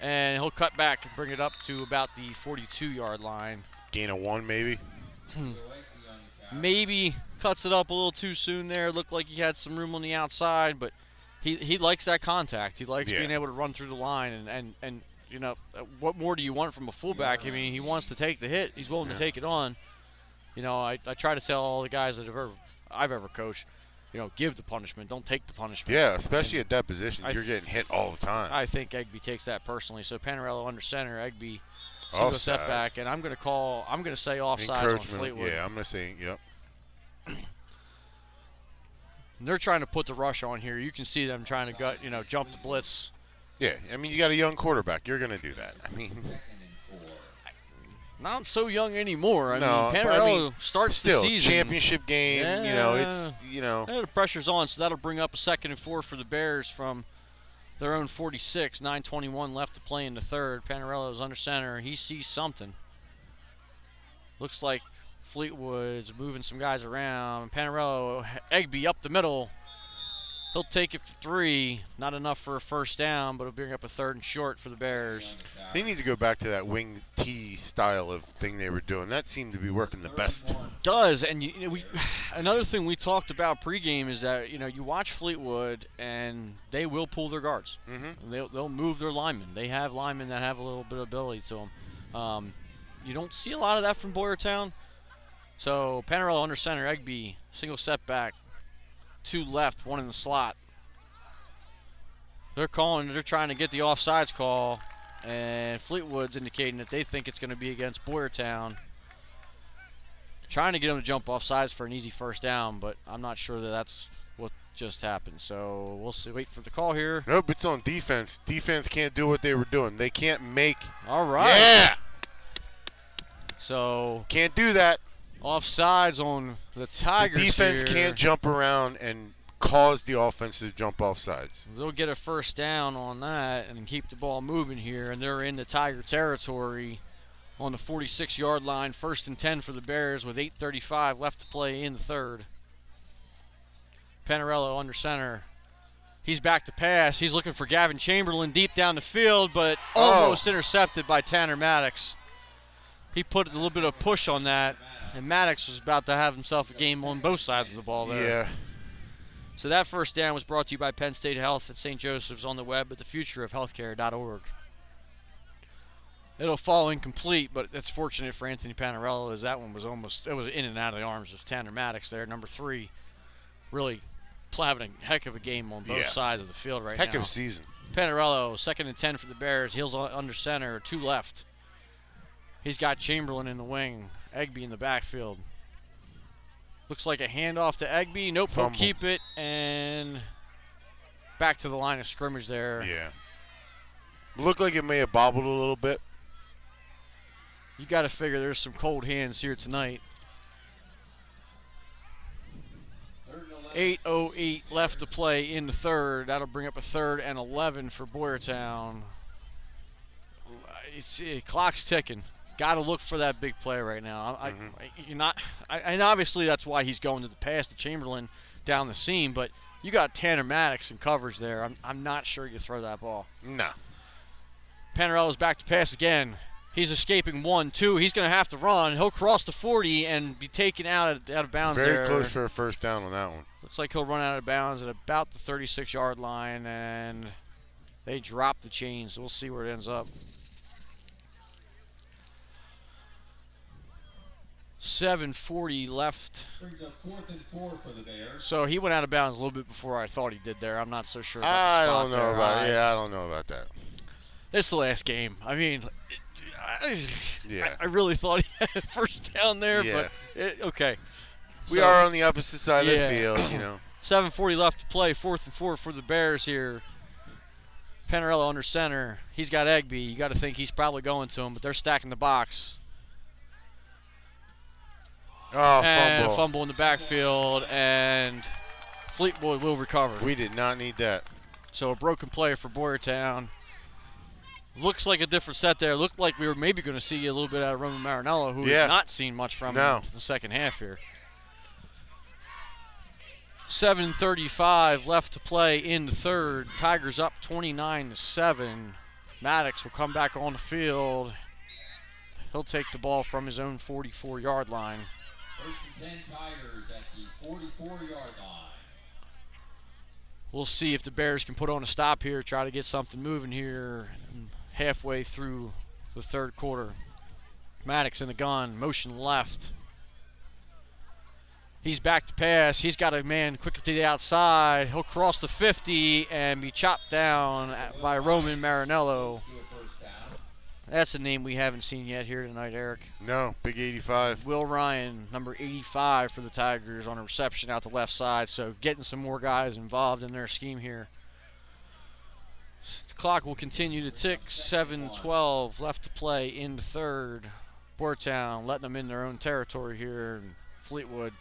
and he'll cut back and bring it up to about the 42-yard line. Gain of one, maybe. Maybe cuts it up a little too soon there. Looked like he had some room on the outside, but he he likes that contact. He likes Yeah. being able to run through the line, and and and you know uh, what more do you want from a fullback? I mean, he wants to take the hit. He's willing Yeah. to take it on. You know, I, I try to tell all the guys that have ever I've ever coached, you know, give the punishment, don't take the punishment. Yeah, especially at that position, I you're getting hit all the time. I think Egby takes that personally. So Panarello under center, Egby single setback, and I'm going to call. I'm going to say offsides on Fleetwood. Yeah, I'm gonna say yep. They're trying to put the rush on here. You can see them trying to gut, you know, jump the blitz. Yeah, I mean you got a young quarterback. You're gonna do that. I mean, Not so young anymore. I no, mean, Panarello I mean, starts still, the season. championship game. You know, it's you know. Yeah, the pressure's on, so that'll bring up a second and four for the Bears from their own 46. 9:21 left to play in the third. Panarello's under center. He sees something. Looks like Fleetwood's moving some guys around. Panarello, Egby up the middle. He'll take it for three. Not enough for a first down, but it'll bring up a third and short for the Bears. They need to go back to that wing T style of thing they were doing. That seemed to be working the best. does and you, you know, we another thing we talked about pregame is that you know you watch Fleetwood and they will pull their guards. Mm-hmm. They'll, they'll move their linemen. They have linemen that have a little bit of ability to them. Um, you don't see a lot of that from Boyertown. So Panarello under center, Egby single setback, two left, one in the slot. They're calling. They're trying to get the offsides call, and Fleetwood's indicating that they think it's going to be against Boyertown trying to get them to jump offsides for an easy first down, but I'm not sure that that's what just happened. So we'll see. Wait for the call here. Nope, it's on defense. Defense can't do what they were doing. They can't make. All right. Yeah, So can't do that. Offsides on the Tigers. the defense here. can't jump around and cause the offense to jump off sides. They'll get a first down on that and keep the ball moving here, and they're in the Tiger territory on the 46 yard line. First and 10 for the Bears with 8.35 left to play in the third. Panarello under center. He's back to pass. He's looking for Gavin Chamberlain deep down the field, but Oh. almost intercepted by Tanner Maddox. He put a little bit of push on that, and Maddox was about to have himself a game on both sides of the ball there. Yeah. So that first down was brought to you by Penn State Health at St. Joseph's on the web at thefutureofhealthcare.org. It'll fall incomplete, but it's fortunate for Anthony Panarello as that one was almost it was in and out of the arms of Tanner Maddox there, number three. Really having a heck of a game on both Yeah. sides of the field right Heck now. Heck of a season. Panarello, second and ten for the Bears. Heels under center, two left. He's got Chamberlain in the wing, Egby in the backfield. Looks like a handoff to Egby. Nope, he'll keep it and back to the line of scrimmage there. Yeah. Looked like it may have bobbled a little bit. You got to figure there's some cold hands here tonight. 8.08 left to play in the third. That'll bring up a third and 11 for Boyertown. It's uh, clock's ticking. Got to look for that big play right now. I, Mhm. I, you're not, I, and obviously that's why he's going to the pass to Chamberlain down the seam. But you got Tanner Maddox in coverage there. I'm, I'm not sure you throw that ball. No. Panarello's back to pass again. He's escaping one, two. He's going to have to run. He'll cross the 40 and be taken out of, out of bounds Very there. close for a first down on that one. Looks like he'll run out of bounds at about the 36 yard line, and they drop the chains. We'll see where it ends up. 740 left. So he went out of bounds a little bit before I thought he did there. I'm not so sure. I don't know there. about I, yeah, I don't know about that. It's the last game. I mean, it, I, yeah. I, I, really thought he had a first down there, yeah. but it, okay. We so, are on the opposite side yeah. of the field, you know. 7:40 left to play, fourth and four for the Bears here. Panarello under center. He's got Egby. You got to think he's probably going to him, but they're stacking the box. Oh, and fumble. fumble in the backfield, and Fleetwood will recover. We did not need that. So a broken play for Boyertown. Looks like a different set there. Looked like we were maybe going to see a little bit out of Roman Marinello, who Yeah. we've not seen much from No. in the second half here. 7:35 left to play in the third. Tigers up 29 to seven. Maddox will come back on the field. He'll take the ball from his own 44-yard line. First and ten Tigers at the 44-yard line. We'll see if the Bears can put on a stop here, try to get something moving here halfway through the third quarter. Maddox in the gun, motion left. He's back to pass. He's got a man quickly to the outside. He'll cross the 50 and be chopped down by Roman Marinello. That's a name we haven't seen yet here tonight, Eric. No, big 85. Will Ryan, number 85 for the Tigers, on a reception out the left side. So getting some more guys involved in their scheme here. The clock will continue to tick. 7-12 left to play in the third. Boyertown letting them in their own territory here. Fleetwood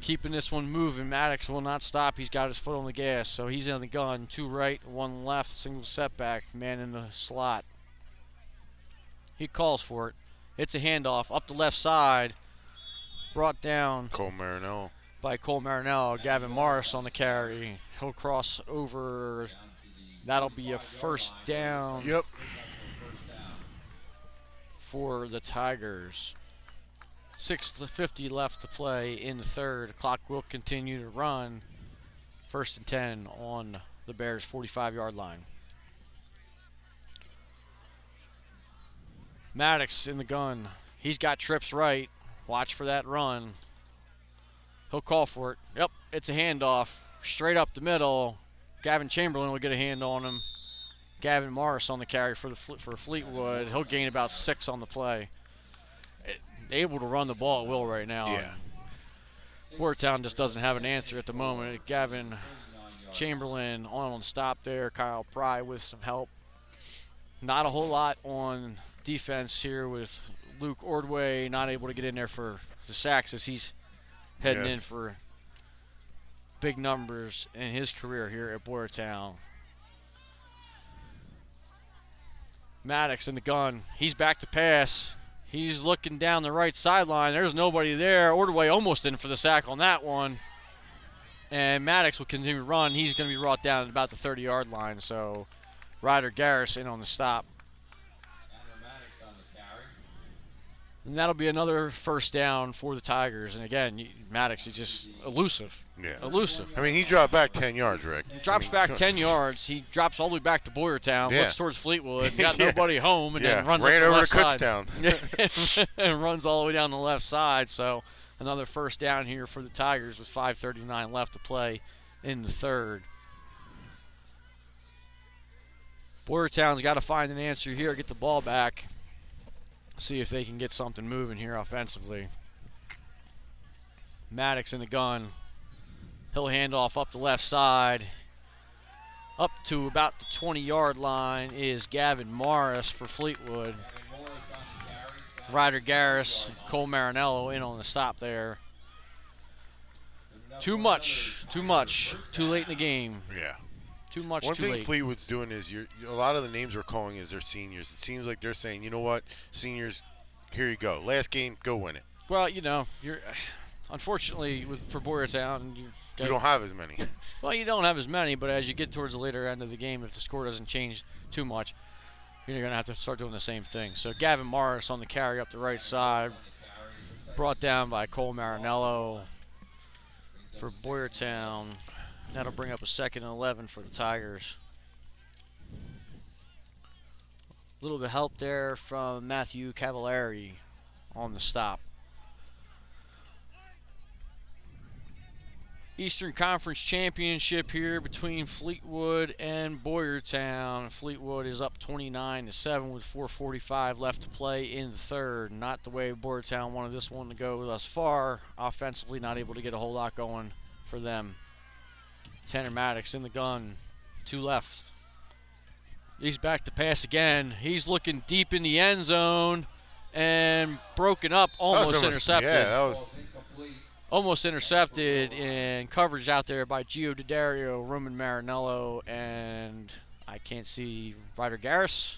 keeping this one moving. Maddox will not stop. He's got his foot on the gas, so he's in the gun. Two right, one left. Single setback. Man in the slot. He calls for it. It's a handoff up the left side. Brought down Cole Marinello. by Cole Marinello. Gavin Morris on the carry. He'll cross over. That'll be a first down. Yep. For the Tigers. 6.50 left to play in the third. Clock will continue to run. First and 10 on the Bears' 45 yard line. Maddox in the gun. He's got trips right. Watch for that run. He'll call for it. Yep, it's a handoff. Straight up the middle. Gavin Chamberlain will get a hand on him. Gavin Morris on the carry for the for Fleetwood. He'll gain about six on the play. It- able to run the ball at will right now. Yeah. Boyertown just doesn't have an answer at the moment. Gavin Chamberlain on stop there. Kyle Pry with some help. Not a whole lot on defense here with Luke Ordway not able to get in there for the sacks as he's heading Yes. in for big numbers in his career here at Boyertown. Maddox in the gun. He's back to pass. He's looking down the right sideline. There's nobody there. Ordway almost in for the sack on that one. And Maddox will continue to run. He's going to be brought down at about the 30 yard line. So Ryder Garris in on the stop. And that'll be another first down for the Tigers. And again, you- Maddox is just elusive. Yeah. Elusive. I mean, he dropped back 10 yards, Rick. He drops back 10 yards. He drops all the way back to Boyertown, Yeah. looks towards Fleetwood, got Yeah. nobody home, and Yeah, then runs ran the over left to. Kutztown. and runs all the way down the left side. So another first down here for the Tigers with 5:39 left to play in the third. Boyertown's got to find an answer here, get the ball back, see if they can get something moving here offensively. Maddox in the gun. He'll hand off up the left side. Up to about the 20 yard line is Gavin Morris for Fleetwood. Ryder Garris, Cole Marinello in on the stop there. Too much, too much, too late in the game. Yeah. Too much, One too thing late. Fleetwood's doing is you're, a lot of the names we're calling is their seniors. It seems like they're saying, you know what, seniors, here you go. Last game, go win it. Well, you know, you're unfortunately with for Boyertown, you You don't have as many. Well, you don't have as many, but as you get towards the later end of the game, if the score doesn't change too much, you're going to have to start doing the same thing. So Gavin Morris on the carry up the right side, brought down by Cole Marinello for Boyertown. That'll bring up a second and 11 for the Tigers. A little bit of help there from Matthew Cavallari on the stop. Eastern Conference Championship here between Fleetwood and Boyertown. Fleetwood is up 29 to 7 with 4:45 left to play in the third. Not the way Boyertown wanted this one to go thus far. Offensively, not able to get a whole lot going for them. Tanner Maddox in the gun, two left. He's back to pass again. He's looking deep in the end zone and broken up, almost intercepted yeah, that was- almost intercepted in coverage out there by Gio Daddario, Roman Marinello, and I can't see Ryder Garris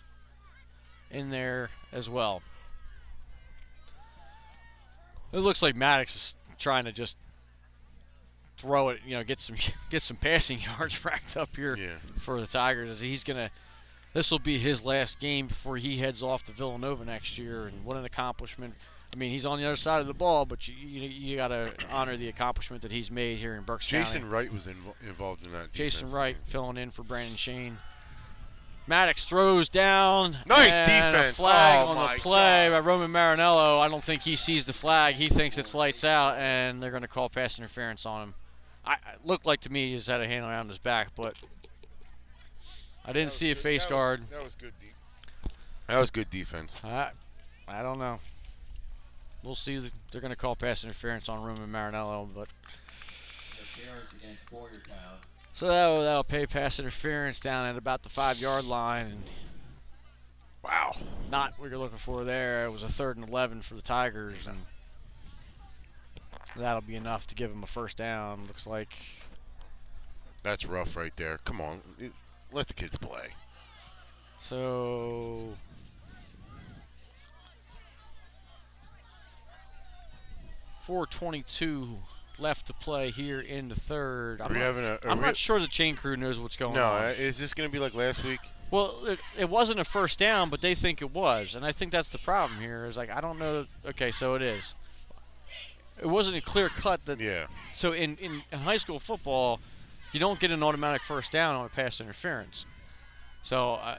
in there as well. It looks like Maddox is trying to just throw it, you know, get some get some passing yards racked up here for the Tigers. As he's gonna, this will be his last game before he heads off to Villanova next year, and what an accomplishment! I mean, he's on the other side of the ball, but you you, you got to honor the accomplishment that he's made here in Berks Jason County. Wright was invo- involved in that. Jason. Wright filling in for Brandon Shane. Maddox throws down. Nice defense. flag Oh on the play by Roman Marinello. I don't think he sees the flag. He thinks it's lights out, and they're going to call pass interference on him. I it looked like to me he just had a hand around his back, but I didn't see a face guard. That was good. De- that was good defense. I, I don't know. We'll see. The, they're going to call pass interference on Roman Marinello, but Interference against Boyertown. so that'll, that'll pay pass interference down at about the five yard line. And wow, not what you're looking for there. It was a third and 11 for the Tigers, and that'll be enough to give him a first down. Looks like That's rough right there. Come on, let the kids play. so. Four twenty-two left to play here in the third. We not, a- I'm not sure the chain crew knows what's going no, on. No, is this going to be like last week? Well, it, it wasn't a first down, but they think it was, and I think that's the problem here. Is like I don't know. Okay, so it is. It wasn't a clear cut that. Yeah. So in, in, in high school football, you don't get an automatic first down on a pass interference. So I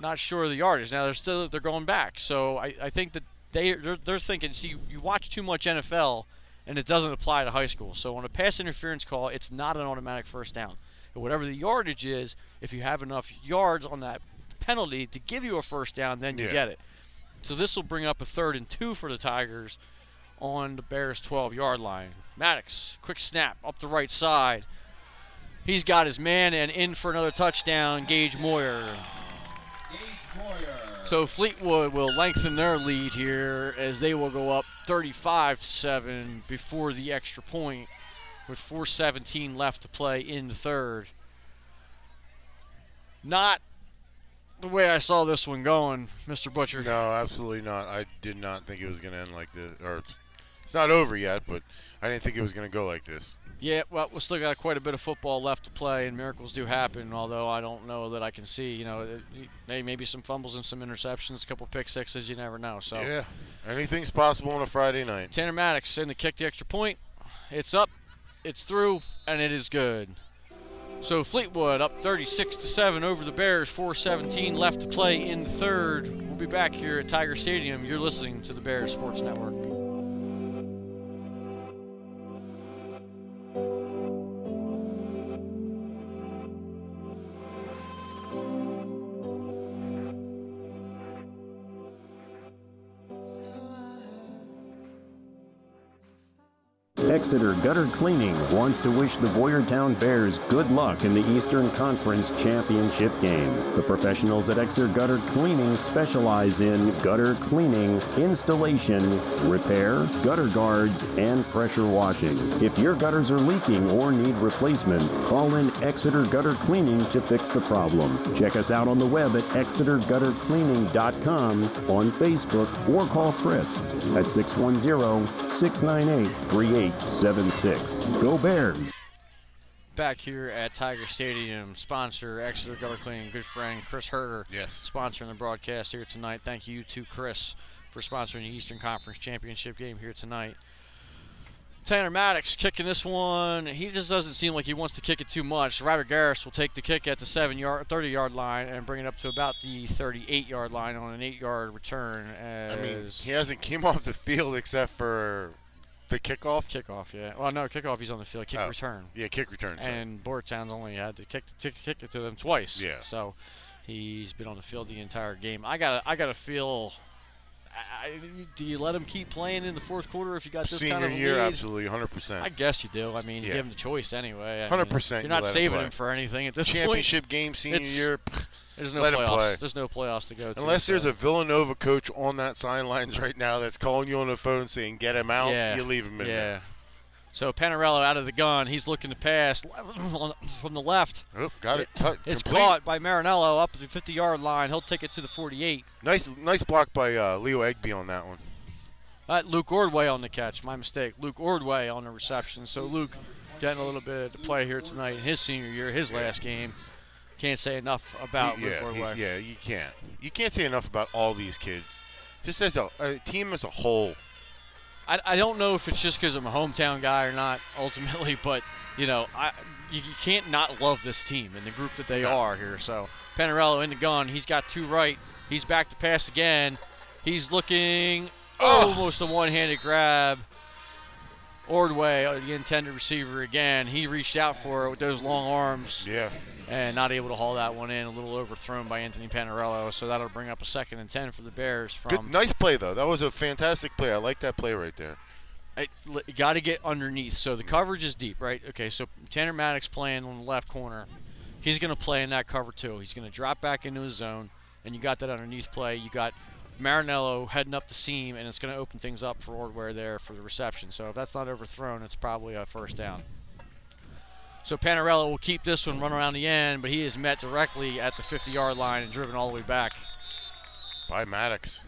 not sure of the yardage. Now they're still they're going back. So I, I think that they they're, they're thinking. See, you watch too much NFL, and it doesn't apply to high school. So on a pass interference call, it's not an automatic first down. And whatever the yardage is, if you have enough yards on that penalty to give you a first down, then you Yeah. get it. So this will bring up a third and two for the Tigers on the Bears 12 yard line. Maddox, quick snap up the right side. He's got his man and in for another touchdown, Gage Moyer. So Fleetwood will lengthen their lead here as they will go up 35 7 before the extra point with 4:17 left to play in the third. Not the way I saw this one going, Mr. Butcher. No, absolutely not. I did not think it was going to end like this. Or it's not over yet, but I didn't think it was going to go like this. Yeah, well, we still got quite a bit of football left to play, and miracles do happen. Although I don't know that I can see, you know, maybe some fumbles and some interceptions, a couple pick sixes. You never know. So Yeah, anything's possible on a Friday night. Tanner Maddox in to kick the extra point. It's up, it's through, and it is good. So Fleetwood up 36 to 7 over the Bears. 4:17 left to play in the third. We'll be back here at Tiger Stadium. You're listening to the Bears Sports Network. Exeter Gutter Cleaning wants to wish the Boyertown Bears good luck in the Eastern Conference Championship game. The professionals at Exeter Gutter Cleaning specialize in gutter cleaning, installation, repair, gutter guards, and pressure washing. If your gutters are leaking or need replacement, call in Exeter Gutter Cleaning to fix the problem. Check us out on the web at exeterguttercleaning.com, on Facebook, or call Chris at 610 698 3876. Go Bears! Back here at Tiger Stadium, sponsor Exeter Gutter Cleaning, good friend Chris Herder. Yes. Sponsoring the broadcast here tonight. Thank you to Chris for sponsoring the Eastern Conference Championship game here tonight. Tanner Maddox kicking this one. He just doesn't seem like he wants to kick it too much. Ryder Garris will take the kick at the seven yard, 30 yard line and bring it up to about the 38 yard line on an eight yard return. As I mean, he hasn't came off the field except for the kickoff. Kickoff, yeah. Well, no, kickoff. He's on the field. Kick Oh, return. Yeah, kick return. sorry. And Boyertown's only had to kick, kick, kick it to them twice. Yeah. So he's been on the field the entire game. I got I got to feel. I, do you let him keep playing in the fourth quarter if you got this Senior kind of a year, lead? absolutely, 100%. I guess you do. I mean, you Yeah. give him the choice anyway. I 100% Mean, you you're not him saving play. him for anything at this Championship point. game, senior year. There's no let him playoffs. play. There's no playoffs to go to. Unless there's so- a Villanova coach on that sidelines right now that's calling you on the phone saying get him out, yeah, you leave him in yeah. there. So Panarello out of the gun. He's looking to pass from the left. Oh, got it. Cut- It's caught by Marinello up at the 50-yard line. He'll take it to the 48. Nice, nice block by uh, Leo Egby on that one. Uh, Luke Ordway on the catch. My mistake. Luke Ordway on the reception. So Luke getting a little bit to play here tonight in his senior year, his last game. Can't say enough about He- Luke yeah, Ordway. yeah, you can't. You can't say enough about all these kids. Just as a, a team as a whole. I, I don't know if it's just because I'm a hometown guy or not, ultimately, but you know, I you, you can't not love this team and the group that they are here. So Panarello in the gun, he's got two right. He's back to pass again. He's looking oh! almost a one-handed grab. Ordway, uh, the intended receiver again. He reached out for it with those long arms. Yeah. And not able to haul that one in. A little overthrown by Anthony Panarello. So that'll bring up a second and ten for the Bears from Good, nice play though. That was a fantastic play. I like that play right there. Got to get underneath. So the coverage is deep, right? Okay, so Tanner Maddox playing on the left corner. He's going to play in that cover two. He's going to drop back into his zone, and you got that underneath play. You got Marinello heading up the seam, and it's going to open things up for Ordway there for the reception. So if that's not overthrown, it's probably a first down. So Panarello will keep this one, run around the end, but he is met directly at the 50-yard line and driven all the way back. By Maddox.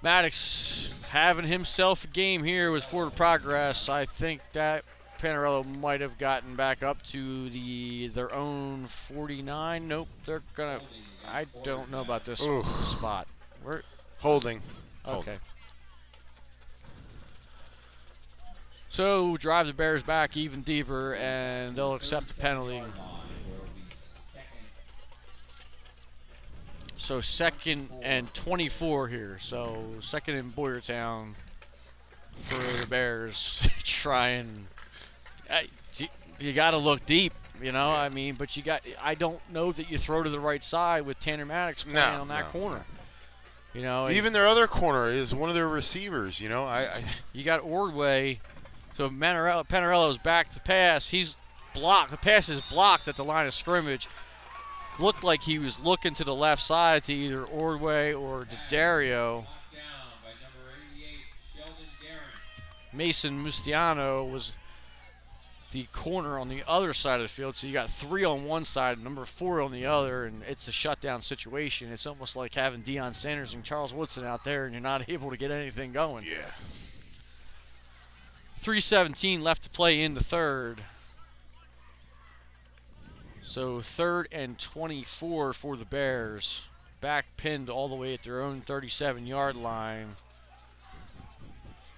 Maddox having himself a game here with forward progress. I think that Panarello might have gotten back up to the their own 49. Nope, they're gonna. I don't know about this spot. Where? Holding. Okay. Holding. So drive the Bears back even deeper, and they'll accept the penalty. So second and 24 here. So second in Boyertown for the Bears. Try and you- got to look deep, you know. I mean, but you got. I don't know that you throw to the right side with Tanner Maddox playing No, on that no, corner. You know, Even their other corner is one of their receivers. You know, I, I You got Ordway. So Manarello, Panarello's back to pass. He's blocked. The pass is blocked at the line of scrimmage. looked like he was looking to the left side to either Ordway or to Dario. Mason Mustiano was the corner on the other side of the field. So you got three on one side, number four on the other, and it's a shutdown situation. It's almost like having Deion Sanders and Charles Woodson out there, and you're not able to get anything going. Yeah. 317 left to play in the third. So third and 24 for the Bears. Back pinned all the way at their own 37 yard line.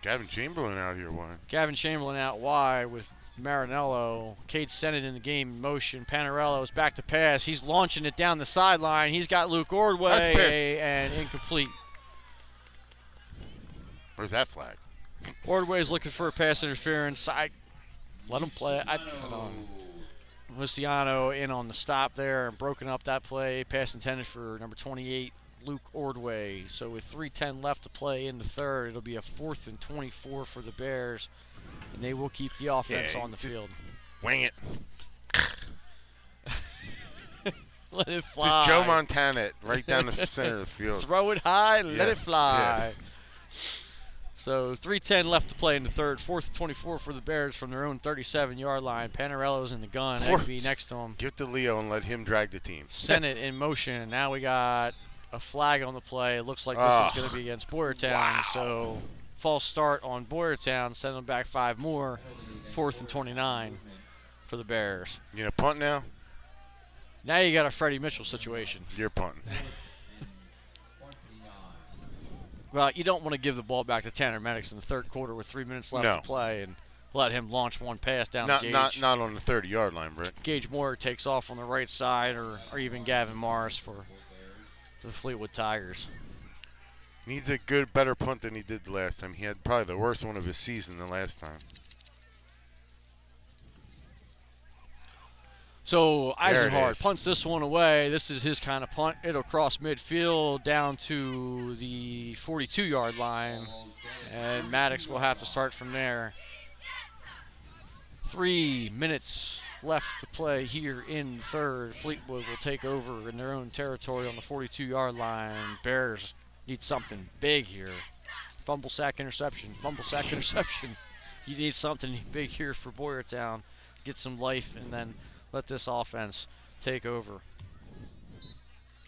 Gavin Chamberlain out here wide. Gavin Chamberlain out wide with Marinello. Cade it in the game in motion. Panarello is back to pass. He's launching it down the sideline. He's got Luke Ordway and incomplete. Where's that flag? Ordway is looking for a pass interference. I let him play. I, Mustiano in on the stop there and broken up that play. Pass intended for number 28, Luke Ordway. So with 3:10 left to play in the third, it'll be a fourth and 24 for the Bears, and they will keep the offense Yeah, on the field. Wing it. Let it fly. Just Joe Montana it right down the center of the field. Throw it high, let it fly. yes. So 3:10 left to play in the third. Fourth and 24 for the Bears from their own 37-yard line. Panarello's in the gun. Egby next to him. Get to Leo and let him drag the team. Sennett in motion. Now we got a flag on the play. It looks like this Ah. one's going to be against Boyertown. So false start on Boyertown. Send them back five more. Fourth and 29 for the Bears. You know, punt now? Now you got a Freddie Mitchell situation. You're punting. Well, you don't want to give the ball back to Tanner Maddox in the third quarter with three minutes left No. to play and let him launch one pass down Not the gauge. not not on the 30 yard line, Brett. Gage Moore takes off on the right side, or, or even Gavin Morris for, for the Fleetwood Tigers. Needs a good, better punt than he did the last time. He had probably the worst one of his season the last time. So Eisenhart punts this one away. This is his kind of punt. It'll cross midfield down to the 42 yard line, and Maddox will have to start from there. Three minutes left to play here in third. Fleetwood will take over in their own territory on the 42 yard line. Bears need something big here. Fumble sack interception. Fumble sack interception. You need something big here for Boyertown. Get some life and then let this offense take over.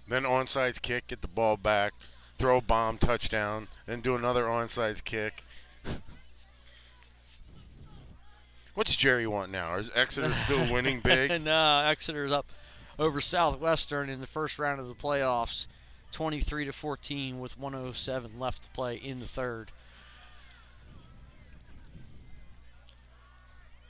Then onside kick, get the ball back, throw a bomb, touchdown, then do another onside kick. What's Jerry want now? Is Exeter still winning big? and uh, Exeter's up over Southwestern in the first round of the playoffs, 23 to 14 with 107 left to play in the third.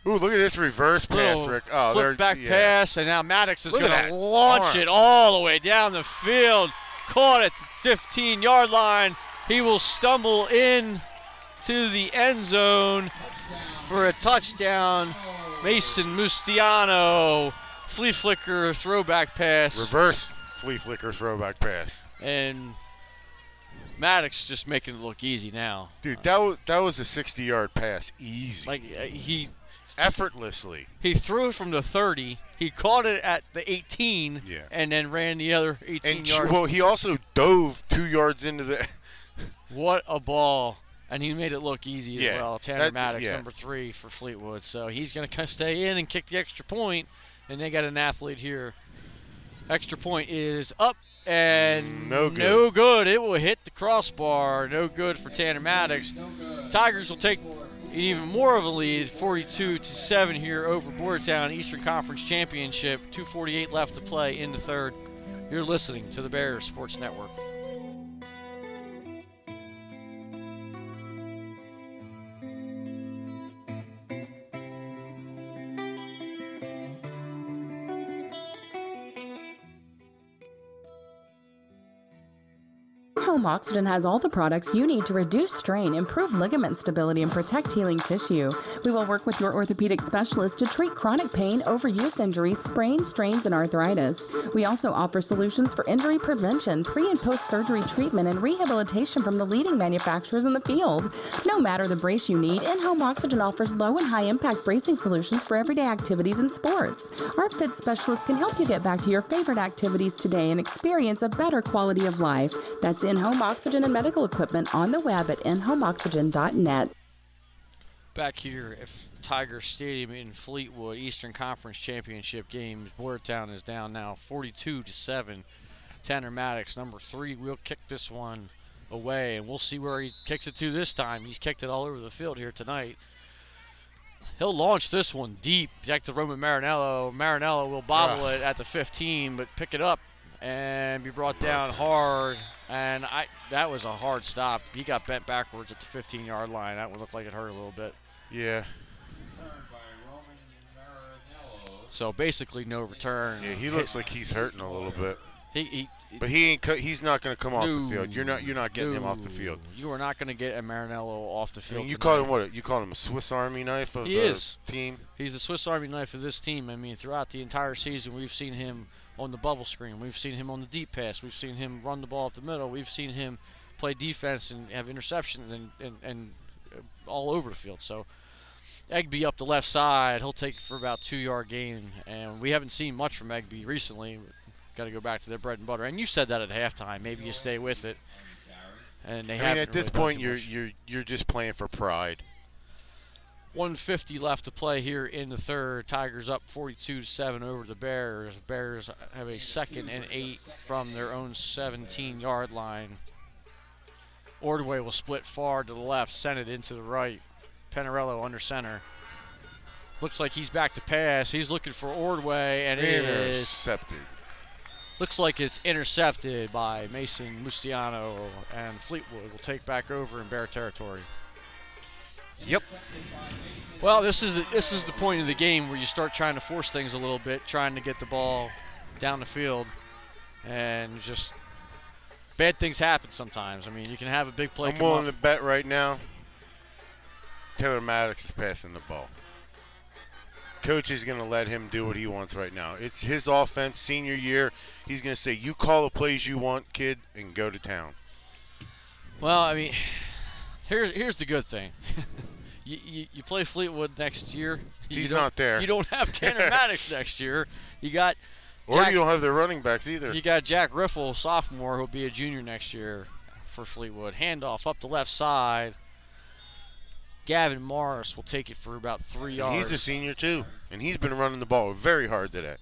Ooh, look at this reverse pass, Little Rick. Oh, flip back yeah. pass, and now Maddox is going to launch arm. it all the way down the field. Caught at the 15 yard line. He will stumble in to the end zone for a touchdown. Mason Mustiano, flea flicker throwback pass. Reverse flea flicker throwback pass. And Maddox just making it look easy now. Dude, that was, that was a 60 yard pass. Easy. Like uh, he effortlessly. he threw it from the 30. He caught it at the 18 Yeah. and then ran the other 18 And yards. well, he also dove two yards into the. What a ball. And he made it look easy as Yeah, well. Tanner that- Maddox, yeah. number three for Fleetwood. So he's going to stay in and kick the extra point, and they got an athlete here. Extra point is up and No good. No good. It will hit the crossbar. No good for Tanner Maddox. Tigers will take even more of a lead, 42 to 7 here over Boyertown Eastern Conference Championship. 2:48 left to play in the third. You're listening to the Bears Sports Network. In-home oxygen has all the products you need to reduce strain, improve ligament stability, and protect healing tissue. We will work with your orthopedic specialist to treat chronic pain, overuse injuries, sprains, strains, and arthritis. We also offer solutions for injury prevention, pre and post surgery treatment, and rehabilitation from the leading manufacturers in the field. No matter the brace you need, In Home Oxygen offers low and high impact bracing solutions for everyday activities and sports. Our fit specialist can help you get back to your favorite activities today and experience a better quality of life. That's In Home Home oxygen and Medical Equipment on the web at inhomeoxygen.net. Back here at Tiger Stadium in Fleetwood, Eastern Conference Championship games. Boyertown is down now 42 to 7. Tanner Maddox, number three, will kick this one away, and we'll see where he kicks it to this time. He's kicked it all over the field here tonight. He'll launch this one deep back to Roman Marinello. Marinello will bobble Yeah. it at the 15, but pick it up and be brought down hard. And I that was a hard stop. He got bent backwards at the 15 yard line. That one looked like it hurt a little bit. Yeah. So basically no return. Yeah, he looks like he's hurting a little bit. He, he But he ain't. Co- he's not going to come off the field. You're not. You're not getting him off the field. You are not going to get a Marinello off the I field. mean, you tonight. call him what? You call him a Swiss Army knife of He the is. team. He's the Swiss Army knife of this team. I mean, throughout the entire season, we've seen him on the bubble screen. We've seen him on the deep pass. We've seen him run the ball up the middle. We've seen him play defense and have interceptions and, and, and uh, all over the field. So, Egby up the left side. He'll take for about two yard gain. And we haven't seen much from Egby recently. Got to go back to their bread and butter. And you said that at halftime. Maybe you stay with it. And they I mean, at this really point, you're much. you're you're just playing for pride. 150 left to play here in the third. Tigers up 42 to 7 over the Bears. Bears have a second and eight from their own 17 yard line. Ordway will split far to the left, send it into the right. Panarello under center. Looks like he's back to pass. He's looking for Ordway, and it is Intercepted. looks like it's intercepted by Mason Mustiano, and Fleetwood will take back over in Bear territory. Yep. Well, this is the, this is the point of the game where you start trying to force things a little bit, trying to get the ball down the field, and just bad things happen sometimes. I mean, you can have a big play I'm come willing up. to bet right now. Taylor Maddox is passing the ball. Coach is going to let him do what he wants right now. It's his offense, senior year. He's going to say, "You call the plays you want, kid, and go to town." Well, I mean, here's here's the good thing. you, you you play Fleetwood next year. you He's don't- there. You don't have Tanner Maddox next year. You got Or you don't have their running backs either. You got Jack Riffle, sophomore, who'll be a junior next year for Fleetwood. Handoff up the left side. Gavin Morris will take it for about three yards. he's a senior too, and he's been running the ball very hard today.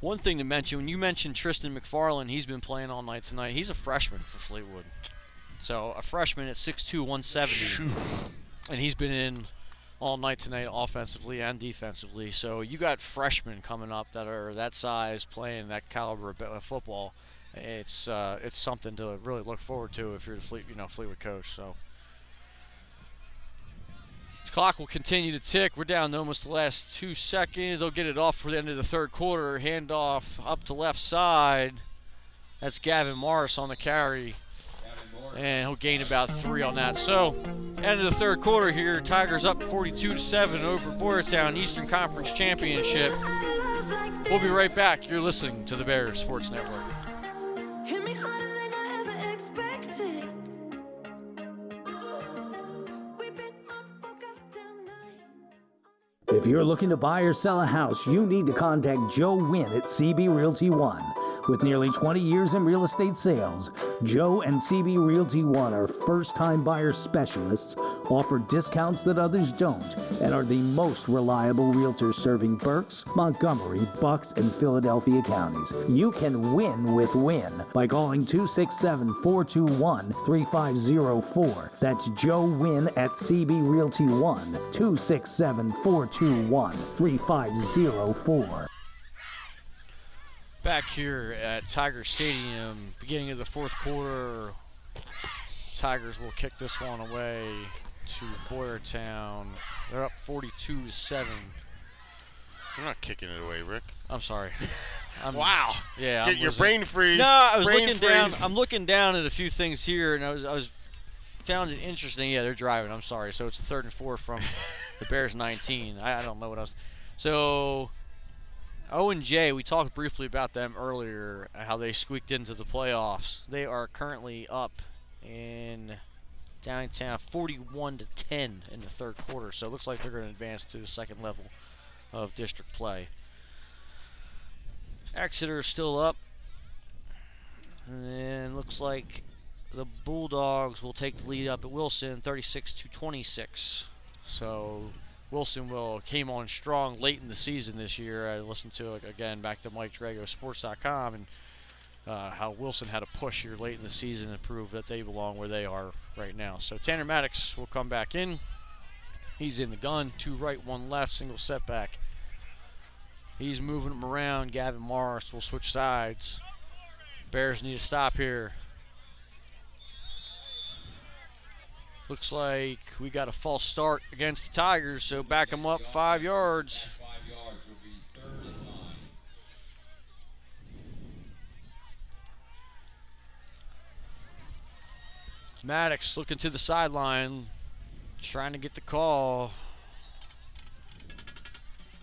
One thing to mention, when you mentioned Tristan McFarland, he's been playing all night tonight. He's a freshman for Fleetwood. So a freshman at 6'2", 170. And he's been in all night tonight offensively and defensively. So you got freshmen coming up that are that size playing that caliber of football. It's uh, it's something to really look forward to if you're the Fleet, you know, Fleetwood coach. So the clock will continue to tick. We're down to almost the last two seconds. They'll get it off for the end of the third quarter. Handoff up to left side. That's Gavin Morris on the carry. And he'll gain about three on that. So, end of the third quarter here. Tigers up 42 to 7 over Boyertown Eastern Conference Championship. We'll be right back. You're listening to the Bears Sports Network. If you're looking to buy or sell a house, you need to contact Joe Wynn at CB Realty One. With nearly 20 years in real estate sales, Joe and CB Realty One are first time buyer specialists, offer discounts that others don't, and are the most reliable realtors serving Berks, Montgomery, Bucks, and Philadelphia counties. You can win with Wynn by calling 267 421 3504. That's Joe Wynn at CB Realty One, 267 421 3504. Back here at Tiger Stadium, beginning of the fourth quarter, Tigers will kick this one away to Boyertown. They're up 42 to 7. They're not kicking it away, Rick. I'm sorry. I'm, Wow. Yeah. Get I'm your losing- brain freeze. No, I was Brain looking down. I'm looking down at a few things here, and I was I was found it interesting. Yeah, they're driving. I'm sorry. So it's a third and four from the Bears 19. I, I don't know what else. So Owen J, we talked briefly about them earlier, how they squeaked into the playoffs. They are currently up in downtown 41 to 10 in the third quarter. So it looks like they're going to advance to the second level of district play. Exeter is still up. And looks like the Bulldogs will take the lead up at Wilson 36 to 26. So Wilson will came on strong late in the season this year. I listened to it again back to Mike Drago Sports.com and uh, how Wilson had a push here late in the season and prove that they belong where they are right now. So Tanner Maddox will come back in. He's in the gun, two right, one left, single setback. He's moving them around. Gavin Morris will switch sides. Bears need to stop here. Looks like we got a false start against the Tigers, so back them up five yards. Maddox looking to the sideline, trying to get the call.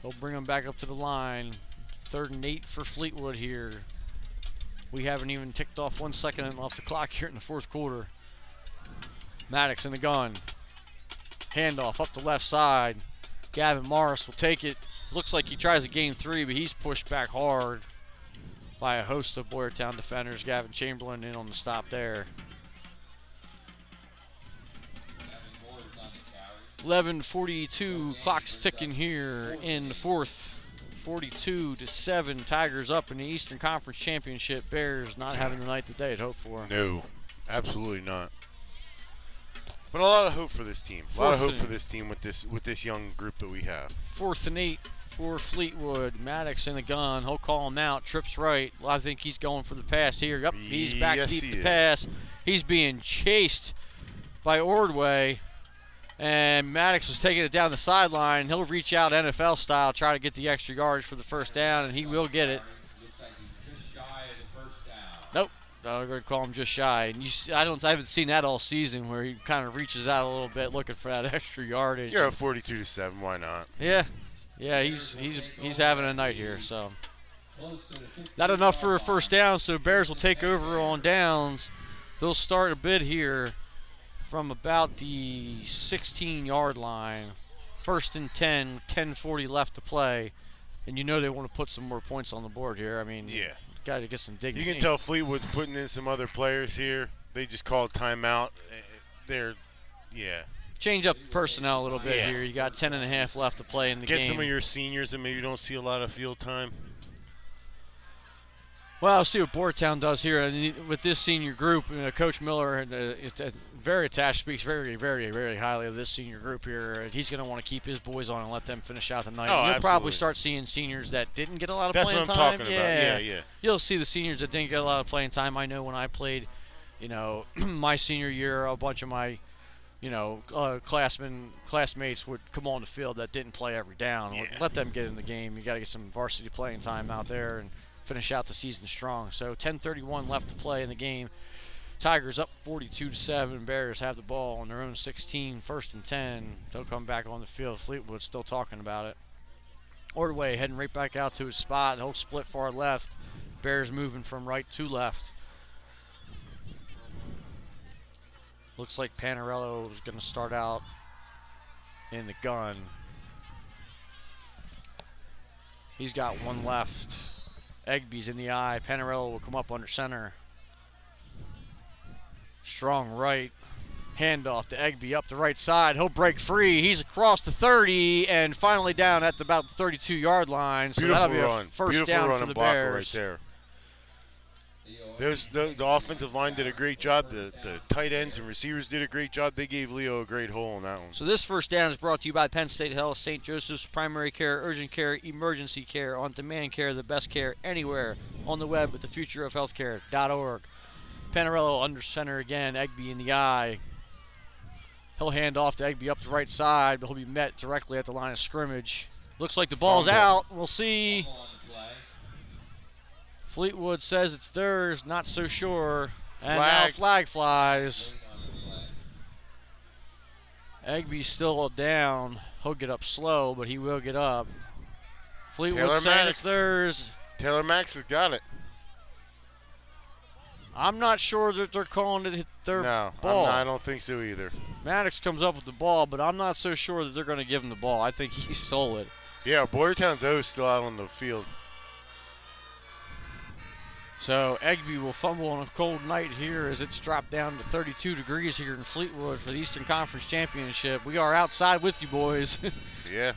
He'll bring him back up to the line. Third and eight for Fleetwood here. We haven't even ticked off one second off the clock here in the fourth quarter. Maddox in the gun. Handoff up the left side. Gavin Morris will take it. Looks like he tries to gain three, but he's pushed back hard by a host of Boyertown defenders. Gavin Chamberlain in on the stop there. 11:42 clock's ticking here in the fourth. 42 to seven. Tigers up in the Eastern Conference Championship. Bears not having the night that they had hoped for. No, absolutely not. But a lot of hope for this team. A lot of hope for this team with this with this young group that we have. Fourth and eight for Fleetwood. Maddox in the gun. He'll call him out. Trips right. Well, I think he's going for the pass here. Yep, he's back Yes, deep he to is. pass. He's being chased by Ordway. And Maddox was taking it down the sideline. He'll reach out NFL style, try to get the extra yards for the first down, and he will get it. Looks like he's just shy of the first down. Nope. I'm going to call him just shy. And you, I don't, I haven't seen that all season where he kind of reaches out a little bit looking for that extra yardage. You're at 42 to seven. Why not? Yeah, yeah, he's he's he's having a night here. So not enough for a first down. So Bears will take over on downs. They'll start a bid here from about the 16-yard line. First and 10, 10:40 left to play, and you know they want to put some more points on the board here. I mean, Yeah. Got to get some dignity. You can tell Fleetwood's putting in some other players here. They just called timeout. They're, yeah. change up personnel a little bit Yeah. here. You got 10 and a half left to play in the Get game. Get some of your seniors that maybe don't see a lot of field time. Well, I'll see what Boyertown does here. And with this senior group, uh, Coach Miller, uh, it, uh, very attached, speaks very, very, very highly of this senior group here. He's going to want to keep his boys on and let them finish out the night. Oh, You'll probably start seeing seniors that didn't get a lot of That's playing what I'm time. talking about. Yeah, yeah. You'll see the seniors that didn't get a lot of playing time. I know when I played, you know, my senior year, a bunch of my you know, uh, classmen, classmates would come on the field that didn't play every down. Let them get in the game. You got to get some varsity playing time out there and finish out the season strong. So 10:31 left to play in the game. Tigers up 42 to seven. Bears have the ball on their own 16, first and 10. They'll come back on the field. Fleetwood still talking about it. Ordway heading right back out to his spot. He'll split far left. Bears moving from right to left. Looks like Panarello is going to start out in the gun. He's got one left. Egby's in the I. Panarello will come up under center. Strong right. Handoff to Egby up the right side. He'll break free. He's across the 30 and finally down at the, about the 32 yard line. So Beautiful that'll be run. a first Beautiful down run for the Bears. right there. There's the, the offensive line did a great job. The, the tight ends and receivers did a great job. They gave Leo a great hole in that one. So this first down is brought to you by Penn State Health, St. Joseph's Primary Care, Urgent Care, Emergency Care, On-Demand Care, the best care anywhere on the web at thefutureofhealthcare.org. Panarello under center again, Egby in the I. He'll hand off to Egby up the right side, but he'll be met directly at the line of scrimmage. Looks like the ball's out. We'll see. Fleetwood says it's theirs, not so sure. And Flag. now flag flies. Egby's still down. He'll get up slow, but he will get up. Fleetwood Taylor saying Maddox. it's theirs. Taylor Max has got it. I'm not sure that they're calling it their No, ball. not, I don't think so either. Maddox comes up with the ball, but I'm not so sure that they're going to give him the ball. I think he stole it. Yeah, Boyertown's O still out on the field. So Egby will fumble on a cold night here as it's dropped down to 32 degrees here in Fleetwood for the Eastern Conference Championship. We are outside with you boys. Yeah.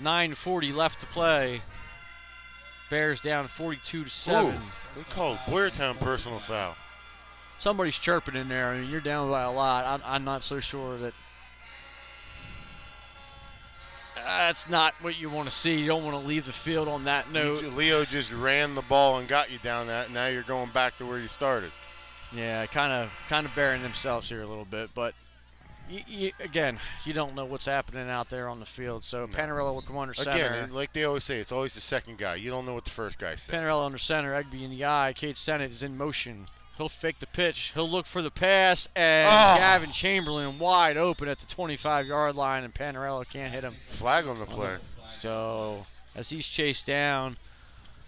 9:40 left to play. Bears down 42 to seven. Ooh, they called Boyertown personal foul. Somebody's chirping in there. I mean, you're down by a lot. I'm, I'm not so sure that. That's not what you want to see. You don't want to leave the field on that note. Leo just ran the ball and got you down that. Now you're going back to where you started. Yeah, kind of, kind of burying themselves here a little bit, but y y again, you don't know what's happening out there on the field. So Panarello will come under center. Again, like they always say, it's always the second guy. You don't know what the first guy said. Panarello under center, Egby in the I. Cade Sennett is in motion. He'll fake the pitch. He'll look for the pass, and Oh. Gavin Chamberlain wide open at the 25-yard line, and Panarello can't hit him. Flag on the play. So as he's chased down,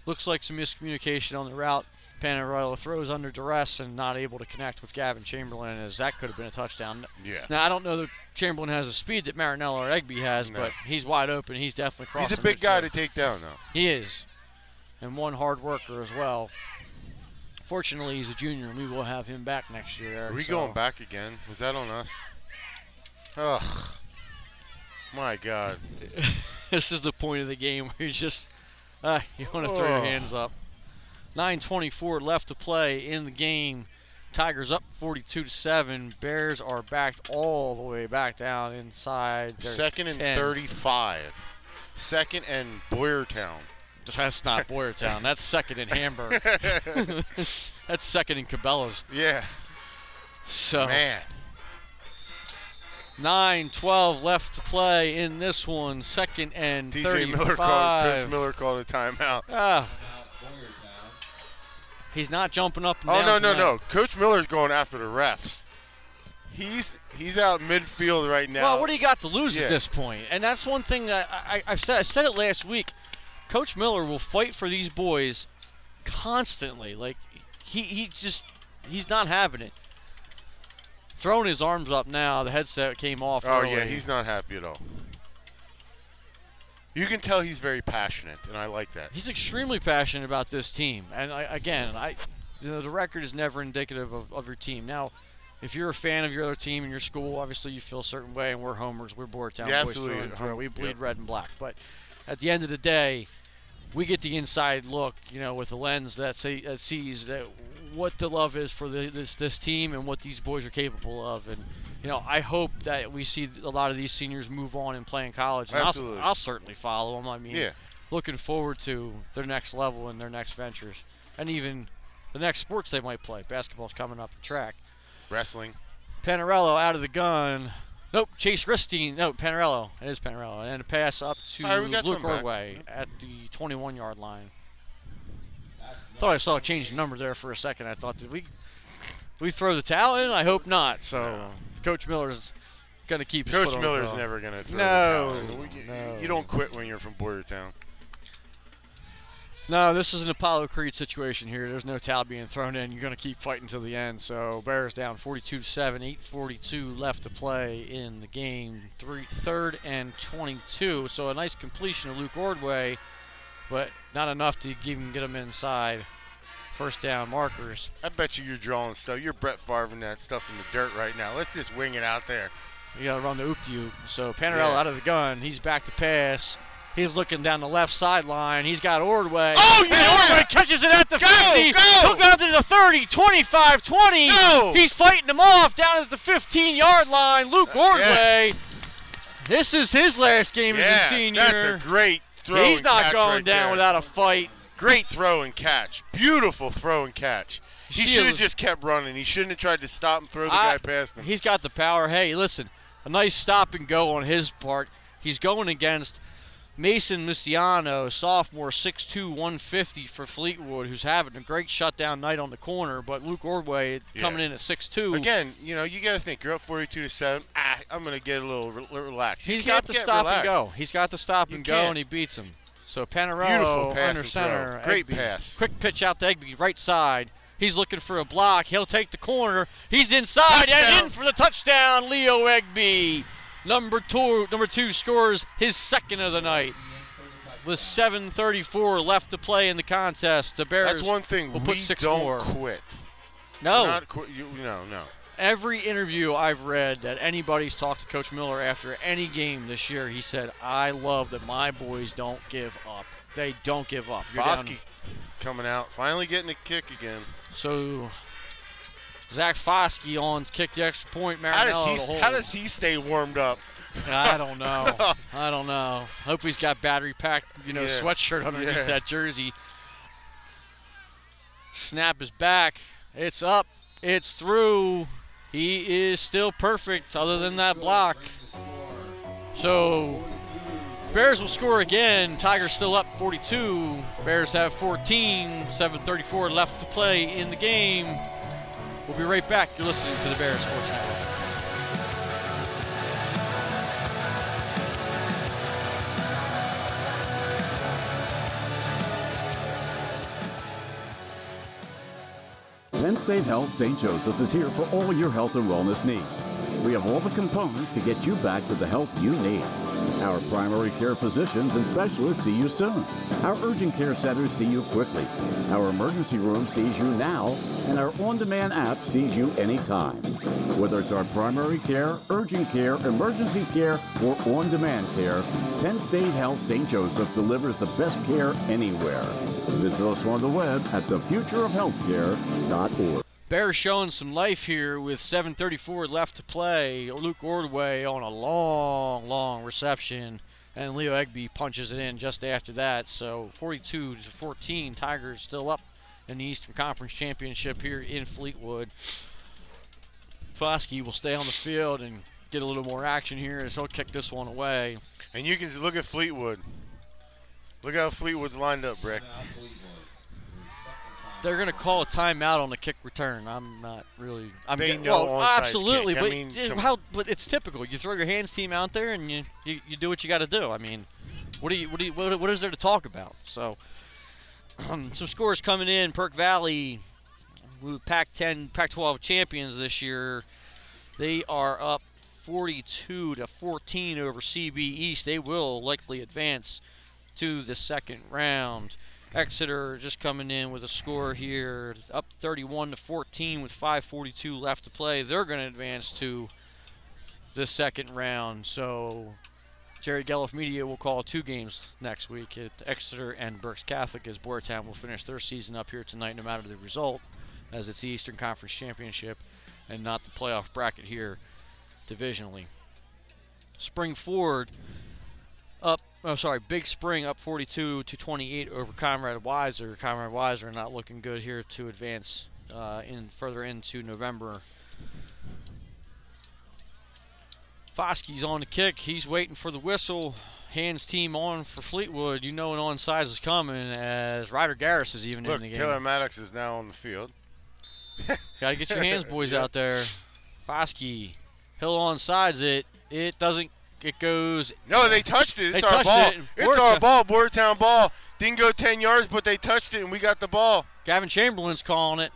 looks like some miscommunication on the route. Panarello throws under duress and not able to connect with Gavin Chamberlain, as that could have been a touchdown. Yeah. Now I don't know that Chamberlain has the speed that Marinello or Egby has, No. but he's wide open. He's definitely crossing. He's a big guy to take down, though. He is, and one hard worker as well. Fortunately, he's a junior, and we will have him back next year. Eric, Are we so- going back again? Was that on us? Ugh. My God. this is the point of the game where you just uh, you want to throw your hands up. 9:24 left to play in the game. Tigers up 42 to seven. Bears are backed all the way back down inside. their Second and 10. 35. Second and Boyertown. That's not Boyertown. That's second in Hamburg. That's second in Cabela's. Yeah. So Man. 9-12 left to play in this one. Second and DJ 35. Miller called, Coach Miller called a timeout. Ah. He's not jumping up Oh no no tonight. no! Coach Miller's going after the refs. He's he's out midfield right now. Well, what do you got to lose Yeah. at this point? And that's one thing that I, I, I've said. I said it last week. Coach Miller will fight for these boys constantly. Like he, he just he's not having it. Throwing his arms up now. The headset came off. Oh early. yeah, he's not happy at all. You can tell he's very passionate, and I like that. He's extremely passionate about this team, and I, again, I, you know, the record is never indicative of, of your team. Now, if you're a fan of your other team and your school, obviously you feel a certain way, and we're homers, we're Boyertown Yeah, boys through absolutely. and through. We Yep. bleed red and black. But at the end of the day, we get the inside look, you know, with a lens that, say, that sees that what the love is for the, this this team and what these boys are capable of. And you know, I hope that we see a lot of these seniors move on and play in college. And Absolutely. I'll, I'll certainly follow them. I mean, Yeah. looking forward to their next level and their next ventures, and even the next sports they might play. Basketball's coming up, the track. Wrestling. Panarello out of the gun. Nope, Chase Ristine. No, Panarello. It is Panarello. And a pass up to right, we Luke. Ordway at the 21 yard line. I thought I saw a change in number there for a second. I thought, did we we throw the towel in? I hope not. So Coach Miller's going to keep his Coach foot on the Miller's never gonna throw no, the towel in. You- no. You don't quit when you're from Boyertown. No, this is an Apollo Creed situation here. There's no towel being thrown in. You're going to keep fighting to the end. So Bears down 42 to 7, 8:42 left to play in the game. Three, third and 22. So a nice completion of Luke Ordway, but not enough to even get him inside. First down markers. I bet you you're drawing stuff. You're Brett Favre that stuff in the dirt right now. Let's just wing it out there. You got to run the oop to you. So Panarello Yeah. out of the gun. He's back to pass. He's looking down the left sideline. He's got Ordway. Oh, yeah! Ordway catches it at the Go, 50. go! He'll go to the 30, 25, 20. Go! He's fighting him off down at the 15 yard line. Luke Ordway. This is his last game yeah, as a senior. that's a great throw. He's not going right down there. without a fight. Great throw and catch. Beautiful throw and catch. He should have just kept running. He shouldn't have tried to stop and throw the I- guy past him. He's got the power. Hey, listen, a nice stop and go on his part. He's going against Mason Mustiano, sophomore, 6'2", 150 for Fleetwood, who's having a great shutdown night on the corner. But Luke Ordway coming in at 6'2". Again, you know, you got to think you're up 42 to seven. Ah, I'm gonna get a little re- relaxed. He's got to stop relaxed. and go. He's got to stop You and go, can't. and he beats him. So Panarello under and throw. center. Great Egby. pass. Quick pitch out to Egby, right side. He's looking for a block. He'll take the corner. He's inside and in for the touchdown. Leo Egby, number two, number two scores his second of the night. With 7:34 left to play in the contest, the Bears That's one thing. will we put six don't more. quit. No. We're Not quit. You, no, no. Every interview I've read that anybody's talked to Coach Miller after any game this year, he said, "I love that my boys don't give up. They don't give up." You're down- Foskey coming out, finally getting a kick again. So Zach Foskey on kick the extra point. How does he? How does he stay warmed up? I don't know. I don't know. Hope he's got battery pack, you know, Yeah. sweatshirt underneath Yeah. that jersey. Snap is back. It's up. It's through. He is still perfect, other than that block. So Bears will score again. Tigers still up 42. Bears have 14. 7:34 left to play in the game. We'll be right back. You're listening to the Bears Sports Network. Penn State Health St. Joseph is here for all your health and wellness needs. We have all the components to get you back to the health you need. Our primary care physicians and specialists see you soon. Our urgent care centers see you quickly. Our emergency room sees you now, and our on demand app sees you anytime. Whether it's our primary care, urgent care, emergency care, or on demand care, Penn State Health St. Joseph delivers the best care anywhere. Visit us on the web at thefutureofhealthcare.org. Bears showing some life here with 7:34 left to play. Luke Ordway on a long, long reception, and Leo Egby punches it in just after that. So 42 to 14, Tigers still up in the Eastern Conference Championship here in Fleetwood. Foskey will stay on the field and get a little more action here as he'll kick this one away. And you can look at Fleetwood. Look how Fleetwood's lined up, Brick. They're going to call a timeout on the kick return. I'm not really. I'm They know well, absolutely. I but mean, how? But it's typical. You throw your hands team out there and you you, you do what you got to do. I mean, what do you what do you what, what is there to talk about? So, some scores coming in. Perk Valley, with Pac-10, Pac-12 champions this year. They are up 42 to 14 over CB East. They will likely advance to the second round. Exeter just coming in with a score here, up 31 to 14 with 5:42 left to play. They're going to advance to the second round. So Jerry Gelliff Media will call two games next week at Exeter and Berks Catholic as Boyertown will finish their season up here tonight, no matter the result, as it's the Eastern Conference Championship and not the playoff bracket here divisionally. Spring Ford up, oh sorry, Big Spring up 42 to 28 over Conrad Weiser. Conrad Weiser not looking good here to advance uh, in further into November. Foskey's on the kick. He's waiting for the whistle. Hands team on for Fleetwood. You know an onside is coming as Ryder Garris is even Look, in the game. Taylor Maddox is now on the field. Gotta get your hands, boys, Yep. out there. Foskey, Hill on sides it. It doesn't. It goes. No, they touched it. They It's our ball. it. It's our ball. Boyertown ball. Didn't go 10 yards, but they touched it, and we got the ball. Gavin Chamberlain's calling it.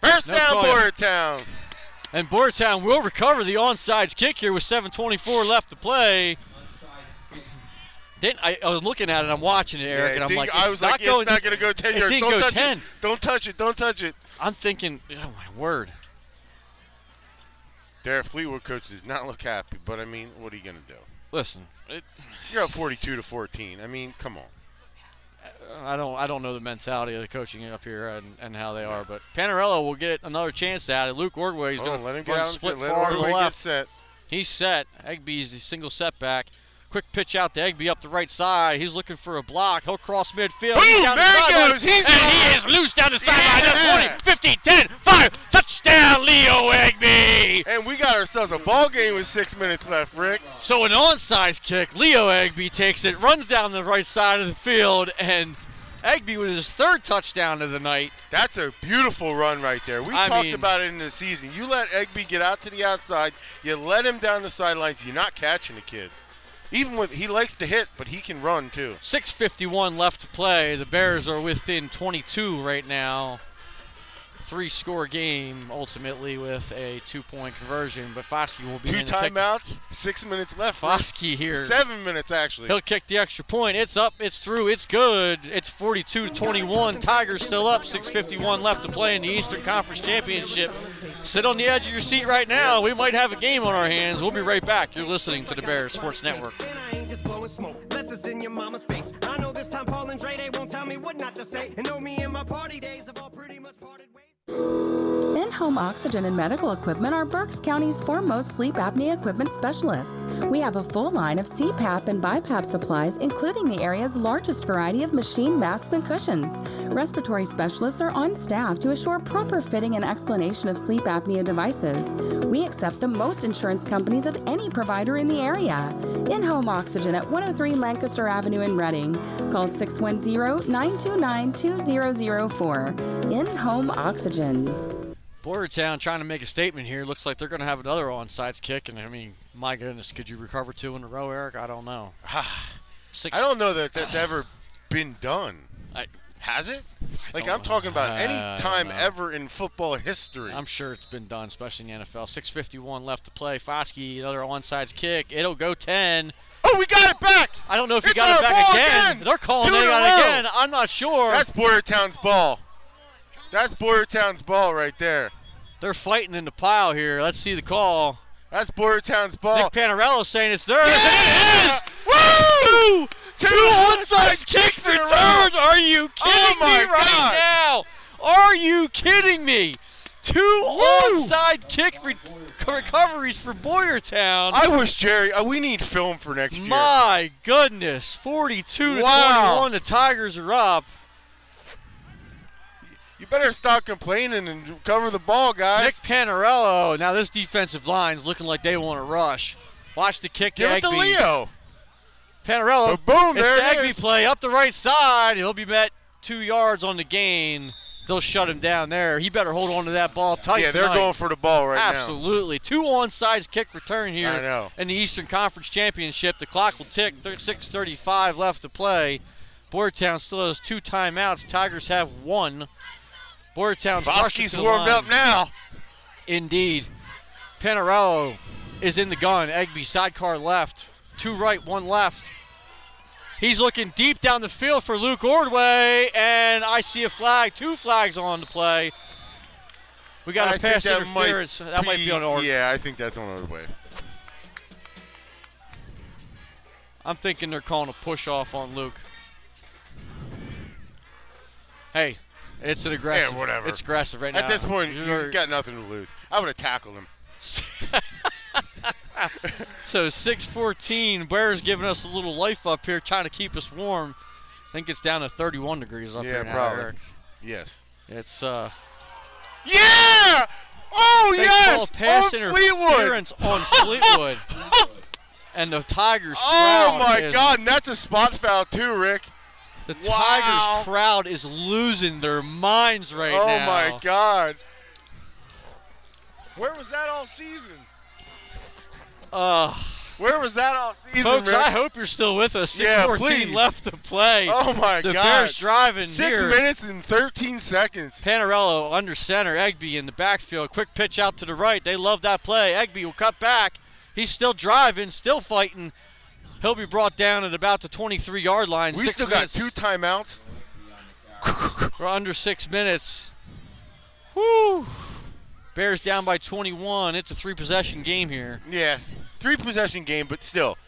First No down. Boyertown. And Boyertown will recover the onside kick here with 7:24 left to play. Then I, I was looking at it, I'm watching it, Eric, Yeah, and I'm like, I it's was not like, it's going, not gonna go 10 it yards. Didn't Don't go touch it. 10. Don't touch it. Don't touch it. I'm thinking, oh my word. Derek Fleetwood coach does not look happy, but I mean, what are you gonna do? Listen, it, You're up 42 to 14. I mean, come on. I don't I don't know the mentality of the coaching up here and, and how they are, but Panarello will get another chance at it. Luke Ordway is going on, let him to get out split far to the Ordway get left. set. He's set. The single setback. Quick pitch out to Egby up the right side. He's looking for a block. He'll cross midfield. Boom! He's down There the he goes. He's and he is loose down the sideline. Yeah. That's 20, 15, 10, 5. Touchdown, Leo Egby. And we got ourselves a ball game with six minutes left, Rick. So an onside kick. Leo Egby takes it, runs down the right side of the field, and Egby with his third touchdown of the night. That's a beautiful run right there. We I talked mean- about it in the season. You let Egby get out to the outside, you let him down the sidelines, you're not catching the kid. Even with he likes to hit, but he can run too. 6.51 left to play. The Bears are within 22 right now. Three score game ultimately with a two point conversion, but Foskey will be Two in the pick- timeouts, six minutes left. Rick. Foskey here. Seven minutes actually. He'll kick the extra point. It's up. It's through. It's good. It's 42 to 21. Tigers still up. 6:51 left to play in the Eastern Conference Championship. Sit on the edge of your seat right now. We might have a game on our hands. We'll be right back. You're listening to the Bears Sports Network. I ain't just blowing smoke. Less is in your mama's face. I know this time Paul and Dre, they won't tell me what not to say. And know me and my party days Ooh home oxygen and medical equipment are Berks County's foremost sleep apnea equipment specialists. We have a full line of CPAP and BiPAP supplies, including the area's largest variety of machine masks and cushions. Respiratory specialists are on staff to assure proper fitting and explanation of sleep apnea devices. We accept the most insurance companies of any provider in the area. In home oxygen at 103 Lancaster Avenue in Reading. Call 610 929 2004. In home oxygen. Boyertown trying to make a statement here. Looks like they're going to have another onside kick, and I mean, my goodness, could you recover two in a row, Eric? I don't know. Six, I don't know that that's ever been done. I, Has it? Like I'm talking about any time ever in football history. I'm sure it's been done, especially in the NFL. 6:51 left to play. Foskey, another onside kick. It'll go 10. Oh, we got it back! I don't know if you got it back again. again! They're calling it in a out row. again. I'm not sure. That's Boyertown's ball. That's Boyertown's ball right there. They're fighting in the pile here. Let's see the call. That's Boyertown's ball. Nick Panarello saying it's theirs. Yeah! Woo! Two Two onside kick in a returns. Are you kidding Oh me right God. now? Are you kidding me? Two Woo! onside kick re- recoveries for Boyertown. I wish Jerry. Uh, we need film for next year. My goodness, 42 to Wow. 21. The Tigers are up. Better stop complaining and cover the ball, guys. Nick Panarello. Now this defensive line's looking like they want to rush. Watch the kick Give it to Leo. Panarello. Boom, it's there the it is. play up the right side. He'll be met two yards on the gain. They'll shut him down there. He better hold on to that ball tight. yeah, they're going for the ball right now. Absolutely. Two onside kick return here I know. in the Eastern Conference Championship. The clock will tick. 6.35 left to play. Boyertown still has two timeouts. Tigers have one. Boyertown's rushing Foskey's warmed line. up now. Indeed. Panarello is in the gun. Egby sidecar left. Two right, one left. He's looking deep down the field for Luke Ordway, and I see a flag. Two flags on the play. We got I a pass that interference. Might that might be on Ordway. Yeah, I think that's on Ordway. I'm thinking they're calling a push off on Luke. Hey, it's an aggressive. Yeah, whatever. It's aggressive right now. At this point, you've got nothing to lose. I would have tackled him. so 614. Bears giving us a little life up here, trying to keep us warm. I think it's down to 31 degrees up Yeah, here now, probably. Eric. Yes. It's uh. Yeah! Oh they yes! call a pass on Fleetwood. interference on Fleetwood. and the Tigers Oh my God! And that's a spot foul too, Rick. The Wow. Tigers crowd is losing their minds right oh now. Oh my God! Where was that all season? Uh, Where was that all season, folks, Rick? I hope you're still with us. Yeah, 6:14 please. left to play. Oh my the God! The Bears driving Six here. minutes and 13 seconds. Panarello under center, Egby in the backfield. Quick pitch out to the right. They love that play. Egby will cut back. He's still driving, still fighting. He'll be brought down at about the 23 yard line. We still minutes. got two timeouts. We're under six minutes. Woo! Bears down by 21. It's a three possession game here. Yeah, three possession game, but still,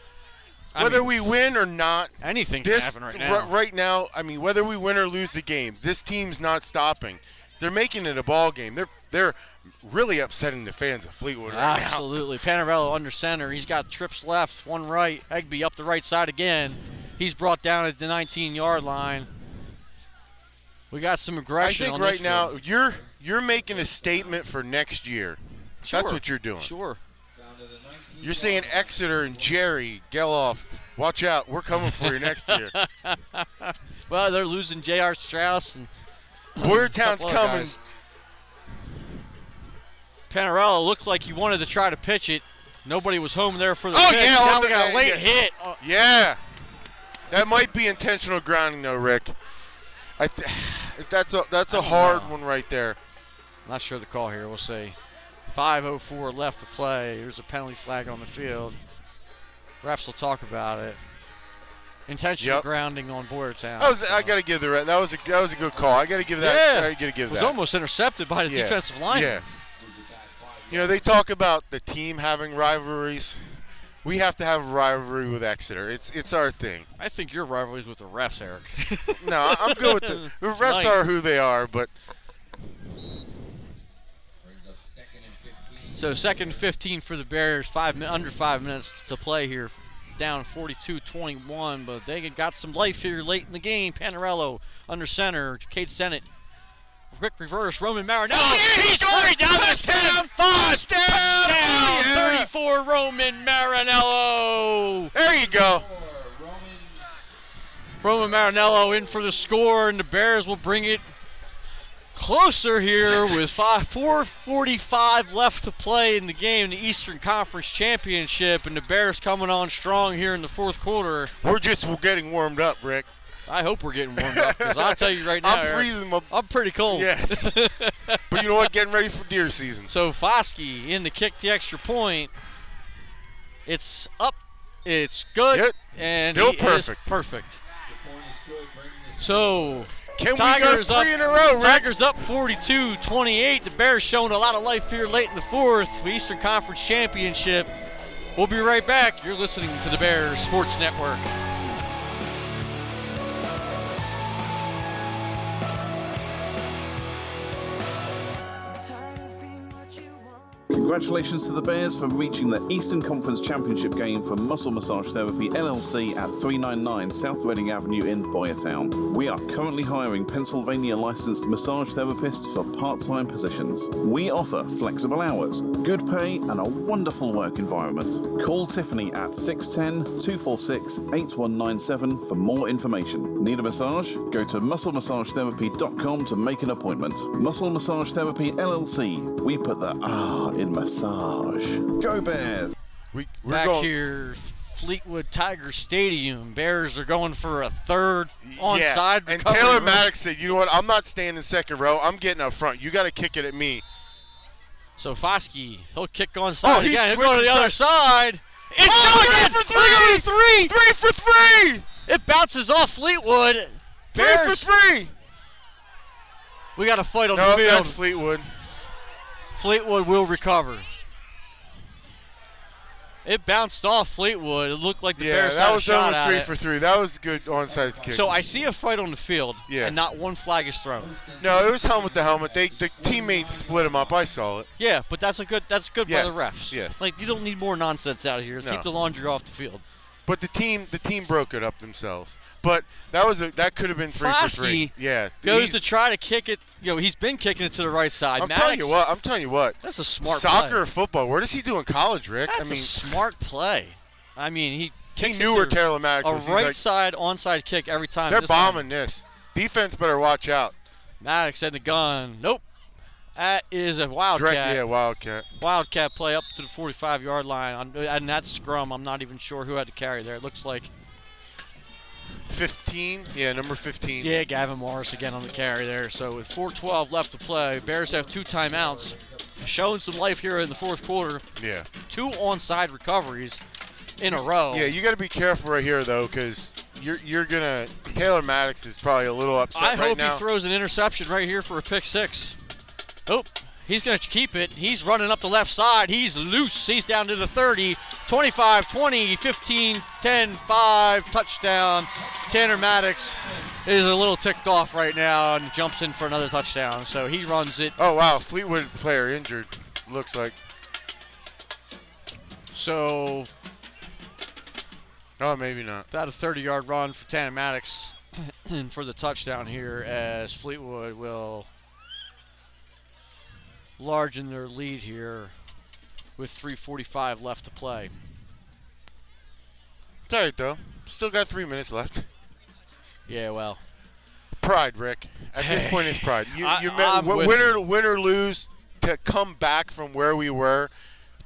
I whether mean, we win or not, anything can happen right r- now. right now, I mean, whether we win or lose the game, this team's not stopping. they're making it a ball game. They're they're really upsetting the fans of Fleetwood right now. Absolutely. Panarello under center. He's got trips left, one right. Egby up the right side again. He's brought down at the 19 yard line. We got some aggression. I think right now field. you're you're making a statement for next year. Sure. That's what you're doing. Sure. You're saying Exeter and Jerry Geloff, watch out, we're coming for you next year. well, they're losing J.R. Strauss and couple other coming. guys. Panarello looked like he wanted to try to pitch it. Nobody was home there for the Oh pitch. yeah, now we got a uh, late yeah. hit. Oh, Yeah, that might be intentional grounding though, Rick. I th- that's a that's a hard know. one right there. Not sure the call here. We'll see. 5:04 left to play. There's a penalty flag on the field. Refs will talk about it. Intentional Yep. grounding on Boyertown. That was, I got to give the that was a that was a good call. I got to give that. yeah, I got to give was that. almost intercepted by the Yeah, defensive line. Yeah. You know they talk about the team having rivalries. We have to have a rivalry with Exeter. It's it's our thing. I think your rivalry is with the refs, Eric. No, I'm good with the, the refs Tonight. are who they are, but So second 15 for the Bears. Five mi- under five minutes to play here. Down 42-21, but they got some life here late in the game. Panarello under center. Cade Sennett. Quick reverse. Roman Marinello. he's going down the down. Five down. Oh, yeah. 34 Roman Marinello. there you go. Roman Marinello in for the score, and the Bears will bring it closer here with five, 4:45 left to play in the game, in the Eastern Conference Championship, and the Bears coming on strong here in the fourth quarter. We're just getting warmed up, Rick. I hope we're getting warmed up because I'll tell you right now, I'm Eric, freezing my. I'm pretty cold. Yes. But you know what? Getting ready for deer season. So Foskey in to kick the extra point. It's up. It's good. Yep. And Still he is perfect. perfect. So Can we Tigers up, in a row, Rick? Tigers up 42-28. The Bears showing a lot of life here late in the fourth. The Eastern Conference Championship. We'll be right back. You're listening to the Bears Sports Network. Congratulations to the Bears for reaching the Eastern Conference Championship game for Muscle Massage Therapy LLC at 399 South Reading Avenue in Boyertown. We are currently hiring Pennsylvania licensed massage therapists for part time positions. We offer flexible hours, good pay, and a wonderful work environment. Call Tiffany at 610 246 8197 for more information. Need a massage? Go to musclemassagetherapy.com to make an appointment. Muscle Massage Therapy LLC. We put the ah in massage. Go Bears! We, we're Back going. here, Fleetwood Tiger Stadium. Bears are going for a third onside. yeah. And recovery. Taylor Maddox said, "You know what? I'm not staying in second row. I'm getting up front. You got to kick it at me." So Foskey, he'll kick onside Oh, he's again. He'll go to the other side. It's Oh, no three good. for Look three. Three for three. It bounces off Fleetwood. Three for three. We got a fight on No, the field. that's Fleetwood. Fleetwood will recover. It bounced off Fleetwood. It looked like the Yeah, Bears that had a was shot over at three it. for three. That was a good onside kick. So I see a fight on the field, Yeah. and not one flag is thrown. no, it was helmet to helmet. They the teammates split him up. I saw it. Yeah, but that's a good. That's good Yes, by the refs. yes. Like you don't need more nonsense out of here. No. Keep the laundry off the field. But the team the team broke it up themselves. But that was a that could have been three for three. Yeah. Goes to try to kick it. You know, he's been kicking it to the right side. I'm Maddox, telling you what. I'm telling you what. That's a smart play. Soccer play. or football? Where does he do in college, Rick? That's I mean, a smart play. I mean, he he knew where to Taylor Maddox a was. He's right like, side onside kick every time. They're This time, bombing this. Defense better watch out. Maddox had the gun. Nope. That is a wildcat. Direct, yeah, Wildcat. Wildcat play up to the 45 yard line. On, and that scrum, I'm not even sure who had to carry there. It looks like, 15. Yeah, number 15. yeah, Gavin Morris again on the carry there. So with 4.12 left to play, Bears have two timeouts. Showing some life here in the fourth quarter. Yeah. Two onside recoveries in a row. Yeah, you got to be careful right here though, because you're you're gonna Taylor Maddox is probably a little upset I right hope now. he throws an interception right here for a pick six. Oh, he's going to keep it. He's running up the left side. He's loose. He's down to the 30. 25, 20, 15, 10, 5, touchdown. Tanner Maddox is a little ticked off right now and jumps in for another touchdown. So he runs it. Oh wow, Fleetwood player injured. Looks like. So No, maybe not. about a 30-yard run for Tanner Maddox and for the touchdown here as Fleetwood will large in their lead here with 3:45 left to play. It's all right though. Still got three minutes left. Yeah, well, Pride, Rick. At Hey. this point, it's pride. You, I- you I'm win, with win, you. or, win or lose to come back from where we were.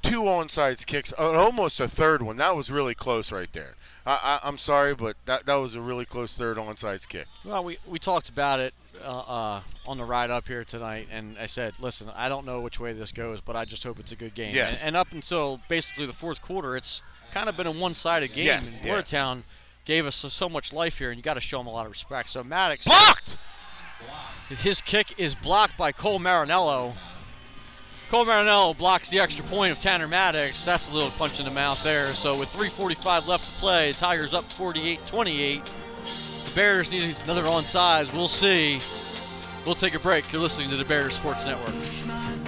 Two onside kicks, uh, almost a third one. That was really close right there. I, I, I'm sorry, but that that was a really close third onside kick. Well, we, we talked about it uh, uh, on the ride up here tonight, and I said, listen, I don't know which way this goes, but I just hope it's a good game. Yes. And, and up until basically the fourth quarter, it's kind of been a one-sided game. Yes, and. Boyertown gave us so, so much life here, and you got to show them a lot of respect. So Maddox blocked. His kick is blocked by Cole Marinello. Cole Marinello blocks the extra point of Tanner Maddox. That's a little punch in the mouth there. So with 3:45 left to play, Tigers up 48-28. The Bears need another onside. We'll see. We'll take a break. You're listening to the Bears Sports Network.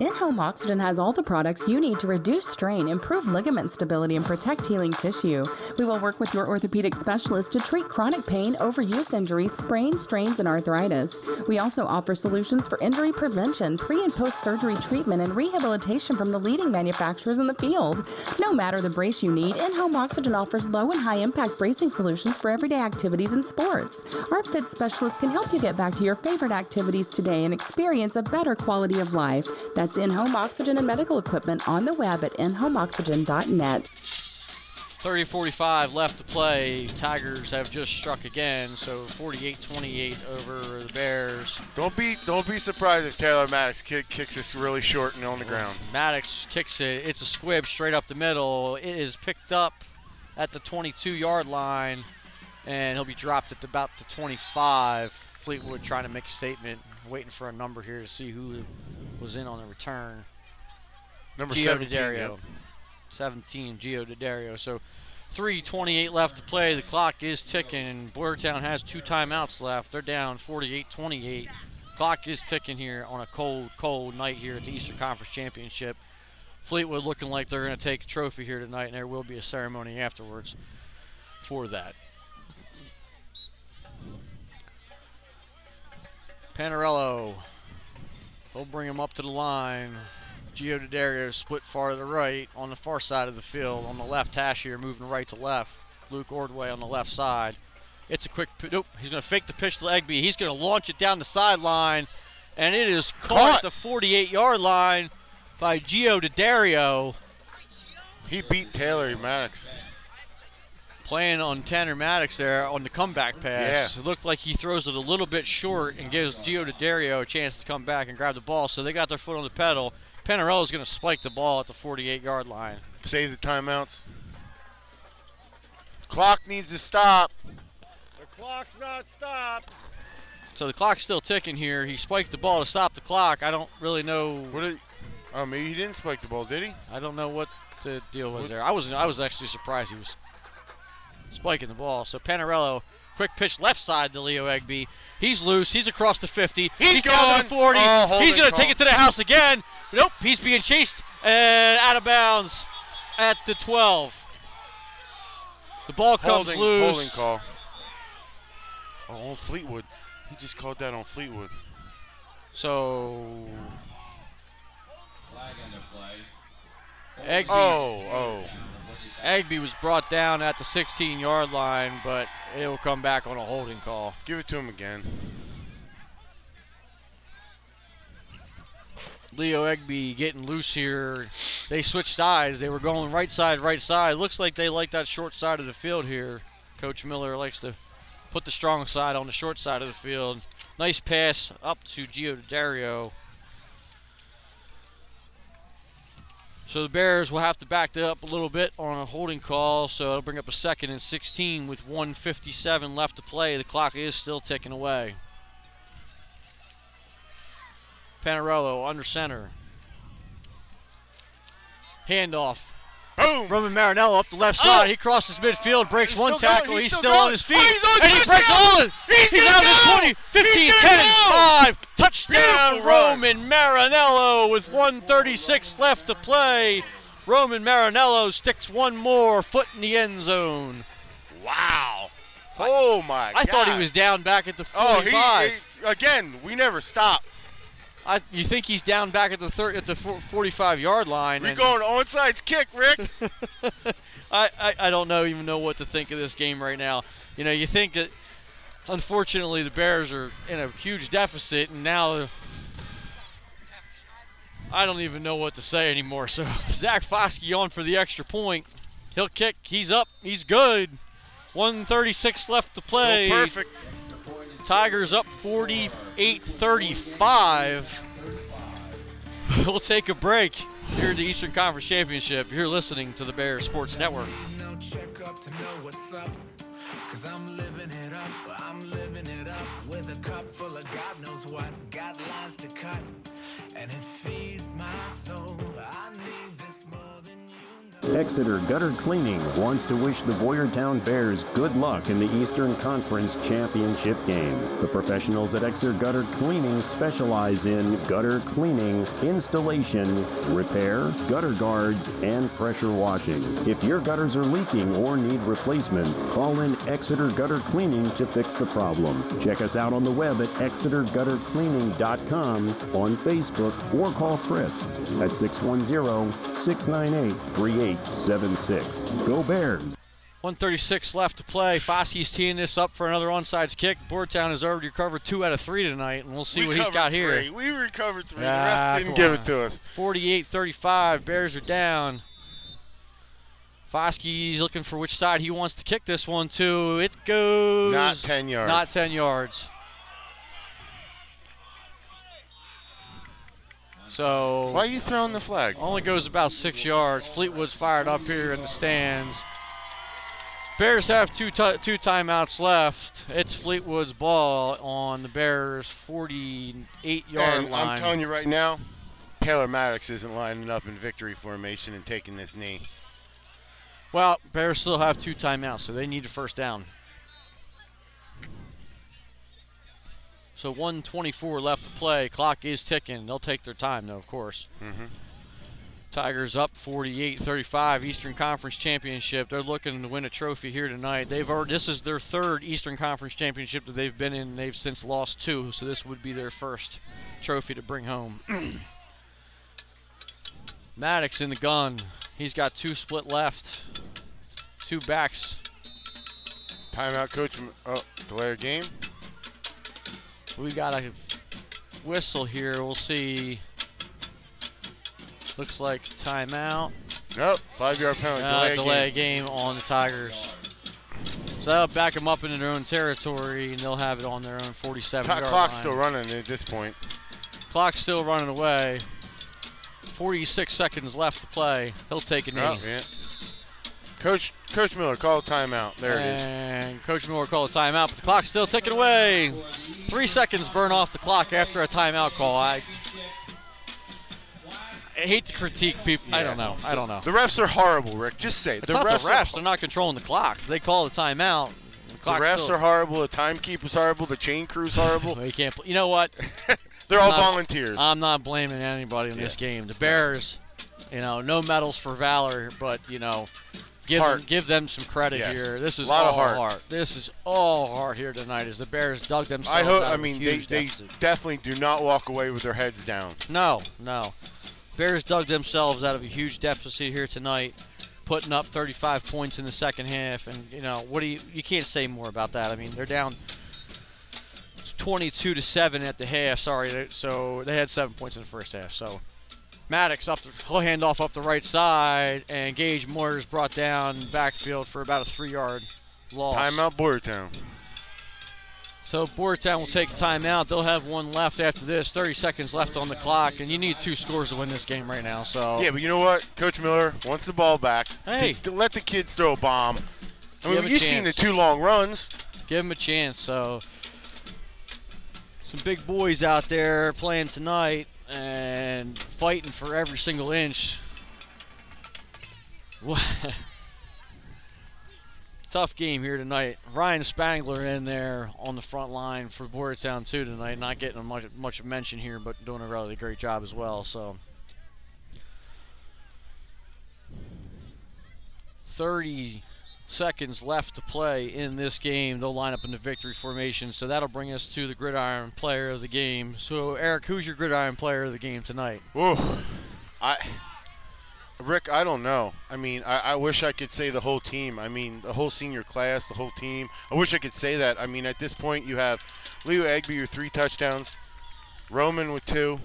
In-home oxygen has all the products you need to reduce strain, improve ligament stability, and protect healing tissue. We will work with your orthopedic specialist to treat chronic pain, overuse injuries, sprains, strains, and arthritis. We also offer solutions for injury prevention, pre and post-surgery treatment, and rehabilitation from the leading manufacturers in the field. No matter the brace you need, In-Home Oxygen offers low and high-impact bracing solutions for everyday activities and sports. Our fit specialist can help you get back to your favorite activities today and experience a better quality of life. That's in-home oxygen and medical equipment on the web at inhomeoxygen.net. 30-45 left to play. Tigers have just struck again, so 48-28 over the Bears. Don't be don't be surprised if Taylor Maddox kick, kicks this really short and on the ground. Maddox kicks it. It's a squib straight up the middle. It is picked up at the 22-yard line, and he'll be dropped at about the 25. Fleetwood trying to make a statement, waiting for a number here to see who was in on the return. Number Gio 17, Daddario. yep. 17, Gio Daddario. So 3.28 left to play. The clock is ticking. Boyertown has two timeouts left. They're down 48-28. Clock is ticking here on a cold, cold night here at the Eastern Conference Championship. Fleetwood looking like they're going to take a trophy here tonight, and there will be a ceremony afterwards for that. Panarello. He'll bring him up to the line. Gio Daddario split far to the right on the far side of the field. On the left hash here, moving right to left. Luke Ordway on the left side. It's a quick. p- Nope. He's going to fake the pitch to Egby. He's going to launch it down the sideline, and it is caught, at the 48-yard line by Gio Daddario. He beat Taylor Maddox. Playing on Tanner Maddox there on the comeback pass. Yeah. It looked like he throws it a little bit short and gives Gio Daddario a chance to come back and grab the ball. So they got their foot on the pedal. Panarello's going to spike the ball at the 48-yard line. Save the timeouts. Clock needs to stop. The clock's not stopped. So the clock's still ticking here. He spiked the ball to stop the clock. I don't really know. What did? Oh, maybe he didn't spike the ball, did he? I don't know what the deal was there. I was I was actually surprised he was spiking the ball. So Panarello, quick pitch left side to Leo Egby. He's loose. He's across the 50. He's down to the 40. Oh, he's going to take it to the house again. Nope. He's being chased and out of bounds at the 12. The ball comes holding, loose. holding call. Oh, on Fleetwood. He just called that on Fleetwood. So Flag under play. Egby. Oh, oh. Egby was brought down at the 16-yard line, but it will come back on a holding call. Give it to him again. Leo Egby getting loose here. They switched sides. They were going right side, right side. Looks like they like that short side of the field here. Coach Miller likes to put the strong side on the short side of the field. Nice pass up to Gio Dario. So the Bears will have to back up a little bit on a holding call. So it'll bring up a second and 16 with 157 left to play. The clock is still ticking away. Panarello under center. Handoff Boom. Roman Marinello up the left Oh. side. He crosses midfield, breaks He's one tackle. he's He's, still still, on his feet. Oh, he's on and he breaks all of He's He's out of go. 20, 15, 10, go. 5. Touchdown Beautiful run. Roman Marinello with 136 left to play. Roman Marinello sticks one more foot in the end zone. Wow. Oh my god. I God. thought he was down back at the Oh, 45. he, he again. We never stop. I, you think he's down back at the thir- at the 45 yard line? We're going onside kick, Rick. I, I, I don't know even know what to think of this game right now. You know, you think that unfortunately the Bears are in a huge deficit, and now I don't even know what to say anymore. So Zach Foskey on for the extra point. He'll kick. He's up. He's good. 136 left to play. Still perfect. Tigers up 48-35. We'll take a break here at the Eastern Conference Championship. You're listening to the Bears Sports Network. No. Cause I'm living it up, I'm living it up with a cup full of God knows what. Got lines to cut, and it feeds my soul. I need this. Exeter Gutter Cleaning wants to wish the Boyertown Bears good luck in the Eastern Conference Championship game. The professionals at Exeter Gutter Cleaning specialize in gutter cleaning, installation, repair, gutter guards, and pressure washing. If your gutters are leaking or need replacement, call in Exeter Gutter Cleaning to fix the problem. Check us out on the web at exeterguttercleaning.com, on Facebook, or call Chris at 610 698 3876. Go Bears! 136 left to play. Foskey's teeing this up for another onside kick. Boyertown has already recovered two out of three tonight, and we'll see we what he's got here. We recovered three. Ah, the ref didn't come give on. it to us. 48-35. Bears are down. Foskey's looking for which side he wants to kick this one to. It goes Not 10 yards. Not 10 yards. So Why are you throwing the flag? only goes about six yards. Fleetwood's fired up here in the stands. Bears have two two timeouts left. It's Fleetwood's ball on the Bears' 48 yard and line. I'm telling you right now, Taylor Maddox isn't lining up in victory formation and taking this knee. Well, Bears still have two timeouts, so they need a first down. So 124 left to play. Clock is ticking. They'll take their time, though, of course. Mm-hmm. Tigers up 48-35, Eastern Conference Championship. They're looking to win a trophy here tonight. They've already, this is their third Eastern Conference Championship that they've been in. And they've since lost two, so this would be their first trophy to bring home. Maddox in the gun. He's got two split left. Two backs. Timeout, coach. Oh, delay of game. We got a whistle here. We'll see. Looks like timeout. Nope, five-yard penalty. Uh, delay, delay game. game on the Tigers. So that'll back them up into their own territory, and they'll have it on their own 47 Clock- yard clock's line. still running at this point. Clock's still running away. 46 seconds left to play. He'll take a knee. Oh, yeah. Coach, Coach Miller, call a timeout. There it is. and Coach Miller called a timeout, but the clock's still ticking away. Three seconds burn off the clock after a timeout call. I, I hate to critique people. I don't know. I don't know. The refs are horrible, Rick. Just say it. It's the not refs the are refs. They're not controlling the clock. They call the timeout. The, The refs still- are horrible. The timekeeper's horrible. The chain crew's horrible. Well, you can't. You know what? They're I'm all not- volunteers. I'm not blaming anybody in this game. The Bears, you know, no medals for valor, but you know, give Heart. them give them some credit Yes. here. This is all heart. This is all heart here tonight. As the Bears dug themselves I hope. out I mean, they, they definitely do not walk away with their heads down. No, no. Bears dug themselves out of a huge deficit here tonight, putting up 35 points in the second half, and you know what do you? You can't say more about that. I mean, they're down 22 to seven at the half. Sorry, so they had seven points in the first half. So Maddox up the he'll hand off up the right side, and Gage Moore is brought down backfield for about a three-yard loss. Timeout, Boyertown. So Boyertown will take a timeout. They'll have one left after this. 30 seconds left on the clock, and you need two scores to win this game right now. So Yeah, but you know what? Coach Miller wants the ball back. Hey. To, to let the kids throw a bomb. I mean, you've seen the two long runs. give them a chance. So some big boys out there playing tonight and fighting for every single inch. Tough game here tonight. Ryan Spangler in there on the front line for Boyertown too tonight. Not getting much much mention here, but doing a really great job as well. So. 30 seconds left to play in this game. They'll line up in the victory formation, so that'll bring us to the gridiron player of the game. So, Eric, who's your gridiron player of the game tonight? Whoa, I, Rick, I don't know. I mean, I, I wish I could say the whole team. I mean, the whole senior class, the whole team. I wish I could say that. I mean, at this point, you have Leo Egby with three touchdowns, Roman with two.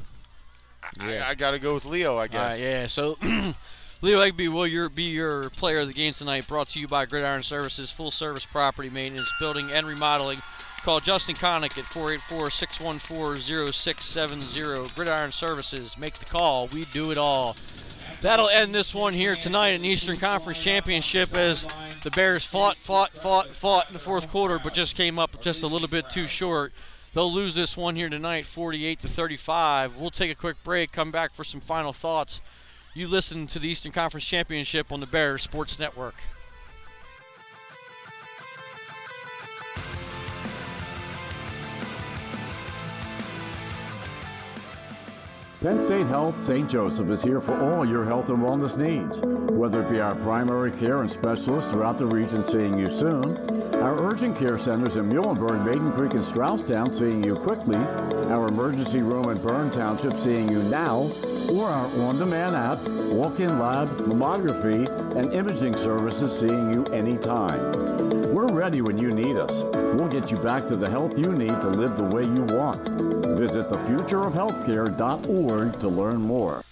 Yeah. I, I got to go with Leo, I guess. Right, yeah, so Leo Egby will your, be your player of the game tonight, brought to you by Gridiron Services, full service property maintenance, building, and remodeling. Call Justin Connick at 484 614 0670. Gridiron Services, make the call. We do it all. That'll end this one here tonight in Eastern Conference Championship as the Bears fought, fought, fought, fought in the fourth quarter, but just came up just a little bit too short. They'll lose this one here tonight, 48 to 35. We'll take a quick break, come back for some final thoughts. You listen to the Eastern Conference Championship on the Bears Sports Network. Penn State Health St. Joseph is here for all your health and wellness needs. Whether it be our primary care and specialists throughout the region seeing you soon, our urgent care centers in Muhlenberg, Maiden Creek, and Strausstown seeing you quickly, our emergency room in Bern Township seeing you now, or our on demand app, walk in lab, mammography, and imaging services seeing you anytime. We're ready when you need us. We'll get you back to the health you need to live the way you want. Visit thefutureofhealthcare.org to learn more.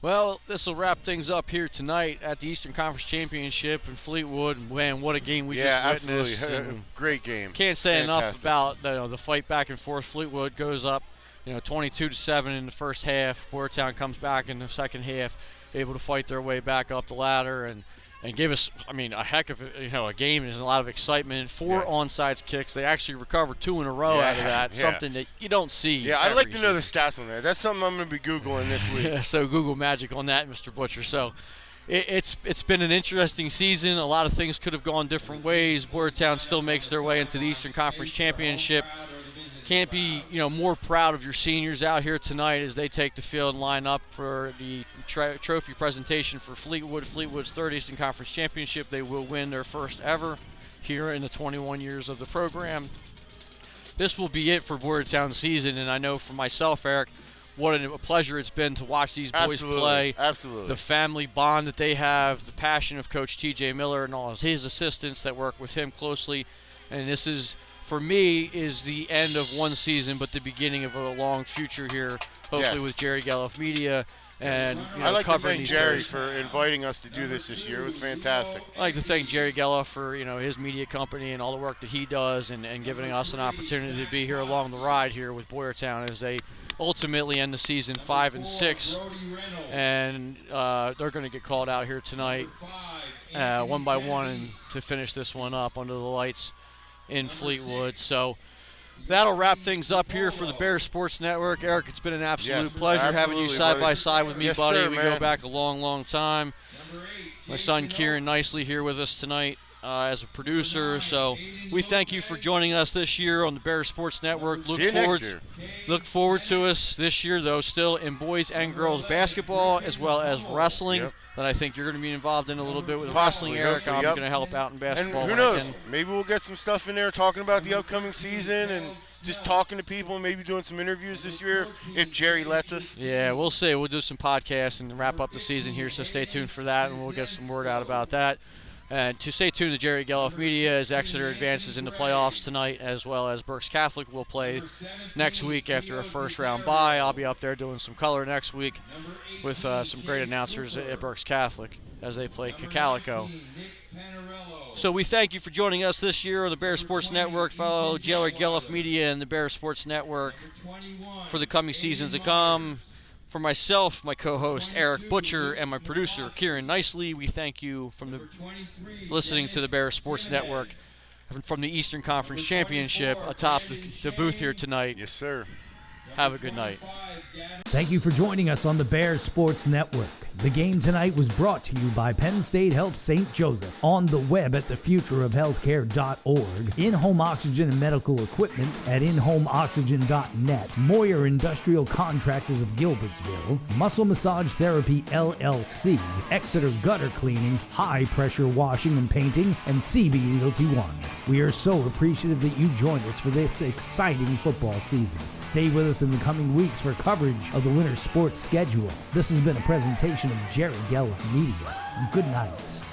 Well, this will wrap things up here tonight at the Eastern Conference Championship in Fleetwood. Man, what a game we yeah, just witnessed. absolutely. Great game. Can't say enough about you know, the fight back and forth. Fleetwood goes up, you know, 22 to 7 in the first half. Boyertown comes back in the second half, able to fight their way back up the ladder and and gave us, I mean, a heck of a, you know a game. There's a lot of excitement. Four Yeah. onside kicks. They actually recovered two in a row out of that. yeah. Something that you don't see. Yeah, I'd like to know the stats on that. That's something I'm going to be Googling this week. yeah, so Google Magic on that, Mr. Butcher. So it, it's it's been an interesting season. A lot of things could have gone different ways. Boyertown still makes their way into the Eastern Conference Championship. Can't be you know more proud of your seniors out here tonight as they take the field and line up for the trophy presentation for Fleetwood. Fleetwood's third Eastern Conference Championship. They will win their first ever here in the 21 years of the program this will be it for Boyertown season. And I know for myself, Eric, what a a pleasure it's been to watch these boys Absolutely, play. absolutely. The family bond that they have, the passion of Coach T.J. Miller and all his assistants that work with him closely. And this is, for me, is the end of one season, but the beginning of a long future here. Hopefully Yes. with Jerry Gelliff Media and you know, I'd like to thank Jerry for inviting us to do this this year. It was fantastic. I'd like to thank Jerry Geller for you know his media company and all the work that he does, and, and giving us an opportunity to be here along the ride here with Boyertown as they ultimately end the season five and six, and uh, they're going to get called out here tonight, uh, one by one, and to finish this one up under the lights in Fleetwood. So. That'll wrap things up here for the Bears Sports Network. Eric, it's been an absolute Yes, pleasure having you side buddy. by side with me, Yes, buddy. sir, we go back a long, long time. My son Kieran nicely here with us tonight uh, as a producer. So we thank you for joining us this year on the Bears Sports Network. Look See you next forward, year. look forward to us this year, though, still in boys and girls basketball as well as wrestling. Yep. That I think you're going to be involved in a little bit with Possibly, wrestling, Eric. I'm yep. going to help out in basketball. And who knows? Maybe we'll get some stuff in there talking about the upcoming season and just talking to people and maybe doing some interviews this year if, if Jerry lets us. Yeah, we'll see. We'll do some podcasts and wrap up the season here, so stay tuned for that, and we'll get some word out about that. And to stay tuned to Jerry Geloff Media as Exeter advances into playoffs tonight, as well as Berks Catholic will play next week after a first round bye. I'll be up there doing some color next week with uh, some great announcers at Berks Catholic as they play Cocalico. So we thank you for joining us this year on the Bear Sports Network. Follow Jerry Geloff Media and the Bear Sports Network for the coming seasons to come. For myself, my co-host Eric Butcher, and my producer Kieran Nicely, we thank you from the listening to the Bear Sports Network. from the Eastern Conference Championship atop the, the booth here tonight. Yes, sir. Have a good night. Thank you for joining us on the Bears Sports Network. The game tonight was brought to you by Penn State Health St. Joseph on the web at thefutureofhealthcare.org, in-home oxygen and medical equipment at inhomeoxygen.net, Moyer Industrial Contractors of Gilbertsville, Muscle Massage Therapy LLC, Exeter Gutter Cleaning, High Pressure Washing and Painting, and CB Realty One. We are so appreciative that you joined us for this exciting football season. Stay with us in the coming weeks for coverage of the winter sports schedule. This has been a presentation of Jerry Gelliff Media. Good night.